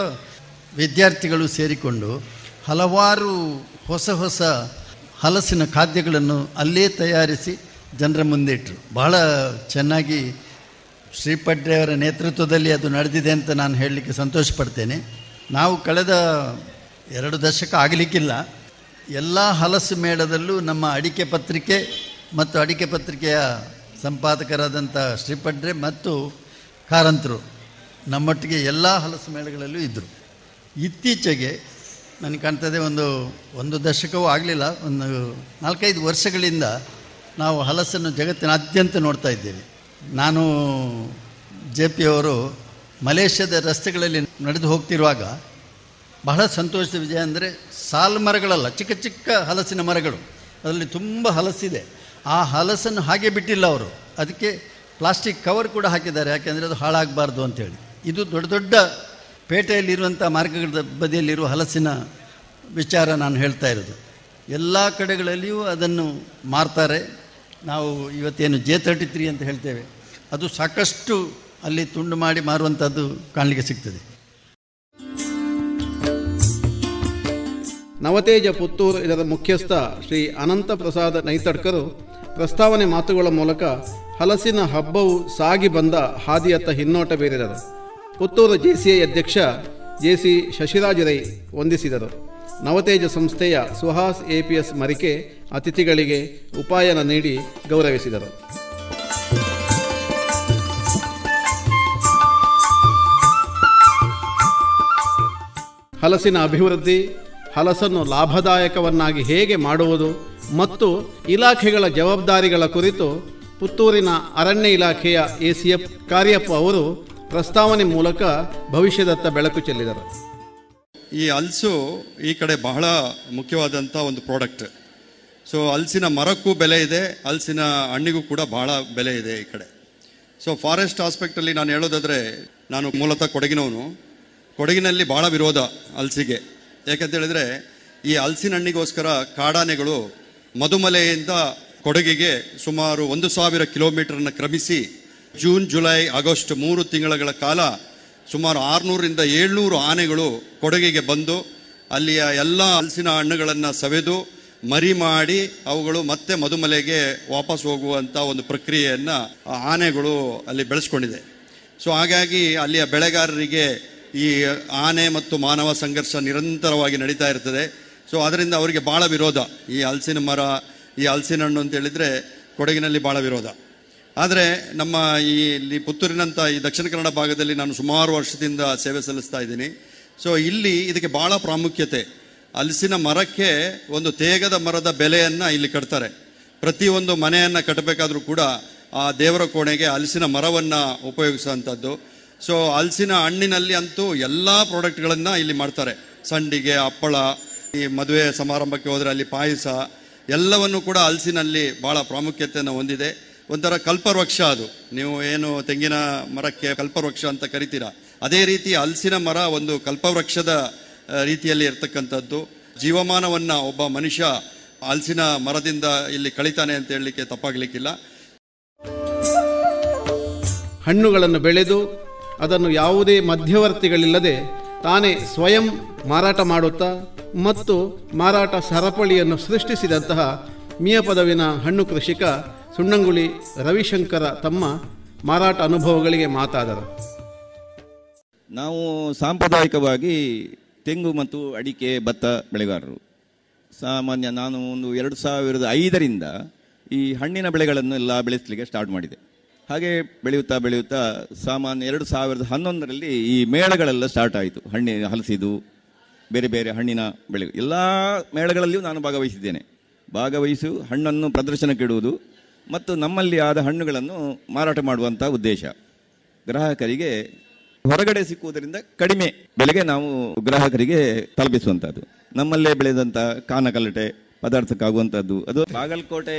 ವಿದ್ಯಾರ್ಥಿಗಳು ಸೇರಿಕೊಂಡು ಹಲವಾರು ಹೊಸ ಹೊಸ ಹಲಸಿನ ಖಾದ್ಯಗಳನ್ನು ಅಲ್ಲೇ ತಯಾರಿಸಿ ಜನರ ಮುಂದೆ ಇಟ್ಟರು ಬಹಳ ಚೆನ್ನಾಗಿ ಶ್ರೀಪಡ್ರೆಯವರ ನೇತೃತ್ವದಲ್ಲಿ ಅದು ನಡೆದಿದೆ ಅಂತ ನಾನು ಹೇಳಲಿಕ್ಕೆ ಸಂತೋಷ ಪಡ್ತೇನೆ ನಾವು ಕಳೆದ ಎರಡು ದಶಕ ಆಗಲಿಕ್ಕಿಲ್ಲ. ಎಲ್ಲ ಹಲಸು ಮೇಳದಲ್ಲೂ ನಮ್ಮ ಅಡಿಕೆ ಪತ್ರಿಕೆ ಮತ್ತು ಅಡಿಕೆ ಪತ್ರಿಕೆಯ ಸಂಪಾದಕರಾದಂಥ ಶ್ರೀಪಡ್ರೆ ಮತ್ತು ಕಾರಂತರು ನಮ್ಮೊಟ್ಟಿಗೆ ಎಲ್ಲ ಹಲಸು ಮೇಳಗಳಲ್ಲೂ ಇದ್ದರು ಇತ್ತೀಚೆಗೆ ನನಗೆ ಕಾಣ್ತದೆ ಒಂದು ಒಂದು ದಶಕವೂ ಆಗಲಿಲ್ಲ. ಒಂದು ನಾಲ್ಕೈದು ವರ್ಷಗಳಿಂದ ನಾವು ಹಲಸನ್ನು ಜಗತ್ತಿನಾದ್ಯಂತ ನೋಡ್ತಾ ಇದ್ದೇವೆ. ನಾನು ಜೆ ಪಿ ಅವರು ಮಲೇಷ್ಯಾದ ರಸ್ತೆಗಳಲ್ಲಿ ನಡೆದು ಹೋಗ್ತಿರುವಾಗ ಬಹಳ ಸಂತೋಷದ ವಿಜಯ ಅಂದರೆ ಸಾಲು ಮರಗಳಲ್ಲ, ಚಿಕ್ಕ ಚಿಕ್ಕ ಹಲಸಿನ ಮರಗಳು. ಅದರಲ್ಲಿ ತುಂಬ ಹಲಸಿದೆ. ಆ ಹಲಸನ್ನು ಹಾಗೆ ಬಿಟ್ಟಿಲ್ಲ ಅವರು. ಅದಕ್ಕೆ ಪ್ಲಾಸ್ಟಿಕ್ ಕವರ್ ಕೂಡ ಹಾಕಿದ್ದಾರೆ. ಯಾಕೆಂದರೆ ಅದು ಹಾಳಾಗಬಾರ್ದು ಅಂತೇಳಿ. ಇದು ದೊಡ್ಡ ದೊಡ್ಡ ಪೇಟೆಯಲ್ಲಿರುವಂಥ ಮಾರ್ಗಗಳ ಬದಿಯಲ್ಲಿರುವ ಹಲಸಿನ ವಿಚಾರ ನಾನು ಹೇಳ್ತಾ ಇರೋದು. ಎಲ್ಲ ಕಡೆಗಳಲ್ಲಿಯೂ ಅದನ್ನು ಮಾರ್ತಾರೆ. ನಾವು ಇವತ್ತೇನು ಜೆ ತರ್ಟಿ ತ್ರೀ ಅಂತ ಹೇಳ್ತೇವೆ. ಅದು ಸಾಕಷ್ಟು ಅಲ್ಲಿ ತುಂಡು ಮಾಡಿ ಮಾರುವಂಥದ್ದು ಕಾಣಲಿಕ್ಕೆ ಸಿಗ್ತದೆ. ನವತೇಜ ಪುತ್ತೂರು ಇದರ ಮುಖ್ಯಸ್ಥ ಶ್ರೀ ಅನಂತ ಪ್ರಸಾದ ನೈತಡ್ಕರು ಪ್ರಸ್ತಾವನೆ ಮಾತುಗಳ ಮೂಲಕ ಹಲಸಿನ ಹಬ್ಬವು ಸಾಗಿ ಬಂದ ಹಾದಿಯತ್ತ ಹಿನ್ನೋಟ ಬೀರಿದರು ಪುತ್ತೂರು ಜೆಸಿಐ ಅಧ್ಯಕ್ಷ ಜೆ ಸಿ ಶಶಿರಾಜ್ ರೈ ವಂದಿಸಿದರು. ನವತೇಜ ಸಂಸ್ಥೆಯ ಸುಹಾಸ್ ಎಪಿಎಸ್ ಮರಿಕೆ ಅತಿಥಿಗಳಿಗೆ ಉಪಾಯನ ನೀಡಿ ಗೌರವಿಸಿದರು. ಹಲಸಿನ ಅಭಿವೃದ್ಧಿ, ಹಲಸನ್ನು ಲಾಭದಾಯಕವನ್ನಾಗಿ ಹೇಗೆ ಮಾಡುವುದು ಮತ್ತು ಇಲಾಖೆಗಳ ಜವಾಬ್ದಾರಿಗಳ ಕುರಿತು ಪುತ್ತೂರಿನ ಅರಣ್ಯ ಇಲಾಖೆಯ ಎಸಿಎಫ್ ಕಾರ್ಯಪ್ಪ ಅವರು ಪ್ರಸ್ತಾವನೆ ಮೂಲಕ ಭವಿಷ್ಯದತ್ತ ಬೆಳಕು ಚೆಲ್ಲಿದರು. ಈ ಹಲಸು ಈ ಕಡೆ ಬಹಳ ಮುಖ್ಯವಾದಂಥ ಒಂದು ಪ್ರಾಡಕ್ಟ್ ಸೊ ಹಲಸಿನ ಮರಕ್ಕೂ ಬೆಲೆ ಇದೆ ಹಲಸಿನ ಹಣ್ಣಿಗೂ ಕೂಡ ಬಹಳ ಬೆಲೆ ಇದೆ ಈ ಕಡೆ. ಸೊ ಫಾರೆಸ್ಟ್ ಆಸ್ಪೆಕ್ಟಲ್ಲಿ ನಾನು ಹೇಳೋದಾದರೆ, ನಾನು ಮೂಲತಃ ಕೊಡಗಿನವನು. ಕೊಡಗಿನಲ್ಲಿ ಬಹಳ ವಿರೋಧ ಹಲಸಿಗೆ ಯಾಕಂತ ಹೇಳಿದ್ರೆ, ಈ ಹಲಸಿನ ಹಣ್ಣಿಗೋಸ್ಕರ ಕಾಡಾನೆಗಳು ಮಧುಮಲೆಯಿಂದ ಕೊಡಗಿಗೆ ಸುಮಾರು ಒಂದು ಸಾವಿರ ಕಿಲೋಮೀಟರ್ನ ಕ್ರಮಿಸಿ ಜೂನ್, ಜುಲೈ, ಆಗಸ್ಟ್ ಮೂರು ತಿಂಗಳ ಕಾಲ ಸುಮಾರು ಆರುನೂರರಿಂದ ಏಳ್ನೂರು ಆನೆಗಳು ಕೊಡಗಿಗೆ ಬಂದು ಅಲ್ಲಿಯ ಎಲ್ಲ ಹಲಸಿನ ಹಣ್ಣುಗಳನ್ನು ಸವೆದು ಮರಿ ಮಾಡಿ ಅವುಗಳು ಮತ್ತೆ ಮಧುಮಲೆಗೆ ವಾಪಸ್ ಹೋಗುವಂಥ ಒಂದು ಪ್ರಕ್ರಿಯೆಯನ್ನು ಆನೆಗಳು ಅಲ್ಲಿ ಬೆಳೆಸ್ಕೊಂಡಿದೆ. ಸೊ, ಹಾಗಾಗಿ ಅಲ್ಲಿಯ ಬೆಳೆಗಾರರಿಗೆ ಈ ಆನೆ ಮತ್ತು ಮಾನವ ಸಂಘರ್ಷ ನಿರಂತರವಾಗಿ ನಡೀತಾ ಇರ್ತದೆ. ಸೊ, ಅದರಿಂದ ಅವರಿಗೆ ಭಾಳ ವಿರೋಧ. ಈ ಹಲಸಿನ ಮರ, ಈ ಹಲಸಿನ ಹಣ್ಣು ಅಂತ ಹೇಳಿದರೆ ಕೊಡಗಿನಲ್ಲಿ ಭಾಳ ವಿರೋಧ. ಆದರೆ ನಮ್ಮ ಈ ಇಲ್ಲಿ ಪುತ್ತೂರಿನಂಥ ಈ ದಕ್ಷಿಣ ಕನ್ನಡ ಭಾಗದಲ್ಲಿ ನಾನು ಸುಮಾರು ವರ್ಷದಿಂದ ಸೇವೆ ಸಲ್ಲಿಸ್ತಾ ಇದ್ದೀನಿ. ಸೊ ಇಲ್ಲಿ ಇದಕ್ಕೆ ಭಾಳ ಪ್ರಾಮುಖ್ಯತೆ. ಹಲಸಿನ ಮರಕ್ಕೆ ಒಂದು ತೇಗದ ಮರದ ಬೆಲೆಯನ್ನು ಇಲ್ಲಿ ಕಟ್ತಾರೆ. ಪ್ರತಿಯೊಂದು ಮನೆಯನ್ನು ಕಟ್ಟಬೇಕಾದ್ರೂ ಕೂಡ ಆ ದೇವರ ಕೋಣೆಗೆ ಹಲಸಿನ ಮರವನ್ನು ಉಪಯೋಗಿಸುವಂಥದ್ದು ಸೊ ಹಲಸಿನ ಹಣ್ಣಿನಲ್ಲಿ ಅಂತೂ ಎಲ್ಲ ಪ್ರಾಡಕ್ಟ್ಗಳನ್ನು ಇಲ್ಲಿ ಮಾಡ್ತಾರೆ. ಸಂಡಿಗೆ, ಹಪ್ಪಳ, ಈ ಮದುವೆ ಸಮಾರಂಭಕ್ಕೆ ಹೋದರೆ ಅಲ್ಲಿ ಪಾಯಸ, ಎಲ್ಲವನ್ನು ಕೂಡ ಹಲಸಿನಲ್ಲಿ ಭಾಳ ಪ್ರಾಮುಖ್ಯತೆಯನ್ನು ಹೊಂದಿದೆ. ಒಂಥರ ಕಲ್ಪವೃಕ್ಷ ಅದು. ನೀವು ಏನು ತೆಂಗಿನ ಮರಕ್ಕೆ ಕಲ್ಪವೃಕ್ಷ ಅಂತ ಕರಿತೀರಾ? ಅದೇ ರೀತಿ ಹಲಸಿನ ಮರ ಒಂದು ಕಲ್ಪವೃಕ್ಷದ ರೀತಿಯಲ್ಲಿ ಇರ್ತಕ್ಕಂಥದ್ದು. ಜೀವಮಾನವನ್ನು ಒಬ್ಬ ಮನುಷ್ಯ ಹಲಸಿನ ಮರದಿಂದ ಇಲ್ಲಿ ಕಳಿತಾನೆ ಅಂತ ಹೇಳಲಿಕ್ಕೆ ತಪ್ಪಾಗಲಿಕ್ಕಿಲ್ಲ. ಹಣ್ಣುಗಳನ್ನು ಬೆಳೆದು ಅದನ್ನು ಯಾವುದೇ ಮಧ್ಯವರ್ತಿಗಳಿಲ್ಲದೆ ತಾನೇ ಸ್ವಯಂ ಮಾರಾಟ ಮಾಡುತ್ತಾ ಮತ್ತು ಮಾರಾಟ ಸರಪಳಿಯನ್ನು ಸೃಷ್ಟಿಸಿದಂತಹ ಮಿಯ ಪದವಿನ ಹಣ್ಣು ಕೃಷಿಕ ಸುಣ್ಣಂಗುಳಿ ರವಿಶಂಕರ ತಮ್ಮ ಮಾರಾಟ ಅನುಭವಗಳಿಗೆ ಮಾತಾದರು. ನಾವು ಸಾಂಪ್ರದಾಯಿಕವಾಗಿ ತೆಂಗು ಮತ್ತು ಅಡಿಕೆ ಭತ್ತ ಬೆಳೆಗಾರರು. ಸಾಮಾನ್ಯ ನಾನು ಒಂದು ಎರಡು ಸಾವಿರದ ಐದರಿಂದ ಈ ಹಣ್ಣಿನ ಬೆಳೆಗಳನ್ನು ಎಲ್ಲ ಬೆಳೆಸಲಿಕ್ಕೆ ಸ್ಟಾರ್ಟ್ ಮಾಡಿದೆ. ಹಾಗೆ ಬೆಳೆಯುತ್ತಾ ಬೆಳೆಯುತ್ತಾ ಸಾಮಾನ್ಯ ಎರಡು ಸಾವಿರದ ಹನ್ನೊಂದರಲ್ಲಿ ಈ ಮೇಳಗಳೆಲ್ಲ ಸ್ಟಾರ್ಟ್ ಆಯಿತು. ಹಣ್ಣಿನ ಹಲಸಿದು ಬೇರೆ ಬೇರೆ ಹಣ್ಣಿನ ಬೆಳೆ ಎಲ್ಲ ಮೇಳಗಳಲ್ಲಿಯೂ ನಾನು ಭಾಗವಹಿಸಿದ್ದೇನೆ. ಭಾಗವಹಿಸು, ಹಣ್ಣನ್ನು ಪ್ರದರ್ಶನಕ್ಕೆ ಇಡುವುದು ಮತ್ತು ನಮ್ಮಲ್ಲಿ ಆದ ಹಣ್ಣುಗಳನ್ನು ಮಾರಾಟ ಮಾಡುವಂಥ ಉದ್ದೇಶ. ಗ್ರಾಹಕರಿಗೆ ಹೊರಗಡೆ ಸಿಕ್ಕುವುದರಿಂದ ಕಡಿಮೆ ಬೆಲೆಗೆ ನಾವು ಗ್ರಾಹಕರಿಗೆ ತಲುಪಿಸುವಂಥದ್ದು ನಮ್ಮಲ್ಲೇ ಬೆಳೆದಂಥ ಕಾನಕಲಟೆ ಪದಾರ್ಥಕ್ಕಾಗುವಂಥದ್ದು ಅದು ಬಾಗಲಕೋಟೆ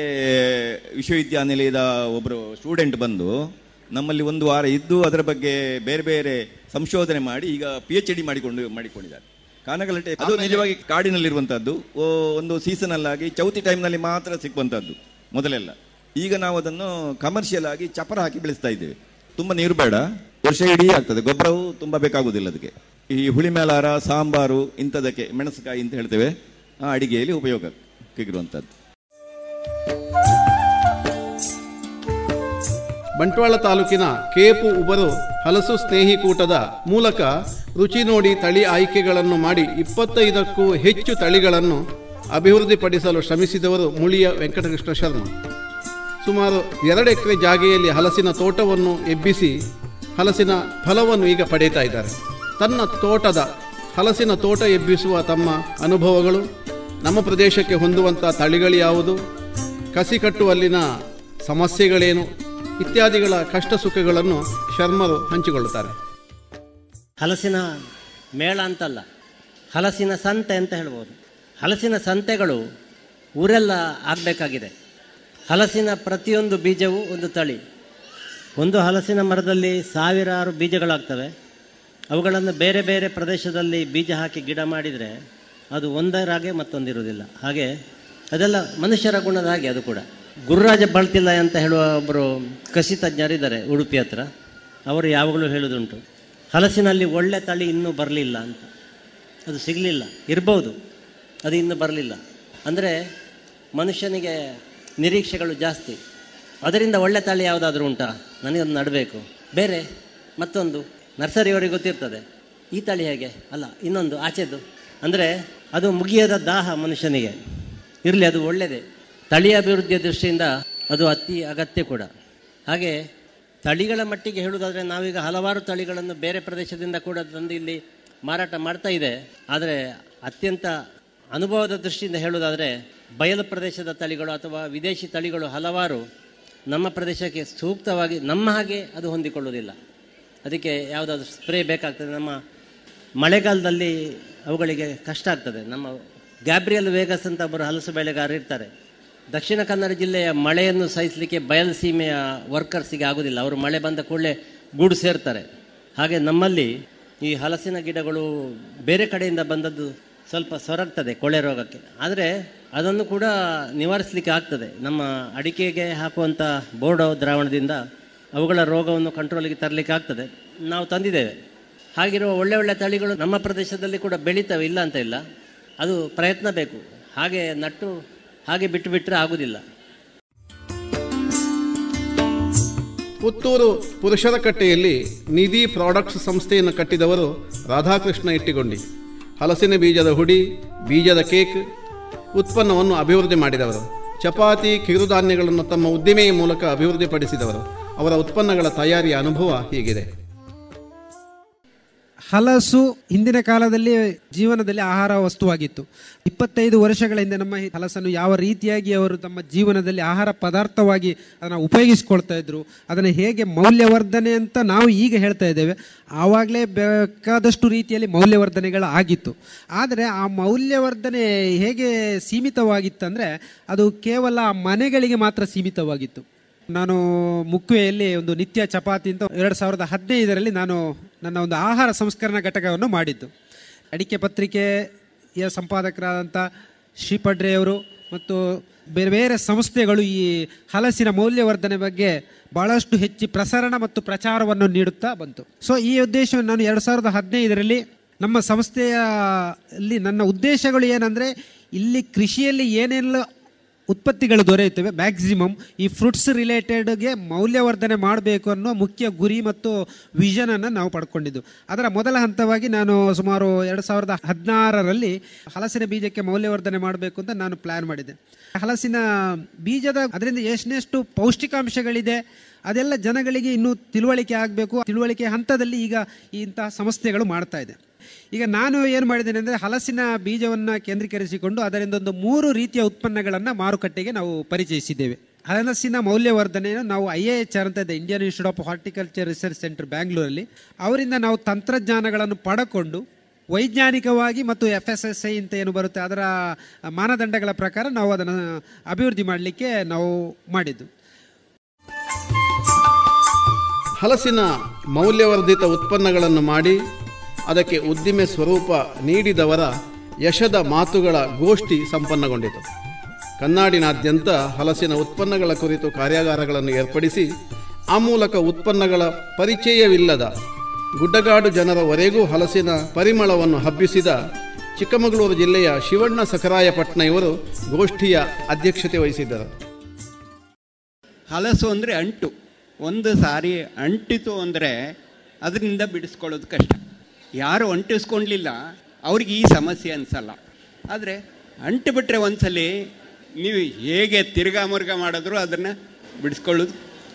ವಿಶ್ವವಿದ್ಯಾನಿಲಯದ ಒಬ್ಬರು ಸ್ಟೂಡೆಂಟ್ ಬಂದು ನಮ್ಮಲ್ಲಿ ಒಂದು ವಾರ ಇದ್ದು ಅದರ ಬಗ್ಗೆ ಬೇರೆ ಬೇರೆ ಸಂಶೋಧನೆ ಮಾಡಿ ಈಗ ಪಿ ಎಚ್ ಡಿ ಮಾಡಿಕೊಂಡು ಮಾಡಿಕೊಂಡಿದ್ದಾರೆ. ಕಾನಗಲಟೆ ಅದು ನಿಜವಾಗಿ ಕಾಡಿನಲ್ಲಿರುವಂಥದ್ದು ಒಂದು ಸೀಸನಲ್ಲಾಗಿ ಆಗಿ ಚೌತಿ ಟೈಮ್ನಲ್ಲಿ ಮಾತ್ರ ಸಿಕ್ಕುವಂಥದ್ದು ಮೊದಲೆಲ್ಲ. ಈಗ ನಾವು ಅದನ್ನು ಕಮರ್ಷಿಯಲ್ ಆಗಿ ಚಪರ ಹಾಕಿ ಬೆಳೆಸ್ತಾ ಇದ್ದೇವೆ. ತುಂಬ ನೀರು ಬೇಡ, ವರ್ಷ ಇಡೀ ಆಗ್ತದೆ. ಗೊಬ್ಬರವು ತುಂಬ ಬೇಕಾಗುವುದಿಲ್ಲ ಅದಕ್ಕೆ. ಈ ಹುಳಿ ಮೇಲಾರ, ಸಾಂಬಾರು ಇಂಥದಕ್ಕೆ ಮೆಣಸುಕಾಯಿ ಅಂತ ಹೇಳ್ತೇವೆ, ಆ ಅಡಿಗೆಯಲ್ಲಿ ಉಪಯೋಗಕ್ಕಿರುವಂಥದ್ದು ಬಂಟ್ವಾಳ ತಾಲೂಕಿನ ಕೇಪು ಉಬರು ಹಲಸು ಸ್ನೇಹಿ ಕೂಟದ ಮೂಲಕ ರುಚಿ ನೋಡಿ ತಳಿ ಆಯ್ಕೆಗಳನ್ನು ಮಾಡಿ ಇಪ್ಪತ್ತೈದಕ್ಕೂ ಹೆಚ್ಚು ತಳಿಗಳನ್ನು ಅಭಿವೃದ್ಧಿಪಡಿಸಲು ಶ್ರಮಿಸಿದವರು ಮುಳಿಯ ವೆಂಕಟಕೃಷ್ಣ ಶರ್ಮ. ಸುಮಾರು ಎರಡು ಎಕರೆ ಜಾಗೆಯಲ್ಲಿ ಹಲಸಿನ ತೋಟವನ್ನು ಎಬ್ಬಿಸಿ ಹಲಸಿನ ಫಲವನ್ನು ಈಗ ಪಡೀತಾ ಇದ್ದಾರೆ. ತನ್ನ ತೋಟದ ಹಲಸಿನ ತೋಟ ಎಬ್ಬಿಸುವ ತಮ್ಮ ಅನುಭವಗಳು, ನಮ್ಮ ಪ್ರದೇಶಕ್ಕೆ ಹೊಂದುವಂಥ ತಳಿಗಳು ಯಾವುದು, ಕಸಿ ಕಟ್ಟುವಲ್ಲಿನ ಸಮಸ್ಯೆಗಳೇನು, ಇತ್ಯಾದಿಗಳ ಕಷ್ಟ ಸುಖಗಳನ್ನು ಶರ್ಮರು ಹಂಚಿಕೊಳ್ಳುತ್ತಾರೆ. ಹಲಸಿನ ಮೇಳ ಅಂತಲ್ಲ, ಹಲಸಿನ ಸಂತೆ ಅಂತ ಹೇಳ್ಬೋದು. ಹಲಸಿನ ಸಂತೆಗಳು ಊರೆಲ್ಲ ಆಗಬೇಕಾಗಿದೆ. ಹಲಸಿನ ಪ್ರತಿಯೊಂದು ಬೀಜವೂ ಒಂದು ತಳಿ. ಒಂದು ಹಲಸಿನ ಮರದಲ್ಲಿ ಸಾವಿರಾರು ಬೀಜಗಳಾಗ್ತವೆ. ಅವುಗಳನ್ನು ಬೇರೆ ಬೇರೆ ಪ್ರದೇಶದಲ್ಲಿ ಬೀಜ ಹಾಕಿ ಗಿಡ ಮಾಡಿದರೆ ಅದು ಒಂದರಾಗೆ ಮತ್ತೊಂದಿರುವುದಿಲ್ಲ. ಹಾಗೆ ಅದೆಲ್ಲ ಮನುಷ್ಯರ ಗುಣದ ಹಾಗೆ ಅದು ಕೂಡ. ಗುರುರಾಜ ಬಳ್ತಿಲ್ಲ ಅಂತ ಹೇಳುವ ಒಬ್ಬರು ಕಸಿ ತಜ್ಞರಿದ್ದಾರೆ ಉಡುಪಿ ಹತ್ರ. ಅವರು ಯಾವಾಗಲೂ ಹೇಳೋದುಂಟು ಹಲಸಿನಲ್ಲಿ ಒಳ್ಳೆ ತಳಿ ಇನ್ನೂ ಬರಲಿಲ್ಲ ಅಂತ. ಅದು ಸಿಗಲಿಲ್ಲ, ಇರ್ಬೋದು, ಅದು ಇನ್ನೂ ಬರಲಿಲ್ಲ. ಅಂದರೆ ಮನುಷ್ಯನಿಗೆ ನಿರೀಕ್ಷೆಗಳು ಜಾಸ್ತಿ. ಅದರಿಂದ ಒಳ್ಳೆ ತಳಿ ಯಾವುದಾದ್ರೂ ಉಂಟಾ? ಅದು ನಡಬೇಕು. ಬೇರೆ, ಮತ್ತೊಂದು. ನರ್ಸರಿಯವರಿಗೆ ಗೊತ್ತಿರ್ತದೆ. ಈ ತಳಿ ಹೇಗೆ? ಅಲ್ಲ, ಇನ್ನೊಂದು, ಆಚೆದು. ಅಂದರೆ, ಅದು ಮುಗಿಯದ ದಾಹ ಮನುಷ್ಯನಿಗೆ. ಇರಲಿ, ಅದು ಒಳ್ಳೆಯದೇ ತಳಿ ಅಭಿವೃದ್ಧಿಯ ದೃಷ್ಟಿಯಿಂದ ಅದು ಅತಿ ಅಗತ್ಯ ಕೂಡ. ಹಾಗೆ, ತಳಿಗಳ ಮಟ್ಟಿಗೆ ಹೇಳುವುದಾದರೆ, ನಾವೀಗ ಹಲವಾರು ತಳಿಗಳನ್ನು ಬೇರೆ ಪ್ರದೇಶದಿಂದ ಕೂಡ ತಂದು ಇಲ್ಲಿ ಮಾರಾಟ ಮಾಡ್ತಾ ಇದೆ. ಆದರೆ, ಅತ್ಯಂತ ಅನುಭವದ ದೃಷ್ಟಿಯಿಂದ ಹೇಳುವುದಾದರೆ ಬಯಲು ಪ್ರದೇಶದ ತಳಿಗಳು ಅಥವಾ ವಿದೇಶಿ ತಳಿಗಳು ಹಲವಾರು ನಮ್ಮ ಪ್ರದೇಶಕ್ಕೆ ಸೂಕ್ತವಾಗಿ, ನಮ್ಮ ಹಾಗೆ ಅದು ಹೊಂದಿಕೊಳ್ಳುವುದಿಲ್ಲ. ಅದಕ್ಕೆ ಯಾವುದಾದ್ರೂ ಸ್ಪ್ರೇ ಬೇಕಾಗ್ತದೆ. ನಮ್ಮ ಮಳೆಗಾಲದಲ್ಲಿ ಅವುಗಳಿಗೆ ಕಷ್ಟ ಆಗ್ತದೆ. ನಮ್ಮ ಗ್ಯಾಬ್ರಿಯಲ್ ವೇಗಸ್ ಅಂತ ಒಬ್ಬರು ಹಲಸು ಬೆಳೆಗಾರರು ಇರ್ತಾರೆ. ದಕ್ಷಿಣ ಕನ್ನಡ ಜಿಲ್ಲೆಯ ಮಳೆಯನ್ನು ಸಹಿಸಲಿಕ್ಕೆ ಬಯಲು ಸೀಮೆಯ ವರ್ಕರ್ಸಿಗೆ ಆಗೋದಿಲ್ಲ. ಅವರು ಮಳೆ ಬಂದ ಕೂಡಲೇ ಗೂಡು ಸೇರ್ತಾರೆ. ಹಾಗೆ ನಮ್ಮಲ್ಲಿ ಈ ಹಲಸಿನ ಗಿಡಗಳು ಬೇರೆ ಕಡೆಯಿಂದ ಬಂದದ್ದು ಸ್ವಲ್ಪ ಸೊರಗ್ತದೆ ಕೊಳೆ ರೋಗಕ್ಕೆ. ಆದರೆ ಅದನ್ನು ಕೂಡ ನಿವಾರಿಸಲಿಕ್ಕೆ ಆಗ್ತದೆ. ನಮ್ಮ ಅಡಿಕೆಗೆ ಹಾಕುವಂಥ ಬೋರ್ಡೋ ದ್ರಾವಣದಿಂದ ಅವುಗಳ ರೋಗವನ್ನು ಕಂಟ್ರೋಲಿಗೆ ತರಲಿಕ್ಕೆ ಆಗ್ತದೆ. ನಾವು ತಂದಿದ್ದೇವೆ. ಹಾಗಿರುವ ಒಳ್ಳೆ ಒಳ್ಳೆ ತಳಿಗಳು ನಮ್ಮ ಪ್ರದೇಶದಲ್ಲಿ ಕೂಡ ಬೆಳೀತವೆ, ಇಲ್ಲ ಅಂತ ಇಲ್ಲ. ಅದು ಪ್ರಯತ್ನ ಬೇಕು. ಹಾಗೆ ನಟ್ಟು, ಹಾಗೆ ಬಿಟ್ಟು ಬಿಟ್ಟರೆ ಆಗುವುದಿಲ್ಲ ಪುತ್ತೂರು ಪುರುಷರ ಕಟ್ಟೆಯಲ್ಲಿ ನಿಧಿ ಪ್ರಾಡಕ್ಟ್ಸ್ ಸಂಸ್ಥೆಯನ್ನು ಕಟ್ಟಿದವರು ರಾಧಾಕೃಷ್ಣ ಇಟ್ಟಿಗೊಂಡಿ. ಹಲಸಿನ ಬೀಜದ ಹುಡಿ, ಬೀಜದ ಕೇಕ್ ಉತ್ಪನ್ನವನ್ನು ಅಭಿವೃದ್ಧಿ ಮಾಡಿದವರು. ಚಪಾತಿ ಕಿರುಧಾನ್ಯಗಳನ್ನು ತಮ್ಮ ಉದ್ದಿಮೆಯ ಮೂಲಕ ಅಭಿವೃದ್ಧಿಪಡಿಸಿದವರು. ಅವರ ಉತ್ಪನ್ನಗಳ ತಯಾರಿಯ ಅನುಭವ ಹೀಗಿದೆ. ಹಲಸು ಹಿಂದಿನ ಕಾಲದಲ್ಲಿ ಜೀವನದಲ್ಲಿ ಆಹಾರ ವಸ್ತುವಾಗಿತ್ತು. ಇಪ್ಪತ್ತೈದು ವರ್ಷಗಳ ಹಿಂದೆ ನಮ್ಮ ಹಲಸನ್ನು ಯಾವ ರೀತಿಯಾಗಿ ಅವರು ತಮ್ಮ ಜೀವನದಲ್ಲಿ ಆಹಾರ ಪದಾರ್ಥವಾಗಿ ಅದನ್ನು ಉಪಯೋಗಿಸ್ಕೊಳ್ತಾ ಇದ್ರು, ಅದನ್ನು ಹೇಗೆ ಮೌಲ್ಯವರ್ಧನೆ ಅಂತ ನಾವು ಈಗ ಹೇಳ್ತಾ ಇದ್ದೇವೆ. ಆವಾಗಲೇ ಬೇಕಾದಷ್ಟು ರೀತಿಯಲ್ಲಿ ಮೌಲ್ಯವರ್ಧನೆಗಳು ಆಗಿತ್ತು. ಆದರೆ ಆ ಮೌಲ್ಯವರ್ಧನೆ ಹೇಗೆ ಸೀಮಿತವಾಗಿತ್ತಂದರೆ, ಅದು ಕೇವಲ ಮನೆಗಳಿಗೆ ಮಾತ್ರ ಸೀಮಿತವಾಗಿತ್ತು. ನಾನು ಮುಕ್ವೆಯಲ್ಲಿ ಒಂದು ನಿತ್ಯ ಚಪಾತಿ ಅಂತ ಎರಡು ಸಾವಿರದ ಹದಿನೈದರಲ್ಲಿ ನಾನು ನನ್ನ ಒಂದು ಆಹಾರ ಸಂಸ್ಕರಣಾ ಘಟಕವನ್ನು ಮಾಡಿದ್ದು. ಅಡಿಕೆ ಪತ್ರಿಕೆಯ ಸಂಪಾದಕರಾದಂಥ ಶ್ರೀಪಡ್ರೆಯವರು ಮತ್ತು ಬೇರೆ ಬೇರೆ ಸಂಸ್ಥೆಗಳು ಈ ಹಲಸಿನ ಮೌಲ್ಯವರ್ಧನೆ ಬಗ್ಗೆ ಬಹಳಷ್ಟು ಹೆಚ್ಚು ಪ್ರಸರಣ ಮತ್ತು ಪ್ರಚಾರವನ್ನು ನೀಡುತ್ತಾ ಬಂತು. ಸೊ ಈ ಉದ್ದೇಶವನ್ನು ನಾನು ಎರಡು ಸಾವಿರದ ಹದಿನೈದರಲ್ಲಿ ನಮ್ಮ ಸಂಸ್ಥೆಯಲ್ಲಿ ನನ್ನ ಉದ್ದೇಶಗಳು ಏನಂದರೆ ಇಲ್ಲಿ ಕೃಷಿಯಲ್ಲಿ ಏನೆಲ್ಲ ಉತ್ಪತ್ತಿಗಳು ದೊರೆಯುತ್ತವೆ. ಮ್ಯಾಕ್ಸಿಮಮ್ ಈ ಫ್ರೂಟ್ಸ್ ರಿಲೇಟೆಡ್ಗೆ ಮೌಲ್ಯವರ್ಧನೆ ಮಾಡಬೇಕು ಅನ್ನೋ ಮುಖ್ಯ ಗುರಿ ಮತ್ತು ವಿಷನನ್ನು ನಾವು ಪಡ್ಕೊಂಡಿದ್ದು. ಅದರ ಮೊದಲ ಹಂತವಾಗಿ ನಾನು ಸುಮಾರು ಎರಡು ಸಾವಿರದ ಹದಿನಾರರಲ್ಲಿ ಹಲಸಿನ ಬೀಜಕ್ಕೆ ಮೌಲ್ಯವರ್ಧನೆ ಮಾಡಬೇಕು ಅಂತ ನಾನು ಪ್ಲ್ಯಾನ್ ಮಾಡಿದ್ದೆ. ಹಲಸಿನ ಬೀಜದ, ಅದರಿಂದ ಎಷ್ಟೆಷ್ಟು ಪೌಷ್ಟಿಕಾಂಶಗಳಿದೆ ಅದೆಲ್ಲ ಜನಗಳಿಗೆ ಇನ್ನೂ ತಿಳುವಳಿಕೆ ಆಗಬೇಕು. ತಿಳುವಳಿಕೆ ಹಂತದಲ್ಲಿ ಈಗ ಇಂತಹ ಸಂಸ್ಥೆಗಳು ಮಾಡ್ತಾ ಇದೆ. ಈಗ ನಾನು ಏನು ಮಾಡಿದ್ದೇನೆ ಅಂದರೆ ಹಲಸಿನ ಬೀಜವನ್ನು ಕೇಂದ್ರೀಕರಿಸಿಕೊಂಡು ಅದರಿಂದ ಒಂದು ಮೂರು ರೀತಿಯ ಉತ್ಪನ್ನಗಳನ್ನು ಮಾರುಕಟ್ಟೆಗೆ ನಾವು ಪರಿಚಯಿಸಿದ್ದೇವೆ. ಹಲಸಿನ ಮೌಲ್ಯವರ್ಧನೆಯನ್ನು ನಾವು ಐ ಎ ಎಚ್ ಆರ್ ಅಂತ ಇದೆ Indian institute of horticulture research centre ಬ್ಯಾಂಗ್ಳೂರಲ್ಲಿ ಅವರಿಂದ ನಾವು ತಂತ್ರಜ್ಞಾನಗಳನ್ನು ಪಡ್ಕೊಂಡು ವೈಜ್ಞಾನಿಕವಾಗಿ ಮತ್ತು ಎಫ್ ಎಸ್ ಎಸ್ ಐ ಅಂತ ಏನು ಬರುತ್ತೆ ಅದರ ಮಾನದಂಡಗಳ ಪ್ರಕಾರ ನಾವು ಅದನ್ನು ಅಭಿವೃದ್ಧಿ ಮಾಡಲಿಕ್ಕೆ ನಾವು ಮಾಡಿದ್ದು. ಹಲಸಿನ ಮೌಲ್ಯವರ್ಧಿತ ಉತ್ಪನ್ನಗಳನ್ನು ಮಾಡಿ ಅದಕ್ಕೆ ಉದ್ದಿಮೆ ಸ್ವರೂಪ ನೀಡಿದವರ ಯಶದ ಮಾತುಗಳ ಗೋಷ್ಠಿ ಸಂಪನ್ನಗೊಂಡಿತು. ಕನ್ನಾಡಿನಾದ್ಯಂತ ಹಲಸಿನ ಉತ್ಪನ್ನಗಳ ಕುರಿತು ಕಾರ್ಯಾಗಾರಗಳನ್ನು ಏರ್ಪಡಿಸಿ ಆ ಮೂಲಕ ಉತ್ಪನ್ನಗಳ ಪರಿಚಯವಿಲ್ಲದ ಗುಡ್ಡಗಾಡು ಜನರವರೆಗೂ ಹಲಸಿನ ಪರಿಮಳವನ್ನು ಹಬ್ಬಿಸಿದ ಚಿಕ್ಕಮಗಳೂರು ಜಿಲ್ಲೆಯ ಶಿವಣ್ಣ ಸಕರಾಯಪಟ್ನ ಇವರು ಗೋಷ್ಠಿಯ ಅಧ್ಯಕ್ಷತೆ ವಹಿಸಿದ್ದರು. ಹಲಸು ಅಂದರೆ ಅಂಟು. ಒಂದು ಸಾರಿ ಅಂಟಿತು ಅಂದರೆ ಅದರಿಂದ ಬಿಡಿಸ್ಕೊಳ್ಳೋದು ಕಷ್ಟ. ಯಾರು ಅಂಟಿಸ್ಕೊಳ್ಲಿಲ್ಲ ಅವ್ರಿಗೆ ಈ ಸಮಸ್ಯೆ ಅನಿಸಲ್ಲ. ಆದರೆ ಅಂಟಿಬಿಟ್ರೆ ಒಂದ್ಸಲಿ ನೀವು ಹೇಗೆ ತಿರ್ಗಾ ಮುರ್ಗ ಮಾಡಿದ್ರು ಅದನ್ನು ಬಿಡಿಸ್ಕೊಳ್ಳೋದು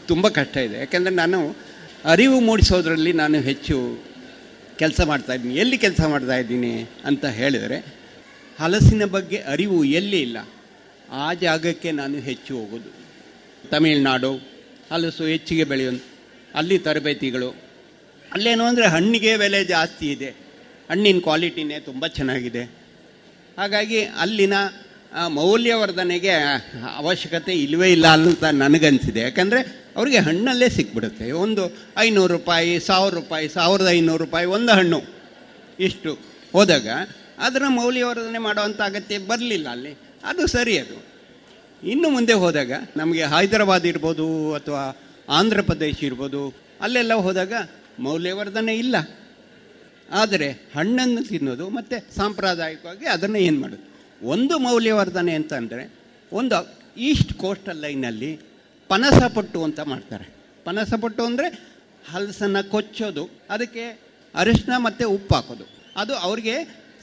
ತುಂಬ ಕಷ್ಟ ಇದೆ. ಯಾಕೆಂದರೆ ನಾನು ಅರಿವು ಮೂಡಿಸೋದ್ರಲ್ಲಿ ನಾನು ಹೆಚ್ಚು ಕೆಲಸ ಮಾಡ್ತಾ ಇದ್ದೀನಿ. ಎಲ್ಲಿ ಕೆಲಸ ಮಾಡ್ತಾ ಇದ್ದೀನಿ ಅಂತ ಹೇಳಿದರೆ, ಹಲಸಿನ ಬಗ್ಗೆ ಅರಿವು ಎಲ್ಲಿ ಇಲ್ಲ, ಆ ಜಾಗಕ್ಕೆ ನಾನು ಹೆಚ್ಚು ಹೋಗೋದು. ತಮಿಳುನಾಡು ಹಲಸು ಹೆಚ್ಚಿಗೆ ಬೆಳೆಯೋದು ಅಲ್ಲಿ ತರಬೇತಿಗಳು. ಅಲ್ಲೇನು ಅಂದರೆ ಹಣ್ಣಿಗೆ ಬೆಲೆ ಜಾಸ್ತಿ ಇದೆ. ಹಣ್ಣಿನ ಕ್ವಾಲಿಟಿನೇ ತುಂಬ ಚೆನ್ನಾಗಿದೆ. ಹಾಗಾಗಿ ಅಲ್ಲಿನ ಮೌಲ್ಯವರ್ಧನೆಗೆ ಅವಶ್ಯಕತೆ ಇಲ್ಲವೇ ಇಲ್ಲ ಅಂತ ನನಗನ್ಸಿದೆ. ಯಾಕಂದರೆ ಅವರಿಗೆ ಹಣ್ಣಲ್ಲೇ ಸಿಕ್ಬಿಡುತ್ತೆ. ಒಂದು ಐನೂರು ರೂಪಾಯಿ, ಸಾವಿರ ರೂಪಾಯಿ, ಸಾವಿರದ ಐನೂರು ರೂಪಾಯಿ ಒಂದು ಹಣ್ಣು ಇಷ್ಟು ಹೋದಾಗ ಅದರ ಮೌಲ್ಯವರ್ಧನೆ ಮಾಡುವಂಥ ಅಗತ್ಯ ಬರಲಿಲ್ಲ ಅಲ್ಲಿ. ಅದು ಸರಿ ಅದು. ಇನ್ನು ಮುಂದೆ ಹೋದಾಗ ನಮಗೆ ಹೈದರಾಬಾದ್ ಇರ್ಬೋದು ಅಥವಾ ಆಂಧ್ರ ಪ್ರದೇಶ ಇರ್ಬೋದು, ಅಲ್ಲೆಲ್ಲ ಹೋದಾಗ ಮೌಲ್ಯವರ್ಧನೆ ಇಲ್ಲ. ಆದರೆ ಹಣ್ಣನ್ನು ತಿನ್ನೋದು ಮತ್ತು ಸಾಂಪ್ರದಾಯಿಕವಾಗಿ ಅದನ್ನು ಏನು ಮಾಡೋದು? ಒಂದು ಮೌಲ್ಯವರ್ಧನೆ ಅಂತಂದರೆ ಒಂದು ಈಸ್ಟ್ ಕೋಸ್ಟಲ್ ಲೈನಲ್ಲಿ ಪನಸ ಪಟ್ಟು ಅಂತ ಮಾಡ್ತಾರೆ. ಪನಸಪಟ್ಟು ಅಂದರೆ ಹಲಸನ್ನು ಕೊಚ್ಚೋದು, ಅದಕ್ಕೆ ಅರಿಶಿನ ಮತ್ತು ಉಪ್ಪು ಹಾಕೋದು. ಅದು ಅವ್ರಿಗೆ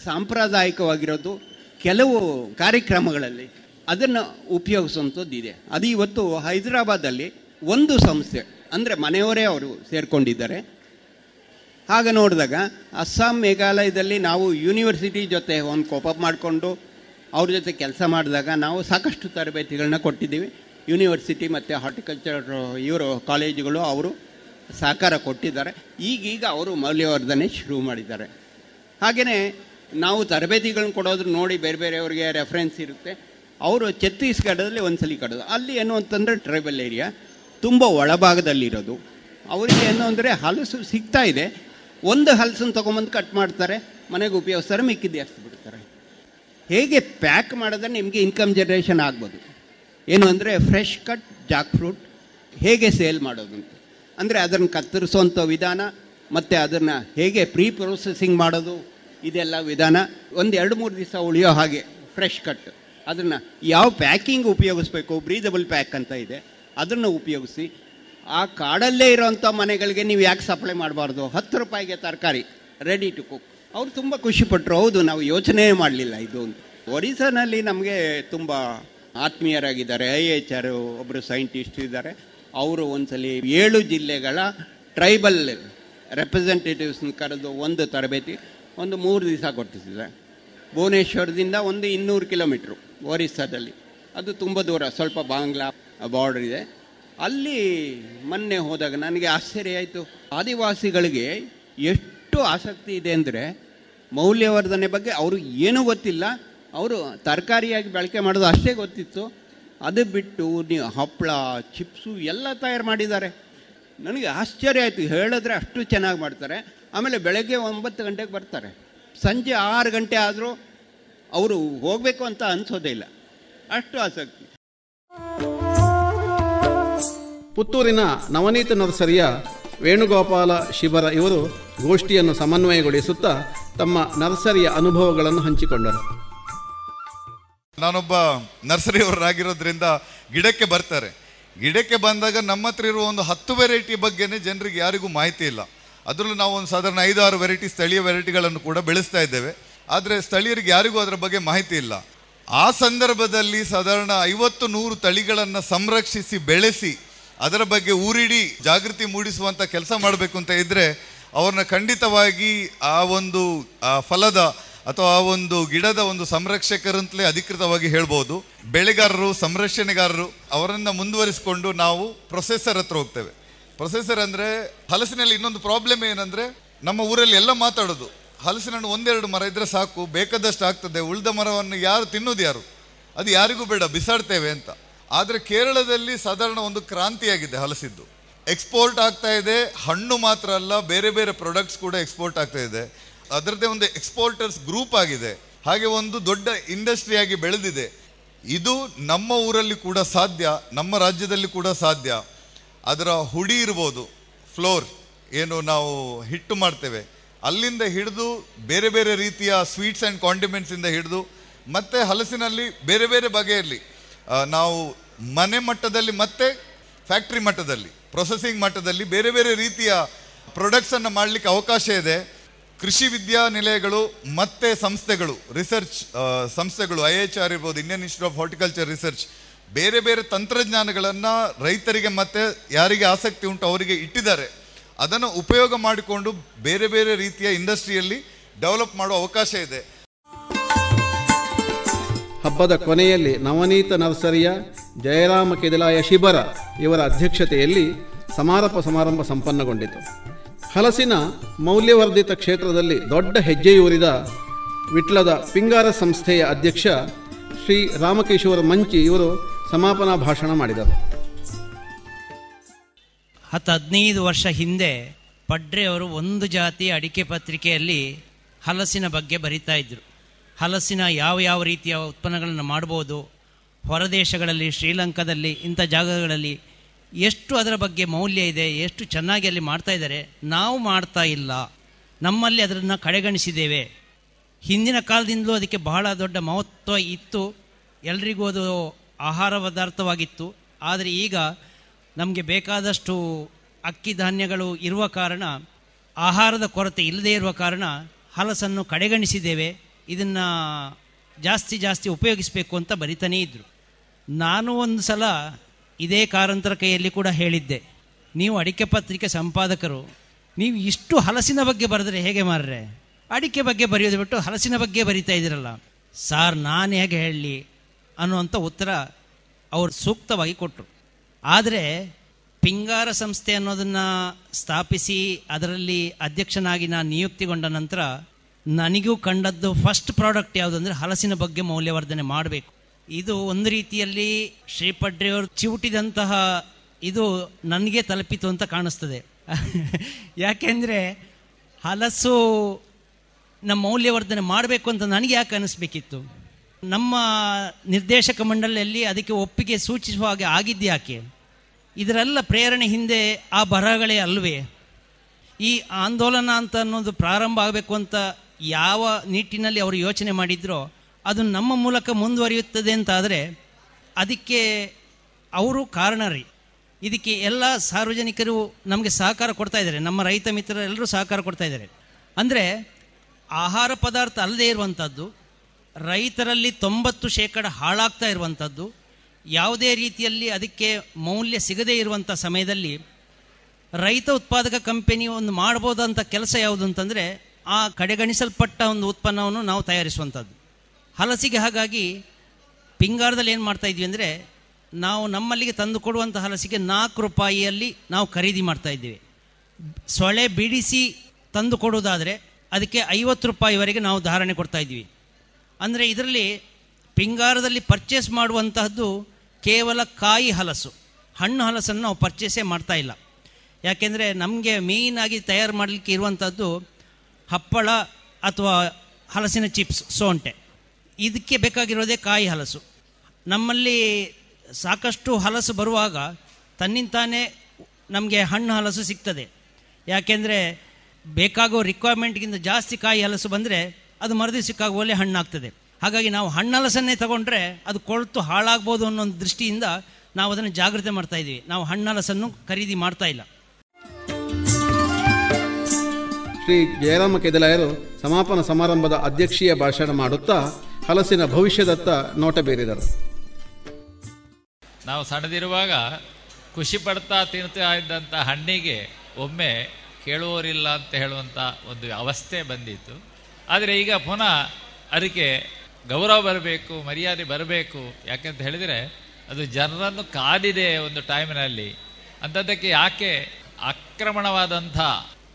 ಸಾಂಪ್ರದಾಯಿಕವಾಗಿರೋದು. ಕೆಲವು ಕಾರ್ಯಕ್ರಮಗಳಲ್ಲಿ ಅದನ್ನು ಉಪಯೋಗಿಸುವಂಥದ್ದು ಇದೆ. ಅದು ಇವತ್ತು ಹೈದರಾಬಾದಲ್ಲಿ ಒಂದು ಸಂಸ್ಥೆ, ಅಂದರೆ ಮನೆಯವರೇ ಅವರು ಸೇರಿಕೊಂಡಿದ್ದಾರೆ. ಹಾಗೆ ನೋಡಿದಾಗ ಅಸ್ಸಾಂ ಮೇಘಾಲಯದಲ್ಲಿ ನಾವು ಯೂನಿವರ್ಸಿಟಿ ಜೊತೆ ಒಂದು ಕೋಪಪ್ ಮಾಡಿಕೊಂಡು ಅವ್ರ ಜೊತೆ ಕೆಲಸ ಮಾಡಿದಾಗ ನಾವು ಸಾಕಷ್ಟು ತರಬೇತಿಗಳನ್ನ ಕೊಟ್ಟಿದ್ದೀವಿ. ಯೂನಿವರ್ಸಿಟಿ ಮತ್ತು ಹಾರ್ಟಿಕಲ್ಚರ್, ಇವರು ಕಾಲೇಜುಗಳು ಅವರು ಸಹಕಾರ ಕೊಟ್ಟಿದ್ದಾರೆ. ಈಗೀಗ ಅವರು ಮೌಲ್ಯವರ್ಧನೆ ಶುರು ಮಾಡಿದ್ದಾರೆ. ಹಾಗೆಯೇ ನಾವು ತರಬೇತಿಗಳನ್ನ ಕೊಡೋದ್ರ ನೋಡಿ ಬೇರೆ ಬೇರೆಯವ್ರಿಗೆ ರೆಫರೆನ್ಸ್ ಇರುತ್ತೆ. ಅವರು ಛತ್ತೀಸ್ಗಢದಲ್ಲಿ ಸಲ ಕಡೋದು. ಅಲ್ಲಿ ಏನು ಅಂತಂದರೆ ಟ್ರೈಬಲ್ ಏರಿಯಾ ತುಂಬ ಒಳಭಾಗದಲ್ಲಿರೋದು. ಅವರಿಗೆ ಏನು ಅಂದರೆ ಹಲಸು ಸಿಗ್ತಾ ಇದೆ. ಒಂದು ಹಲಸನ್ನು ತೊಗೊಂಬಂದು ಕಟ್ ಮಾಡ್ತಾರೆ. ಮನೆಗೆ ಉಪಯೋಗಿಸ್ತಾರೆ ಮಿಕ್ಕಿದ್ದು ಹಾಕ್ಸ್ಬಿಡ್ತಾರೆ ಬಿಡ್ತಾರೆ. ಹೇಗೆ ಪ್ಯಾಕ್ ಮಾಡಿದ್ರೆ ನಿಮಗೆ ಇನ್ಕಮ್ ಜನ್ರೇಷನ್ ಆಗ್ಬೋದು? ಏನು ಅಂದರೆ ಫ್ರೆಶ್ ಕಟ್ ಜಾಕ್ ಫ್ರೂಟ್ ಹೇಗೆ ಸೇಲ್ ಮಾಡೋದು ಅಂತ. ಅಂದರೆ ಅದನ್ನು ಕತ್ತರಿಸುವಂಥ ವಿಧಾನ, ಮತ್ತು ಅದನ್ನು ಹೇಗೆ ಪ್ರೀ ಪ್ರೊಸೆಸಿಂಗ್ ಮಾಡೋದು, ಇದೆಲ್ಲ ವಿಧಾನ. ಒಂದು ಎರಡು ಮೂರು ದಿವಸ ಉಳಿಯೋ ಹಾಗೆ ಫ್ರೆಶ್ ಕಟ್ ಅದನ್ನು ಯಾವ ಪ್ಯಾಕಿಂಗ್ ಉಪಯೋಗಿಸ್ಬೇಕು ಬ್ರೀದಬಲ್ ಪ್ಯಾಕ್ ಅಂತ ಇದೆ ಅದನ್ನು ಉಪಯೋಗಿಸಿ, ಆ ಕಾಡಲ್ಲೇ ಇರೋವಂಥ ಮನೆಗಳಿಗೆ ನೀವು ಯಾಕೆ ಸಪ್ಲೈ ಮಾಡಬಾರ್ದು? ಹತ್ತು ರೂಪಾಯಿಗೆ ತರಕಾರಿ ರೆಡಿ ಟು ಕುಕ್ ಅವ್ರು ತುಂಬ ಖುಷಿಪಟ್ಟರು ಹೌದು, ನಾವು ಯೋಚನೆ ಮಾಡಲಿಲ್ಲ ಇದು ಅಂತ. ಒರಿಸ್ಸಾನಲ್ಲಿ ನಮಗೆ ತುಂಬ ಆತ್ಮೀಯರಾಗಿದ್ದಾರೆ, ಐ ಎಚ್ ಆರ್ ಒಬ್ಬರು ಸೈಂಟಿಸ್ಟ್ ಇದ್ದಾರೆ. ಅವರು ಒಂದ್ಸಲಿ ಏಳು ಜಿಲ್ಲೆಗಳ ಟ್ರೈಬಲ್ ರೆಪ್ರೆಸೆಂಟೇಟಿವ್ಸ್ನ ಕರೆದು ಒಂದು ತರಬೇತಿ, ಒಂದು ಮೂರು ದಿವಸ ಕೊಟ್ಟಿದ್ದಾರೆ ಭುವನೇಶ್ವರದಿಂದ ಒಂದು ಇನ್ನೂರು ಕಿಲೋಮೀಟ್ರು ಒರಿಸ್ಸಾದಲ್ಲಿ. ಅದು ತುಂಬ ದೂರ, ಸ್ವಲ್ಪ ಬಾಂಗ್ಲಾ ಬಾರ್ಡರ್ ಇದೆ. ಅಲ್ಲಿ ಮೊನ್ನೆ ಹೋದಾಗ ನನಗೆ ಆಶ್ಚರ್ಯ ಆಯಿತು. ಆದಿವಾಸಿಗಳಿಗೆ ಎಷ್ಟು ಆಸಕ್ತಿ ಇದೆ ಅಂದರೆ ಮೌಲ್ಯವರ್ಧನೆ ಬಗ್ಗೆ ಅವರು ಏನೂ ಗೊತ್ತಿಲ್ಲ. ಅವರು ತರಕಾರಿಯಾಗಿ ಬಳಕೆ ಮಾಡೋದು ಅಷ್ಟೇ ಗೊತ್ತಿತ್ತು. ಅದು ಬಿಟ್ಟು ನೀವು ಹಪ್ಪಳ ಚಿಪ್ಸು ಎಲ್ಲ ತಯಾರು ಮಾಡಿದ್ದಾರೆ. ನನಗೆ ಆಶ್ಚರ್ಯ ಆಯಿತು. ಹೇಳಿದ್ರೆ ಅಷ್ಟು ಚೆನ್ನಾಗಿ ಮಾಡ್ತಾರೆ. ಆಮೇಲೆ ಬೆಳಗ್ಗೆ ಒಂಬತ್ತು ಗಂಟೆಗೆ ಬರ್ತಾರೆ. ಸಂಜೆ ಆರು ಗಂಟೆ ಆದರೂ ಅವರು ಹೋಗಬೇಕು ಅಂತ ಅನಿಸೋದೇ ಇಲ್ಲ. ಅಷ್ಟು ಆಸಕ್ತಿ. ಪುತ್ತೂರಿನ ನವನೀತ ನರ್ಸರಿಯ ವೇಣುಗೋಪಾಲ ಶಿಬರ ಇವರು ಗೋಷ್ಠಿಯನ್ನು ಸಮನ್ವಯಗೊಳಿಸುತ್ತಾ ತಮ್ಮ ನರ್ಸರಿಯ ಅನುಭವಗಳನ್ನು ಹಂಚಿಕೊಂಡರು. ನಾನೊಬ್ಬ ನರ್ಸರಿಯವರಾಗಿರೋದ್ರಿಂದ ಗಿಡಕ್ಕೆ ಬರ್ತಾರೆ. ಗಿಡಕ್ಕೆ ಬಂದಾಗ ನಮ್ಮ ಹತ್ರ ಇರುವ ಒಂದು ಹತ್ತು ವೆರೈಟಿ ಬಗ್ಗೆನೇ ಜನರಿಗೆ ಯಾರಿಗೂ ಮಾಹಿತಿ ಇಲ್ಲ. ಅದರಲ್ಲೂ ನಾವು ಒಂದು ಸಾಧಾರಣ ಐದಾರು ಆರು ವೆರೈಟಿ ಸ್ಥಳೀಯ ವೆರೈಟಿಗಳನ್ನು ಕೂಡ ಬೆಳೆಸ್ತಾ ಇದ್ದೇವೆ. ಆದರೆ ಸ್ಥಳೀಯರಿಗೆ ಯಾರಿಗೂ ಅದರ ಬಗ್ಗೆ ಮಾಹಿತಿ ಇಲ್ಲ. ಆ ಸಂದರ್ಭದಲ್ಲಿ ಸಾಧಾರಣ ಐವತ್ತು ನೂರು ತಳಿಗಳನ್ನು ಸಂರಕ್ಷಿಸಿ, ಬೆಳೆಸಿ, ಅದರ ಬಗ್ಗೆ ಊರಿಡಿ, ಜಾಗೃತಿ ಮೂಡಿಸುವಂಥ ಕೆಲಸ ಮಾಡಬೇಕು ಅಂತ ಇದ್ದರೆ ಅವ್ರನ್ನ ಖಂಡಿತವಾಗಿ ಆ ಒಂದು ಫಲದ ಅಥವಾ ಆ ಒಂದು ಗಿಡದ ಒಂದು ಸಂರಕ್ಷಕರಂತಲೇ ಅಧಿಕೃತವಾಗಿ ಹೇಳ್ಬೋದು. ಬೆಳೆಗಾರರು, ಸಂರಕ್ಷಣೆಗಾರರು ಅವರನ್ನು ಮುಂದುವರಿಸಿಕೊಂಡು ನಾವು ಪ್ರೊಸೆಸರ್ ಹತ್ರ ಹೋಗ್ತೇವೆ. ಪ್ರೊಸೆಸರ್ ಅಂದರೆ ಹಲಸಿನಲ್ಲಿ ಇನ್ನೊಂದು ಪ್ರಾಬ್ಲಮ್ ಏನಂದರೆ ನಮ್ಮ ಊರಲ್ಲಿ ಎಲ್ಲ ಮಾತಾಡೋದು. ಹಲಸಿನ ಹಣ್ಣು ಒಂದೆರಡು ಮರ ಇದ್ರೆ ಸಾಕು, ಬೇಕಾದಷ್ಟು ಆಗ್ತದೆ, ಉಳಿದ ಮರವನ್ನು ಯಾರು ತಿನ್ನೋದು ಯಾರು? ಅದು ಯಾರಿಗೂ ಬೇಡ, ಬಿಸಾಡ್ತೇವೆ ಅಂತ. ಆದರೆ ಕೇರಳದಲ್ಲಿ ಸಾಧಾರಣ ಒಂದು ಕ್ರಾಂತಿಯಾಗಿದೆ ಹಲಸಿದ್ದು. ಎಕ್ಸ್ಪೋರ್ಟ್ ಆಗ್ತಾ ಇದೆ, ಹಣ್ಣು ಮಾತ್ರ ಅಲ್ಲ, ಬೇರೆ ಬೇರೆ ಪ್ರಾಡಕ್ಟ್ಸ್ ಕೂಡ ಎಕ್ಸ್ಪೋರ್ಟ್ ಆಗ್ತಾ ಇದೆ. ಅದರದ್ದೇ ಒಂದು ಎಕ್ಸ್ಪೋರ್ಟರ್ಸ್ ಗ್ರೂಪ್ ಆಗಿದೆ. ಹಾಗೆ ಒಂದು ದೊಡ್ಡ ಇಂಡಸ್ಟ್ರಿ ಆಗಿ ಬೆಳೆದಿದೆ. ಇದು ನಮ್ಮ ಊರಲ್ಲಿ ಕೂಡ ಸಾಧ್ಯ, ನಮ್ಮ ರಾಜ್ಯದಲ್ಲಿ ಕೂಡ ಸಾಧ್ಯ. ಅದರ ಹುಡಿ ಇರ್ಬೋದು ಫ್ಲೋರ್ ಏನು ನಾವು ಹಿಟ್ಟು ಮಾಡ್ತೇವೆ. ಅಲ್ಲಿಂದ ಹಿಡಿದು ಬೇರೆ ಬೇರೆ ರೀತಿಯ ಸ್ವೀಟ್ಸ್ ಆ್ಯಂಡ್ ಕಾಂಡಿಮೆಂಟ್ಸ್ ಇಂದ ಹಿಡಿದು ಮತ್ತೆ ಹಲಸಿನಲ್ಲಿ ಬೇರೆ ಬೇರೆ ಬಗೆಯಲ್ಲಿ ನಾವು ಮನೆ ಮಟ್ಟದಲ್ಲಿ ಮತ್ತೆ ಫ್ಯಾಕ್ಟ್ರಿ ಮಟ್ಟದಲ್ಲಿ ಪ್ರೊಸೆಸಿಂಗ್ ಮಟ್ಟದಲ್ಲಿ ಬೇರೆ ಬೇರೆ ರೀತಿಯ ಪ್ರೊಡಕ್ಟ್ಸನ್ನು ಮಾಡಲಿಕ್ಕೆ ಅವಕಾಶ ಇದೆ. ಕೃಷಿ ವಿದ್ಯಾನಿಲಯಗಳು ಮತ್ತೆ ಸಂಸ್ಥೆಗಳು ರಿಸರ್ಚ್ ಸಂಸ್ಥೆಗಳು ಐ ಎಚ್ ಆರ್ ಇರ್ಬೋದು Indian institute of horticulture research ಬೇರೆ ಬೇರೆ ತಂತ್ರಜ್ಞಾನಗಳನ್ನು ರೈತರಿಗೆ ಮತ್ತೆ ಯಾರಿಗೆ ಆಸಕ್ತಿ ಉಂಟು ಅವರಿಗೆ ಇಟ್ಟಿದ್ದಾರೆ. ಅದನ್ನು ಉಪಯೋಗ ಮಾಡಿಕೊಂಡು ಬೇರೆ ಬೇರೆ ರೀತಿಯ ಇಂಡಸ್ಟ್ರಿಯಲ್ಲಿ ಡೆವಲಪ್ ಮಾಡುವ ಅವಕಾಶ ಇದೆ. ಹಬ್ಬದ ಕೊನೆಯಲ್ಲಿ ನವನೀತ ನರ್ಸರಿಯ ಜಯರಾಮ ಕೆದಿಲಾಯ ಶಿಬರ ಇವರ ಅಧ್ಯಕ್ಷತೆಯಲ್ಲಿ ಸಮಾರೋಪ ಸಮಾರಂಭ ಸಂಪನ್ನಗೊಂಡಿತು. ಹಲಸಿನ ಮೌಲ್ಯವರ್ಧಿತ ಕ್ಷೇತ್ರದಲ್ಲಿ ದೊಡ್ಡ ಹೆಜ್ಜೆಯೂರಿದ ವಿಟ್ಲದ ಪಿಂಗಾರ ಸಂಸ್ಥೆಯ ಅಧ್ಯಕ್ಷ ಶ್ರೀ ರಾಮಕೇಶ್ವರ ಮಂಚಿ ಇವರು ಸಮಾಪನಾ ಭಾಷಣ ಮಾಡಿದರು. ಹತ್ತು ಹದಿನೈದು ವರ್ಷ ಹಿಂದೆ ಪಡ್ರೆ ಅವರು ಒಂದು ಜಾತಿ ಅಡಿಕೆ ಪತ್ರಿಕೆಯಲ್ಲಿ ಹಲಸಿನ ಬಗ್ಗೆ ಬರಿತಾ ಇದ್ರು. ಹಲಸಿನ ಯಾವ ಯಾವ ರೀತಿಯ ಉತ್ಪನ್ನಗಳನ್ನು ಮಾಡ್ಬೋದು, ಹೊರದೇಶಗಳಲ್ಲಿ, ಶ್ರೀಲಂಕಾದಲ್ಲಿ, ಇಂಥ ಜಾಗಗಳಲ್ಲಿ ಎಷ್ಟು ಅದರ ಬಗ್ಗೆ ಮೌಲ್ಯ ಇದೆ, ಎಷ್ಟು ಚೆನ್ನಾಗಿ ಅಲ್ಲಿ ಮಾಡ್ತಾ ಇದ್ದಾರೆ, ನಾವು ಮಾಡ್ತಾ ಇಲ್ಲ. ನಮ್ಮಲ್ಲಿ ಅದನ್ನು ಕಡೆಗಣಿಸಿದ್ದೇವೆ. ಹಿಂದಿನ ಕಾಲದಿಂದಲೂ ಅದಕ್ಕೆ ಬಹಳ ದೊಡ್ಡ ಮಹತ್ವ ಇತ್ತು. ಎಲ್ರಿಗೂ ಅದು ಆಹಾರ ಪದಾರ್ಥವಾಗಿತ್ತು. ಆದರೆ ಈಗ ನಮಗೆ ಬೇಕಾದಷ್ಟು ಅಕ್ಕಿ ಧಾನ್ಯಗಳು ಇರುವ ಕಾರಣ, ಆಹಾರದ ಕೊರತೆ ಇಲ್ಲದೇ ಇರುವ ಕಾರಣ ಹಲಸನ್ನು ಕಡೆಗಣಿಸಿದ್ದೇವೆ. ಇದನ್ನು ಜಾಸ್ತಿ ಜಾಸ್ತಿ ಉಪಯೋಗಿಸಬೇಕು ಅಂತ ಬರಿತಾನೇ ಇದ್ದರು ನಾನು ಒಂದು ಸಲ ಇದೇ ಕಾರಂತರ ಕೈಯಲ್ಲಿ ಕೂಡ ಹೇಳಿದ್ದೆ. ನೀವು ಅಡಿಕೆ ಪತ್ರಿಕೆ ಸಂಪಾದಕರು, ನೀವು ಇಷ್ಟು ಹಲಸಿನ ಬಗ್ಗೆ ಬರೆದ್ರೆ ಹೇಗೆ ಮಾರ್ರೆ? ಅಡಿಕೆ ಬಗ್ಗೆ ಬರೆಯೋದು ಬಿಟ್ಟು ಹಲಸಿನ ಬಗ್ಗೆ ಬರಿತಾ ಇದ್ದೀರಲ್ಲ. ಸಾರ್, ನಾನು ಹೇಗೆ ಹೇಳಲಿ ಅನ್ನುವಂಥ ಉತ್ತರ ಅವರು ಸೂಕ್ತವಾಗಿ ಕೊಟ್ಟರು ಆದರೆ ಪಿಂಗಾರ ಸಂಸ್ಥೆ ಅನ್ನೋದನ್ನು ಸ್ಥಾಪಿಸಿ ಅದರಲ್ಲಿ ಅಧ್ಯಕ್ಷನಾಗಿ ನಾನು ನಿಯುಕ್ತಿಗೊಂಡ ನಂತರ ನನಗೂ ಕಂಡದ್ದು ಫಸ್ಟ್ ಪ್ರಾಡಕ್ಟ್ ಯಾವುದು ಅಂದರೆ ಹಲಸಿನ ಬಗ್ಗೆ ಮೌಲ್ಯವರ್ಧನೆ ಮಾಡಬೇಕು. ಇದು ಒಂದು ರೀತಿಯಲ್ಲಿ ಶ್ರೀಪಡ್ರೆಯವರು ಚಿವುಟಿದಂತಹ ಇದು ನನಗೆ ತಲುಪಿತು ಅಂತ ಕಾಣಿಸ್ತದೆ. ಯಾಕೆಂದರೆ ಹಲಸು ನಮ್ಮ ಮೌಲ್ಯವರ್ಧನೆ ಮಾಡಬೇಕು ಅಂತ ನನಗೆ ಯಾಕೆ ಅನಿಸ್ಬೇಕಿತ್ತು? ನಮ್ಮ ನಿರ್ದೇಶಕ ಮಂಡಳಿಯಲ್ಲಿ ಅದಕ್ಕೆ ಒಪ್ಪಿಗೆ ಸೂಚಿಸುವ ಹಾಗೆ ಆಗಿದ್ದು ಯಾಕೆ ಇದರೆಲ್ಲ ಪ್ರೇರಣೆ ಹಿಂದೆ ಆ ಬರಹಗಳೇ ಅಲ್ವೇ? ಈ ಆಂದೋಲನ ಅಂತ ಅನ್ನೋದು ಪ್ರಾರಂಭ ಆಗಬೇಕು ಅಂತ ಯಾವ ನಿಟ್ಟಿನಲ್ಲಿ ಅವರು ಯೋಚನೆ ಮಾಡಿದ್ರೋ, ಅದು ನಮ್ಮ ಮೂಲಕ ಮುಂದುವರಿಯುತ್ತದೆ ಅಂತಾದರೆ, ಅದಕ್ಕೆ ಅವರು ಕಾರಣ ರೀ ಇದಕ್ಕೆ ಎಲ್ಲ ಸಾರ್ವಜನಿಕರು ನಮಗೆ ಸಹಕಾರ ಕೊಡ್ತಾ ಇದ್ದಾರೆ. ನಮ್ಮ ರೈತ ಮಿತ್ರರೆಲ್ಲರೂ ಸಹಕಾರ ಕೊಡ್ತಾ ಇದ್ದಾರೆ. ಅಂದರೆ, ಆಹಾರ ಪದಾರ್ಥ ಅಲ್ಲದೆ ಇರುವಂಥದ್ದು ರೈತರಲ್ಲಿ ತೊಂಬತ್ತು ಶೇಕಡ ಹಾಳಾಗ್ತಾ ಇರುವಂಥದ್ದು ಯಾವುದೇ ರೀತಿಯಲ್ಲಿ ಅದಕ್ಕೆ ಮೌಲ್ಯ ಸಿಗದೇ ಇರುವಂಥ ಸಮಯದಲ್ಲಿ ರೈತ ಉತ್ಪಾದಕ ಕಂಪನಿ ಒಂದು ಮಾಡ್ಬೋದಂಥ ಕೆಲಸ ಯಾವುದು ಅಂತಂದರೆ ಆ ಕಡೆಗಣಿಸಲ್ಪಟ್ಟ ಒಂದು ಉತ್ಪನ್ನವನ್ನು ನಾವು ತಯಾರಿಸುವಂಥದ್ದು ಹಲಸಿಗೆ ಹಾಗಾಗಿ ಪಿಂಗಾರದಲ್ಲಿ ಏನು ಮಾಡ್ತಾ ಇದ್ವಿ ಅಂದರೆ ನಾವು ನಮ್ಮಲ್ಲಿಗೆ ತಂದು ಕೊಡುವಂಥ ಹಲಸಿಗೆ ನಾಲ್ಕು ರೂಪಾಯಿಯಲ್ಲಿ ನಾವು ಖರೀದಿ ಮಾಡ್ತಾ ಇದ್ದೀವಿ. ಸೊಳೆ ಬಿಡಿಸಿ ತಂದು ಕೊಡುವುದಾದರೆ ಅದಕ್ಕೆ ಐವತ್ತು ರೂಪಾಯಿವರೆಗೆ ನಾವು ಧಾರಣೆ ಕೊಡ್ತಾ ಇದ್ವಿ ಅಂದರೆ ಇದರಲ್ಲಿ ಪಿಂಗಾರದಲ್ಲಿ ಪರ್ಚೇಸ್ ಮಾಡುವಂತಹದ್ದು ಕೇವಲ ಕಾಯಿ ಹಲಸು, ಹಣ್ಣು ಹಲಸನ್ನು ನಾವು ಪರ್ಚೇಸೇ ಮಾಡ್ತಾ ಇಲ್ಲ. ಯಾಕೆಂದರೆ ನಮಗೆ ಮೇಯ್ನಾಗಿ ತಯಾರು ಮಾಡಲಿಕ್ಕೆ ಇರುವಂಥದ್ದು ಹಪ್ಪಳ ಅಥವಾ ಹಲಸಿನ ಚಿಪ್ಸ್ ಸೋಂಟೆ. ಇದಕ್ಕೆ ಬೇಕಾಗಿರೋದೇ ಕಾಯಿ ಹಲಸು. ನಮ್ಮಲ್ಲಿ ಸಾಕಷ್ಟು ಹಲಸು ಬರುವಾಗ ತನ್ನಿಂತಾನೇ ನಮಗೆ ಹಣ್ಣು ಹಲಸು ಸಿಗ್ತದೆ. ಯಾಕೆಂದರೆ ಬೇಕಾಗೋ ರಿಕ್ವೈರ್ಮೆಂಟ್ಗಿಂತ ಜಾಸ್ತಿ ಕಾಯಿ ಹಲಸು ಬಂದರೆ ಅದು ಮರುದಿವಸಕ್ಕಾಗುವಲ್ಲೇ ಹಣ್ಣಾಗ್ತದೆ. ಹಾಗಾಗಿ ನಾವು ಹಣ್ಣಲಸನ್ನೇ ತಗೊಂಡ್ರೆ ಅದು ಕೊಳ್ತು ಹಾಳಾಗ್ಬೋದು ಅನ್ನೋ ಒಂದು ದೃಷ್ಟಿಯಿಂದ ನಾವು ಅದನ್ನು ಜಾಗ್ರತೆ ಮಾಡ್ತಾ ಇದ್ದೀವಿ. ನಾವು ಹಣ್ಣಲಸನ್ನು ಖರೀದಿ ಮಾಡ್ತಾ ಇಲ್ಲ. ಶ್ರೀ ಜಯರಾಮ ಕೆದಲಾಯರು ಸಮಾಪನ ಸಮಾರಂಭದ ಅಧ್ಯಕ್ಷೀಯ ಭಾಷಣ ಮಾಡುತ್ತಾ ಹಲಸಿನ ಭವಿಷ್ಯದತ್ತ ನೋಟ ಬೀರಿದರು. ನಾವು ಸಣ್ಣದಿರುವಾಗ ಖುಷಿ ಪಡ್ತಾ ತಿಂತಾ ಇದ್ದಂಥ ಹಣ್ಣಿಗೆ ಒಮ್ಮೆ ಕೇಳುವವರಿಲ್ಲ ಅಂತ ಹೇಳುವಂಥ ಒಂದು ಅವಸ್ಥೆ ಬಂದಿತ್ತು. ಆದರೆ ಈಗ ಪುನಃ ಅದಕ್ಕೆ ಗೌರವ ಬರಬೇಕು, ಮರ್ಯಾದೆ ಬರಬೇಕು. ಯಾಕೆಂತ ಹೇಳಿದರೆ, ಅದು ಜನರನ್ನು ಕಾದಿದೆ ಒಂದು ಟೈಮಿನಲ್ಲಿ. ಅಂಥದ್ದಕ್ಕೆ ಯಾಕೆ ಆಕ್ರಮಣವಾದಂಥ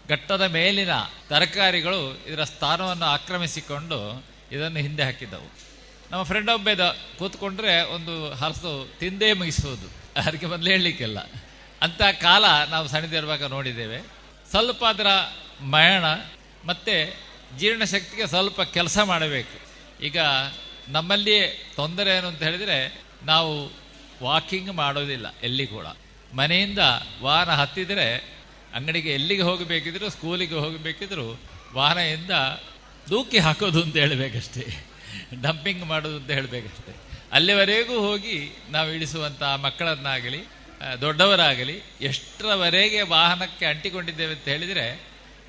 ಘಟ್ಟದ ಮೇಲಿನ ತರಕಾರಿಗಳು ಇದರ ಸ್ಥಾನವನ್ನು ಆಕ್ರಮಿಸಿಕೊಂಡು ಇದನ್ನು ಹಿಂದೆ ಹಾಕಿದ್ದವು. ನಮ್ಮ ಫ್ರೆಂಡ್ ಒಬ್ಬ ಕೂತ್ಕೊಂಡ್ರೆ ಒಂದು ಹರಸು ತಿಂದೇ ಮುಗಿಸುವುದು ಅದಕ್ಕೆ ಮೊದಲು ಹೇಳಲಿಕ್ಕಿಲ್ಲ. ಅಂಥ ಕಾಲ ನಾವು ಸಣ್ಣದಿರುವಾಗ ನೋಡಿದ್ದೇವೆ. ಸ್ವಲ್ಪ ಅದರ ಮಯಣ ಮತ್ತು ಜೀರ್ಣಶಕ್ತಿಗೆ ಸ್ವಲ್ಪ ಕೆಲಸ ಮಾಡಬೇಕು. ಈಗ ನಮ್ಮಲ್ಲಿಯೇ ತೊಂದರೆ ಏನು ಅಂತ ಹೇಳಿದರೆ ನಾವು ವಾಕಿಂಗ್ ಮಾಡೋದಿಲ್ಲ, ಎಲ್ಲಿ ಕೂಡ. ಮನೆಯಿಂದ ವಾಹನ ಹತ್ತಿದರೆ, ಅಂಗಡಿಗೆ ಎಲ್ಲಿಗೆ ಹೋಗಬೇಕಿದ್ರು, ಸ್ಕೂಲಿಗೆ ಹೋಗಬೇಕಿದ್ರು, ವಾಹನದಿಂದ ದೂಕಿ ಹಾಕೋದು ಅಂತ ಹೇಳಬೇಕಷ್ಟೇ. ಡಂಪಿಂಗ್ ಮಾಡೋದು ಅಂತ ಹೇಳಬೇಕಷ್ಟೇ. ಅಲ್ಲಿವರೆಗೂ ಹೋಗಿ ನಾವು ಇಳಿಸುವಂಥ ಮಕ್ಕಳನ್ನಾಗಲಿ ದೊಡ್ಡವರಾಗಲಿ, ಎಷ್ಟರವರೆಗೆ ವಾಹನಕ್ಕೆ ಅಂಟಿಕೊಂಡಿದ್ದೇವೆ ಅಂತ ಹೇಳಿದರೆ,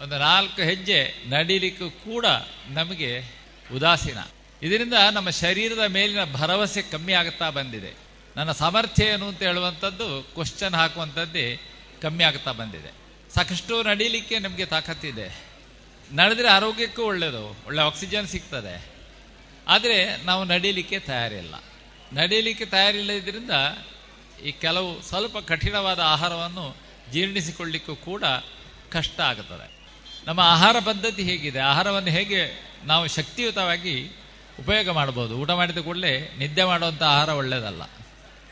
ಒಂದು ನಾಲ್ಕು ಹೆಜ್ಜೆ ನಡೀಲಿಕ್ಕೂ ಕೂಡ ನಮಗೆ ಉದಾಸೀನ. ಇದರಿಂದ ನಮ್ಮ ಶರೀರದ ಮೇಲಿನ ಭರವಸೆ ಕಮ್ಮಿ ಆಗುತ್ತಾ ಬಂದಿದೆ. ನನ್ನ ಸಾಮರ್ಥ್ಯ ಏನು ಅಂತ ಹೇಳುವಂಥದ್ದು ಕ್ವಶನ್ ಹಾಕುವಂಥದ್ದೇ ಕಮ್ಮಿ ಆಗ್ತಾ ಬಂದಿದೆ. ಸಾಕಷ್ಟು ನಡೀಲಿಕ್ಕೆ ನಮಗೆ ತಾಕತ್ತಿದೆ ನಡೆದ್ರೆ ಆರೋಗ್ಯಕ್ಕೂ ಒಳ್ಳೆಯದು ಒಳ್ಳೆ ಆಕ್ಸಿಜನ್ ಸಿಗ್ತದೆ. ಆದರೆ ನಾವು ನಡೀಲಿಕ್ಕೆ ತಯಾರಿಲ್ಲ. ನಡೀಲಿಕ್ಕೆ ತಯಾರಿಲ್ಲದ್ರಿಂದ ಈ ಕೆಲವು ಸ್ವಲ್ಪ ಕಠಿಣವಾದ ಆಹಾರವನ್ನು ಜೀರ್ಣಿಸಿಕೊಳ್ಳಿಕ್ಕೂ ಕೂಡ ಕಷ್ಟ ಆಗುತ್ತದೆ ನಮ್ಮ ಆಹಾರ ಪದ್ಧತಿ ಹೇಗಿದೆ? ಆಹಾರವನ್ನು ಹೇಗೆ ನಾವು ಶಕ್ತಿಯುತವಾಗಿ ಉಪಯೋಗ ಮಾಡ್ಬೋದು ಊಟ ಮಾಡಿದ ಕೂಡಲೇ ನಿದ್ದೆ ಮಾಡುವಂಥ ಆಹಾರ ಒಳ್ಳೇದಲ್ಲ.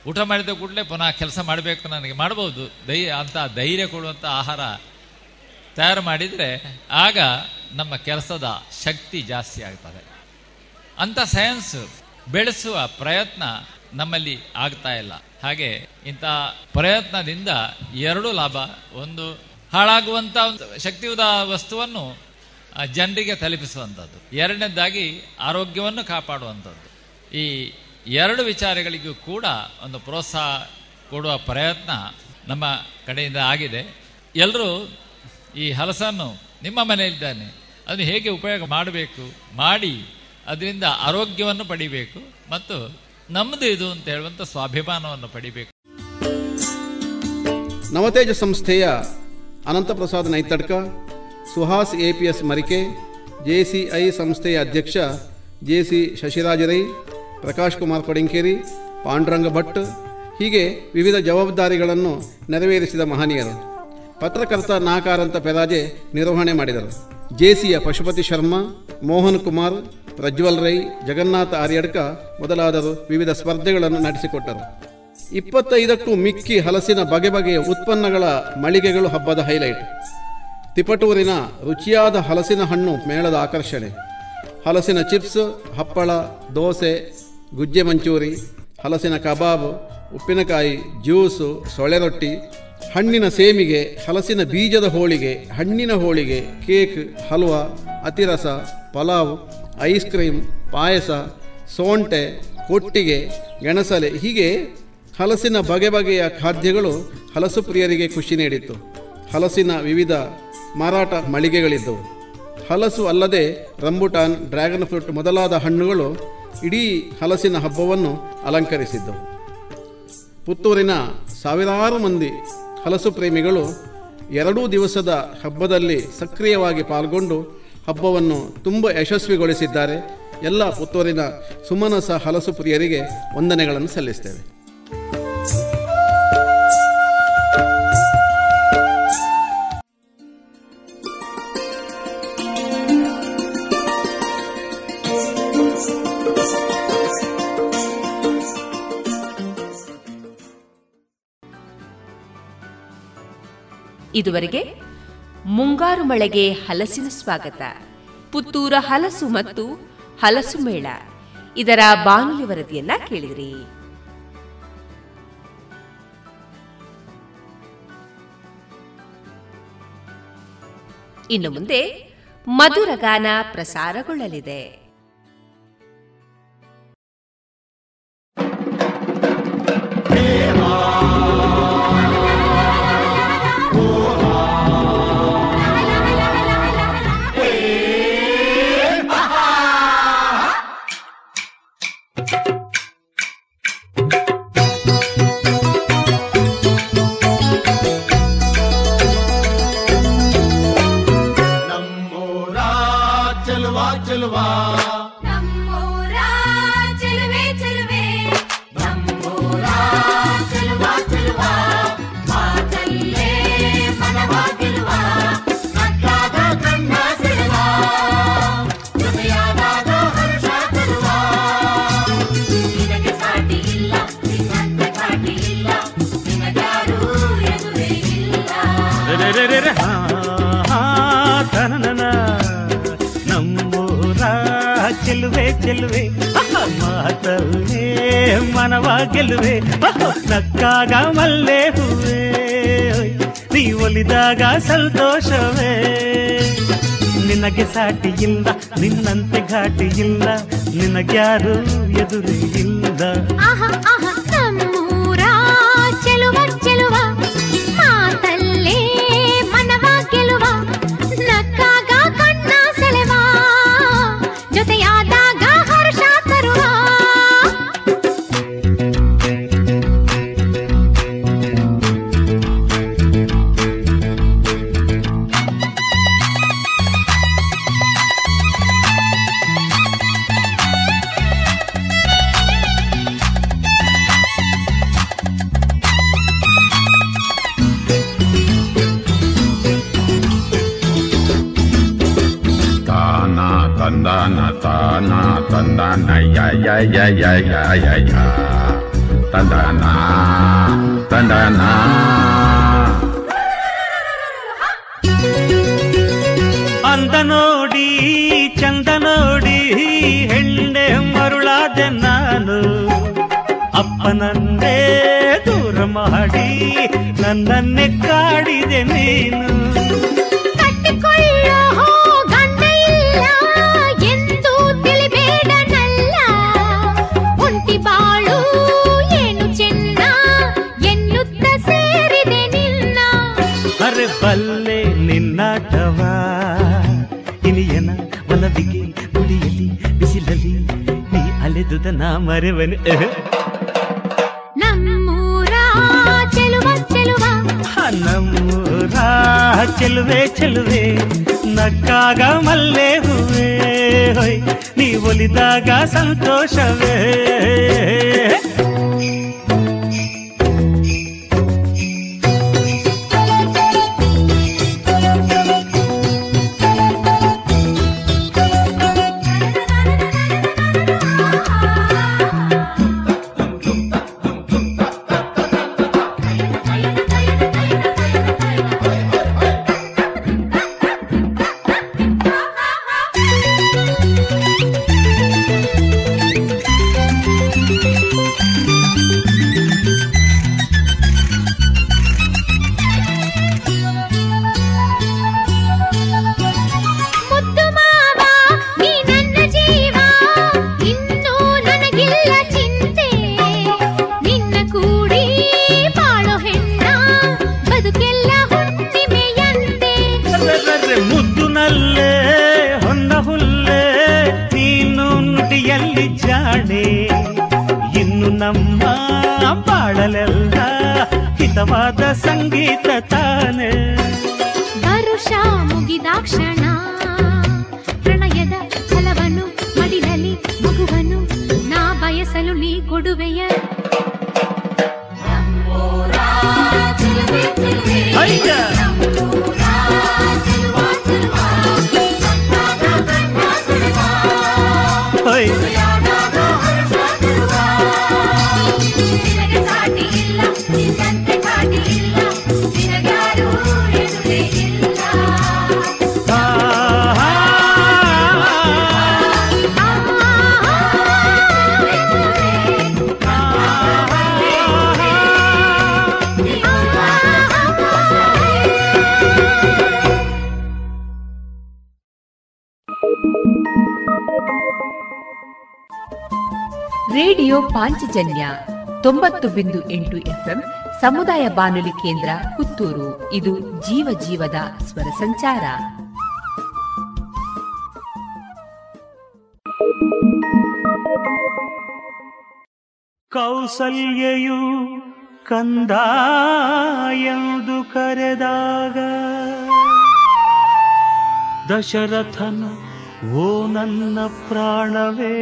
ಊಟ ಮಾಡಿದ ಕೂಡಲೇ ಪುನಃ ಕೆಲಸ ಮಾಡಬೇಕು ನನಗೆ ಮಾಡ್ಬೋದು. ಧೈ ಅಂತ ಧೈರ್ಯ ಕೊಡುವಂಥ ಆಹಾರ ತಯಾರು ಮಾಡಿದರೆ ಆಗ ನಮ್ಮ ಕೆಲಸದ ಶಕ್ತಿ ಜಾಸ್ತಿ ಆಗ್ತದೆ. ಅಂಥ ಸೈನ್ಸ್ ಬೆಳೆಸುವ ಪ್ರಯತ್ನ ನಮ್ಮಲ್ಲಿ ಆಗ್ತಾ ಇಲ್ಲ. ಹಾಗೆ ಇಂಥ ಪ್ರಯತ್ನದಿಂದ ಎರಡು ಲಾಭ, ಒಂದು ಹಾಳಾಗುವಂಥ ಒಂದು ಶಕ್ತಿಯುತ ವಸ್ತುವನ್ನು ಜನರಿಗೆ ತಲುಪಿಸುವಂಥದ್ದು. ಎರಡನೇದಾಗಿ ಆರೋಗ್ಯವನ್ನು ಕಾಪಾಡುವಂಥದ್ದು. ಈ ಎರಡು ವಿಚಾರಗಳಿಗೂ ಕೂಡ ಒಂದು ಪ್ರೋತ್ಸಾಹ ಕೊಡುವ ಪ್ರಯತ್ನ ನಮ್ಮ ಕಡೆಯಿಂದ ಆಗಿದೆ. ಎಲ್ಲರೂ ಈ ಹಲಸನ್ನು ನಿಮ್ಮ ಮನೆಯಲ್ಲಿದ್ದಾನೆ, ಅದನ್ನು ಹೇಗೆ ಉಪಯೋಗ ಮಾಡಬೇಕು, ಮಾಡಿ, ಅದರಿಂದ ಆರೋಗ್ಯವನ್ನು ಪಡಿಬೇಕು ಮತ್ತು ನಮ್ಮದು ಇದು ಅಂತ ಹೇಳುವಂಥ ಸ್ವಾಭಿಮಾನವನ್ನು ಪಡಿಬೇಕು. ನವತೇಜ ಸಂಸ್ಥೆಯ Ananthaprasad Naithadka Suhas A P S Marike, J C I ಸಂಸ್ಥೆಯ ಅಧ್ಯಕ್ಷ ಜೆ ಸಿ ಶಶಿರಾಜ ರೈ ಪ್ರಕಾಶ್ ಕುಮಾರ್ ಕೊಡಿಂಕೇರಿ, ಪಾಂಡುರಂಗ ಭಟ್, ಹೀಗೆ ವಿವಿಧ ಜವಾಬ್ದಾರಿಗಳನ್ನು ನೆರವೇರಿಸಿದ ಮಹನೀಯರು. ಪತ್ರಕರ್ತ ನಾಕಾರಂತ ಪೆರಾಜೆ ನಿರ್ವಹಣೆ ಮಾಡಿದರು. ಜೆಸಿಯ ಪಶುಪತಿ ಶರ್ಮಾ, ಮೋಹನ್ ಕುಮಾರ್, ಪ್ರಜ್ವಲ್ ರೈ, ಜಗನ್ನಾಥ ಆರ್ಯಡ್ಕ ಮೊದಲಾದರು ವಿವಿಧ ಸ್ಪರ್ಧೆಗಳನ್ನು ನಡೆಸಿಕೊಟ್ಟರು. ಇಪ್ಪತ್ತೈದಕ್ಕೂ ಮಿಕ್ಕಿ ಹಲಸಿನ ಬಗೆ ಬಗೆಯ ಉತ್ಪನ್ನಗಳ ಮಳಿಗೆಗಳು ಹಬ್ಬದ ಹೈಲೈಟ್. ತಿಪಟೂರಿನ ರುಚಿಯಾದ ಹಲಸಿನ ಹಣ್ಣು ಮೇಳದ ಆಕರ್ಷಣೆ. ಹಲಸಿನ ಚಿಪ್ಸ್, ಹಪ್ಪಳ, ದೋಸೆ, ಗುಜ್ಜೆ ಮಂಚೂರಿ, ಹಲಸಿನ ಕಬಾಬ್, ಉಪ್ಪಿನಕಾಯಿ, ಜ್ಯೂಸು ಸೊಳೆ ರೊಟ್ಟಿ, ಹಣ್ಣಿನ ಸೇಮಿಗೆ, ಹಲಸಿನ ಬೀಜದ ಹೋಳಿಗೆ, ಹಣ್ಣಿನ ಹೋಳಿಗೆ, ಕೇಕ್, ಹಲ್ವಾ, ಅತಿರಸ, ಪಲಾವ್, ಐಸ್ ಕ್ರೀಮ್, ಪಾಯಸ, ಸೋಂಟೆ, ಕೊಟ್ಟಿಗೆ, ಗೆಣಸಲೆ ಹೀಗೆ ಹಲಸಿನ ಬಗೆ ಬಗೆಯ ಖಾದ್ಯಗಳು ಹಲಸು ಪ್ರಿಯರಿಗೆ ಖುಷಿ ನೀಡಿತ್ತು. ಹಲಸಿನ ವಿವಿಧ ಮಾರಾಟ ಮಳಿಗೆಗಳಿದ್ದವು. ಹಲಸು ಅಲ್ಲದೆ ರಂಬುಟಾನ್, ಡ್ರ್ಯಾಗನ್ ಫ್ರೂಟ್ ಮೊದಲಾದ ಹಣ್ಣುಗಳು ಇಡೀ ಹಲಸಿನ ಹಬ್ಬವನ್ನು ಅಲಂಕರಿಸಿದ್ದವು. ಪುತ್ತೂರಿನ ಸಾವಿರಾರು ಮಂದಿ ಹಲಸು ಪ್ರೇಮಿಗಳು ಎರಡೂ ದಿವಸದ ಹಬ್ಬದಲ್ಲಿ ಸಕ್ರಿಯವಾಗಿ ಪಾಲ್ಗೊಂಡು ಹಬ್ಬವನ್ನು ತುಂಬ ಯಶಸ್ವಿಗೊಳಿಸಿದ್ದಾರೆ. ಎಲ್ಲ ಪುತ್ತೂರಿನ ಸುಮನಸ ಹಲಸು ಪ್ರಿಯರಿಗೆ ವಂದನೆಗಳನ್ನು ಸಲ್ಲಿಸ್ತೇವೆ. ಇದುವರೆಗೆ ಮುಂಗಾರು ಮಳೆಗೆ ಹಲಸಿನ ಸ್ವಾಗತ. ಪುತ್ತೂರ ಹಲಸು ಮತ್ತು ಹಲಸು ಮೇಳ. ಇದರ ಬಾನುಲಿ ವರದಿಯನ್ನ ಕೇಳಿದ್ರಿ. ಇನ್ನು ಮುಂದೆ ಮಧುರಗಾನ ಪ್ರಸಾರಗೊಳ್ಳಲಿದೆ. సిలువా. రే రే రే రే ಚೆಲುವೆ ಚೆಲುವೆ ಮಾತಲ್ಲೇ, ಮನವ ಗೆಲುವೆ ನಕ್ಕಾಗ ಮಲ್ಲೆ ಹೂವೆ. ನೀ ಒಲಿದಾಗ ಸಂತೋಷವೇ. ನಿನಗೆ ಸಾಟಿ ಇಲ್ಲ, ನಿನ್ನಂತೆ ಘಾಟಿ ಇಲ್ಲ. ನಿನಗ್ಯಾರು ಎದುರು ಇಲ್ಲ. ತಂದಾನ ಯ ಯ ಯ ಯ ಯ ಯ ತಂದಾನ ತಂದಾನ ಅಂದ ನೋಡಿ ಚಂದ ನೋಡಿ ಹೆಣ್ಣೆ ಮರುಳಾದೆ ನಾನು. ಅಪ್ಪನನ್ನೇ ದೂರ ಮಾಡಿ ನನ್ನನ್ನೇ ಕಾಡಿದೆ ನೀನು. ಕಟ್ಟಿಕೊಳ್ಳೋ ಬಲ್ಲೆ ನಿನ್ನಾಟವ ಇನಿಯನ ಒಲವಿಗೆ ಗುಡಿಯಲ್ಲಿ ಬಿಸಿಲಲ್ಲಿ ನೀ ಅಲೆದುದ ನಾ ಮರೆವನು ನಮ್ಮೂರ ಚೆಲುವ ಚೆಲುವ ನಮ್ಮೂರ ಚೆಲುವೆ ಚೆಲುವೆ ನಕ್ಕಾಗ ಮಲ್ಲೆ ಹೂವೇ ಹೊಯ್ ನೀ ಒಲಿದಾಗ ಸಂತೋಷವೇ ಸಮುದಾಯ ಬಾನುಲಿ ಕೇಂದ್ರ ಪುತ್ತೂರು. ಇದು ಜೀವ ಜೀವದ ಸ್ವರ ಸಂಚಾರ. ಕೌಸಲ್ಯೆಯು ಕಂದ ಎಂದು ಕರೆದಾಗ, ದಶರಥನ ಓ ನನ್ನ ಪ್ರಾಣವೇ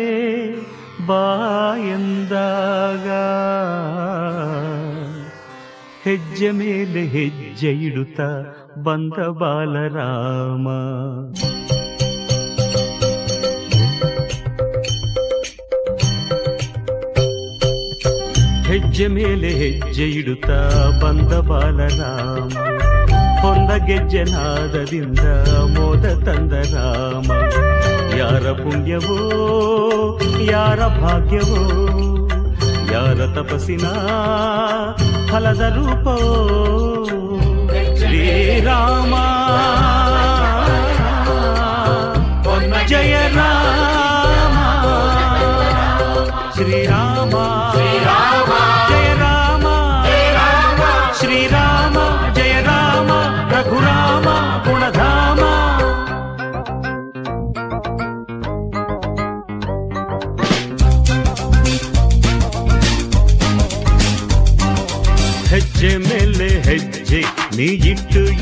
ಬಾ ಎಂದಾಗ ಹೆಜ್ಜೆ ಮೇಲೆ ಹೆಜ್ಜೆ ಇಡುತ್ತ ಬಂದ ಬಾಲರಾಮ ಹೆಜ್ಜೆ ಮೇಲೆ ಹೆಜ್ಜೆ ಇಡುತ್ತಾ ಬಂದ ಬಾಲರಾಮ ಹೊಂದ ಗೆಜ್ಜೆ ನಾದದಿಂದ ಮೋದ ತಂದ ರಾಮ ಯಾರ ಪುಣ್ಯವೋ ಯಾರ ಭಾಗ್ಯವೋ ಯಾರ ತಪಸ್ಸಿನ ಫಲದ ರೂಪವೋ ಶ್ರೀರಾಮ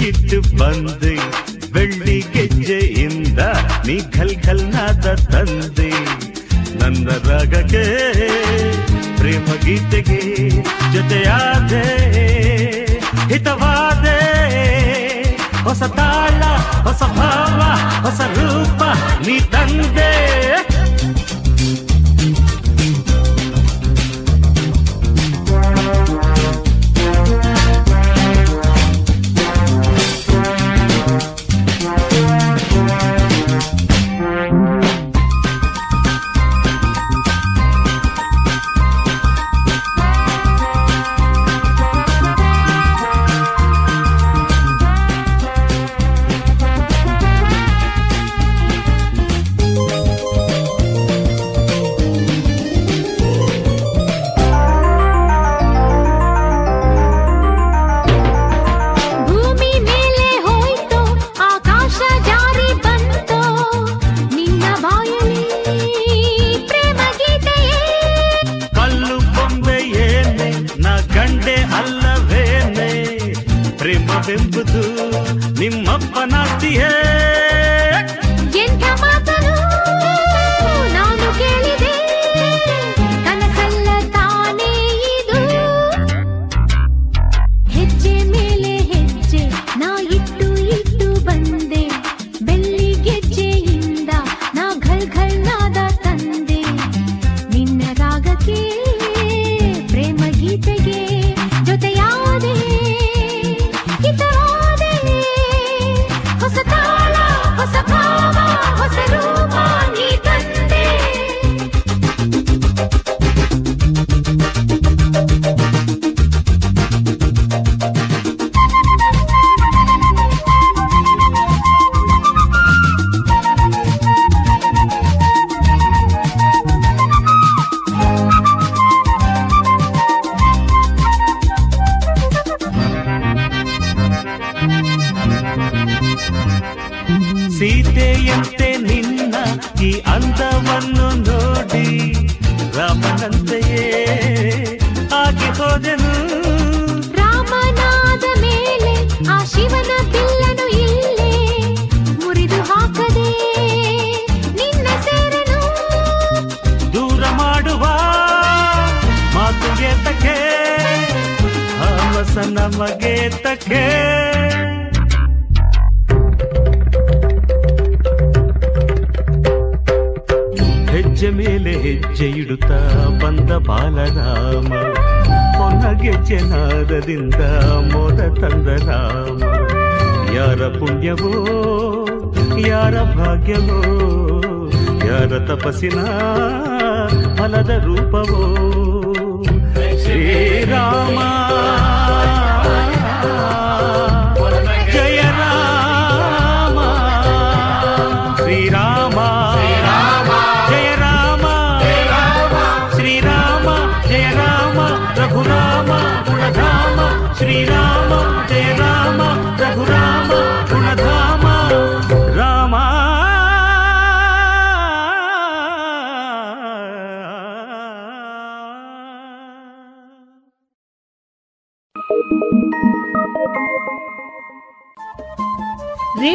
ಇಟ್ಟು ಬಂದೆ. ಬೆಳ್ಳಿ ಗೆಜ್ಜೆಯಿಂದ ನೀ ಖಲ್ ಖಲ್ನಾದ ತಂದೆ. ನನ್ನ ರಾಗಕ್ಕೆ ಪ್ರೇಮ ಗೀತೆಗೆ ಜೊತೆಯಾದೆ. ಹಿತವಾದೆ. ಹೊಸ ತಾಳ, ಹೊಸ ಭಾವ, ಹೊಸ ರೂಪ ನೀ ತಂದೆ.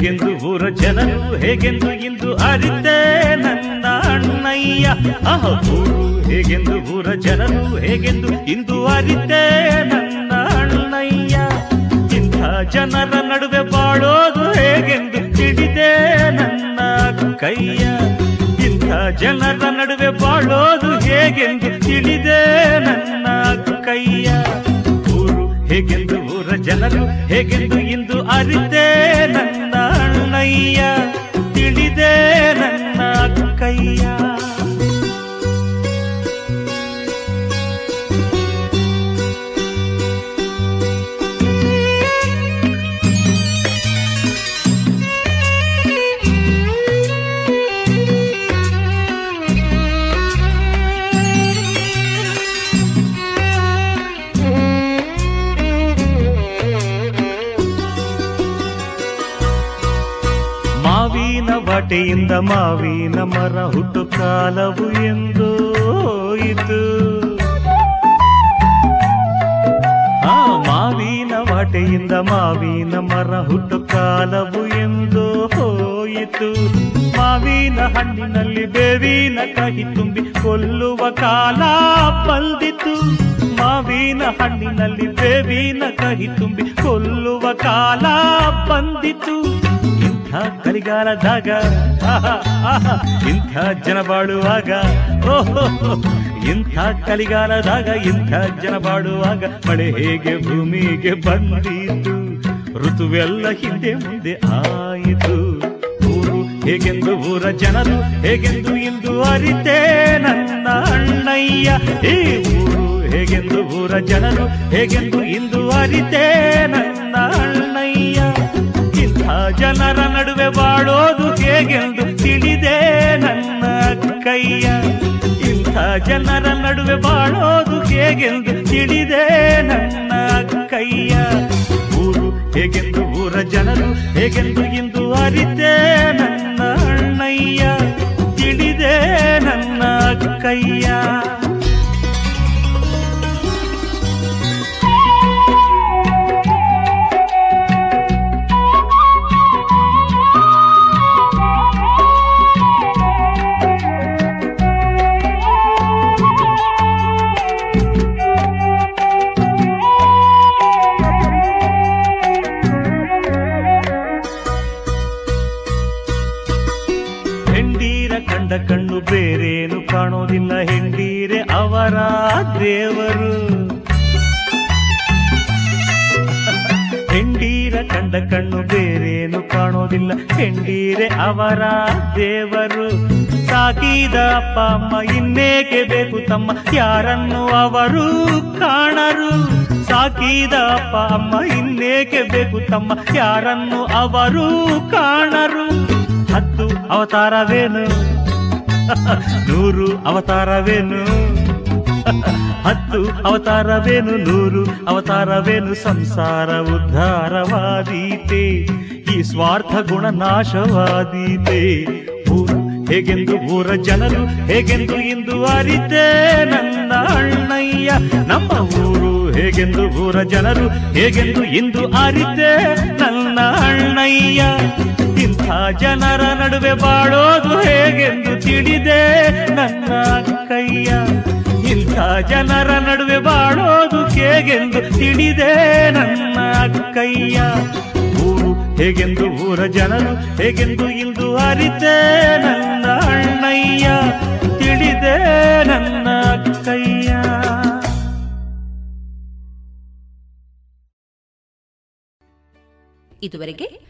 ಹೇಗೆಂದು ಊರ ಜನರು, ಹೇಗೆಂದು ಇಂದು ಅರಿತೆ ನನ್ನ ಅಣ್ಣಯ್ಯ? ಅಹೋ, ಹೇಗೆಂದು ಊರ ಜನರು, ಹೇಗೆಂದು ಇಂದು ಅರಿತೆ ನನ್ನ ಅಣ್ಣಯ್ಯ? ಇಂಥ ಜನರ ನಡುವೆ ಬಾಳೋದು ಹೇಗೆಂದು ತಿಳಿದೆ ನನ್ನ ಕೈಯ? ಇಂಥ ಜನರ ನಡುವೆ ಬಾಳೋದು ಹೇಗೆಂದು ತಿಳಿದೆ ನನ್ನ ಕೈಯ? ಹೇಗೆಂದು ಊರ ಜನರು ಹೇಗೆಂದು ಇಂದು ಅರಿತೆ ನನ್ನ ಅಣ್ಣಯ್ಯ ತಿಳಿದೆ ನನ್ನ ವಾಟೆಯಿಂದ ಮಾವಿನ ಮರ ಹುಟ್ಟು ಕಾಲವು ಎಂದು ಹೋಯಿತು ಆ ಮಾವಿನ ವಾಟೆಯಿಂದ ಮಾವಿನ ಮರ ಹುಟ್ಟು ಕಾಲವು ಎಂದು ಹೋಯಿತು ಮಾವಿನ ಹಣ್ಣಿನಲ್ಲಿ ಬೇವಿನ ಕಹಿ ತುಂಬಿ ಕೊಲ್ಲುವ ಕಾಲ ಬಂದಿತು ಮಾವಿನ ಹಣ್ಣಿನಲ್ಲಿ ಬೇವಿನ ಕಹಿ ತುಂಬಿ ಕೊಲ್ಲುವ ಕಾಲ ಬಂದಿತು ಇಂಥ ಕಲಿಗಾಲದಾಗ ಇಂಥ ಜನ ಬಾಳುವಾಗ ಓಹೋ ಇಂಥ ಕಲಿಗಾಲದಾಗ, ಇಂಥ ಜನ ಬಾಳುವಾಗ ಮಳೆ ಹೇಗೆ ಭೂಮಿಗೆ ಬಂದಿತು ಋತುವೆಲ್ಲ ಹಿಂದೆ ಮುಂದೆ ಆಯಿತು. ಊರು ಹೇಗೆಂದು ಊರ ಜನರು, ಹೇಗೆಂದು ಇಂದು ಅರಿತೇ ನನ್ನ ಅಣ್ಣಯ್ಯ. ಈ ಊರು ಹೇಗೆಂದು ಊರ ಜನರು, ಹೇಗೆಂದು ಇಂದು ಅರಿತೇ ನನ್ನ ಜನರ ನಡುವೆ ಬಾಳೋದು ಹೇಗೆಂದು ತಿಳಿದೆ ನನ್ನ ಕೈಯ. ಇಂಥ ಜನರ ನಡುವೆ ಬಾಳೋದು ಹೇಗೆಂದು ತಿಳಿದೆ ನನ್ನ ಕೈಯ. ಊರು ಹೇಗೆಂದು ಊರ ಜನರು, ಹೇಗೆಂದು ಇಂದು ಅರಿತೆ ನನ್ನ ಅಣ್ಣಯ್ಯ. ತಿಳಿದೆ ನನ್ನ ಕೈಯ. ಕಂಡ ಕಣ್ಣು ಬೇರೇನು ಕಾಣೋದಿಲ್ಲ ಹೆಂಡೀರೆ ಅವರ ದೇವರು ಹೆಂಡೀರ ಕಂಡ ಕಣ್ಣು ಬೇರೇನು ಕಾಣೋದಿಲ್ಲ ಹೆಂಡೀರೆ ಅವರ ದೇವರು ಸಾಕಿದ ಅಪ್ಪ ಅಮ್ಮ ಇನ್ನೇಕೆ ಬೇಕು ತಮ್ಮ? ಯಾರನ್ನು ಅವರು ಕಾಣರು? ಸಾಕಿದ ಅಪ್ಪ ಅಮ್ಮ ಇನ್ನೇಕೆ ಬೇಕು ತಮ್ಮ? ಯಾರನ್ನು ಅವರು ಕಾಣರು? ಹತ್ತು ಅವತಾರವೇನು? ನೂರು ಅವತಾರವೇನು? ಹತ್ತು ಅವತಾರವೇನು? ನೂರು ಅವತಾರವೇನು? ಸಂಸಾರ ಉದ್ಧಾರವಾದೀತೆ. ಈ ಸ್ವಾರ್ಥ ಗುಣ ನಾಶವಾದೀತೆ. ಊರು ಹೇಗೆಂದು ಊರ ಜನರು, ಹೇಗೆಂದು ಇಂದು ಅರಿತೆ ನನ್ನ ಅಣ್ಣಯ್ಯ. ನಮ್ಮ ಊರು ಹೇಗೆಂದು ಊರ ಜನರು, ಹೇಗೆಂದು ಇಂದು ಅರಿತೆ ನನ್ನ ಅಣ್ಣಯ್ಯ. ಇಂಥ ಜನರ ನಡುವೆ ಬಾಳೋದು ಹೇಗೆಂದು ತಿಳಿದೆ ನನ್ನ ಕೈಯ. ಇಂಥ ಜನರ ನಡುವೆ ಬಾಳೋದು ಹೇಗೆಂದು ತಿಳಿದೆ ನನ್ನ ಕೈಯ. ಊರು ಹೇಗೆಂದು ಊರ ಜನರು, ಹೇಗೆಂದು ಇಂದು ಅರಿತೆ ನನ್ನ ಅಣ್ಣಯ್ಯ. ತಿಳಿದೆ ನನ್ನ ಕೈಯ. ಇದುವರೆಗೆ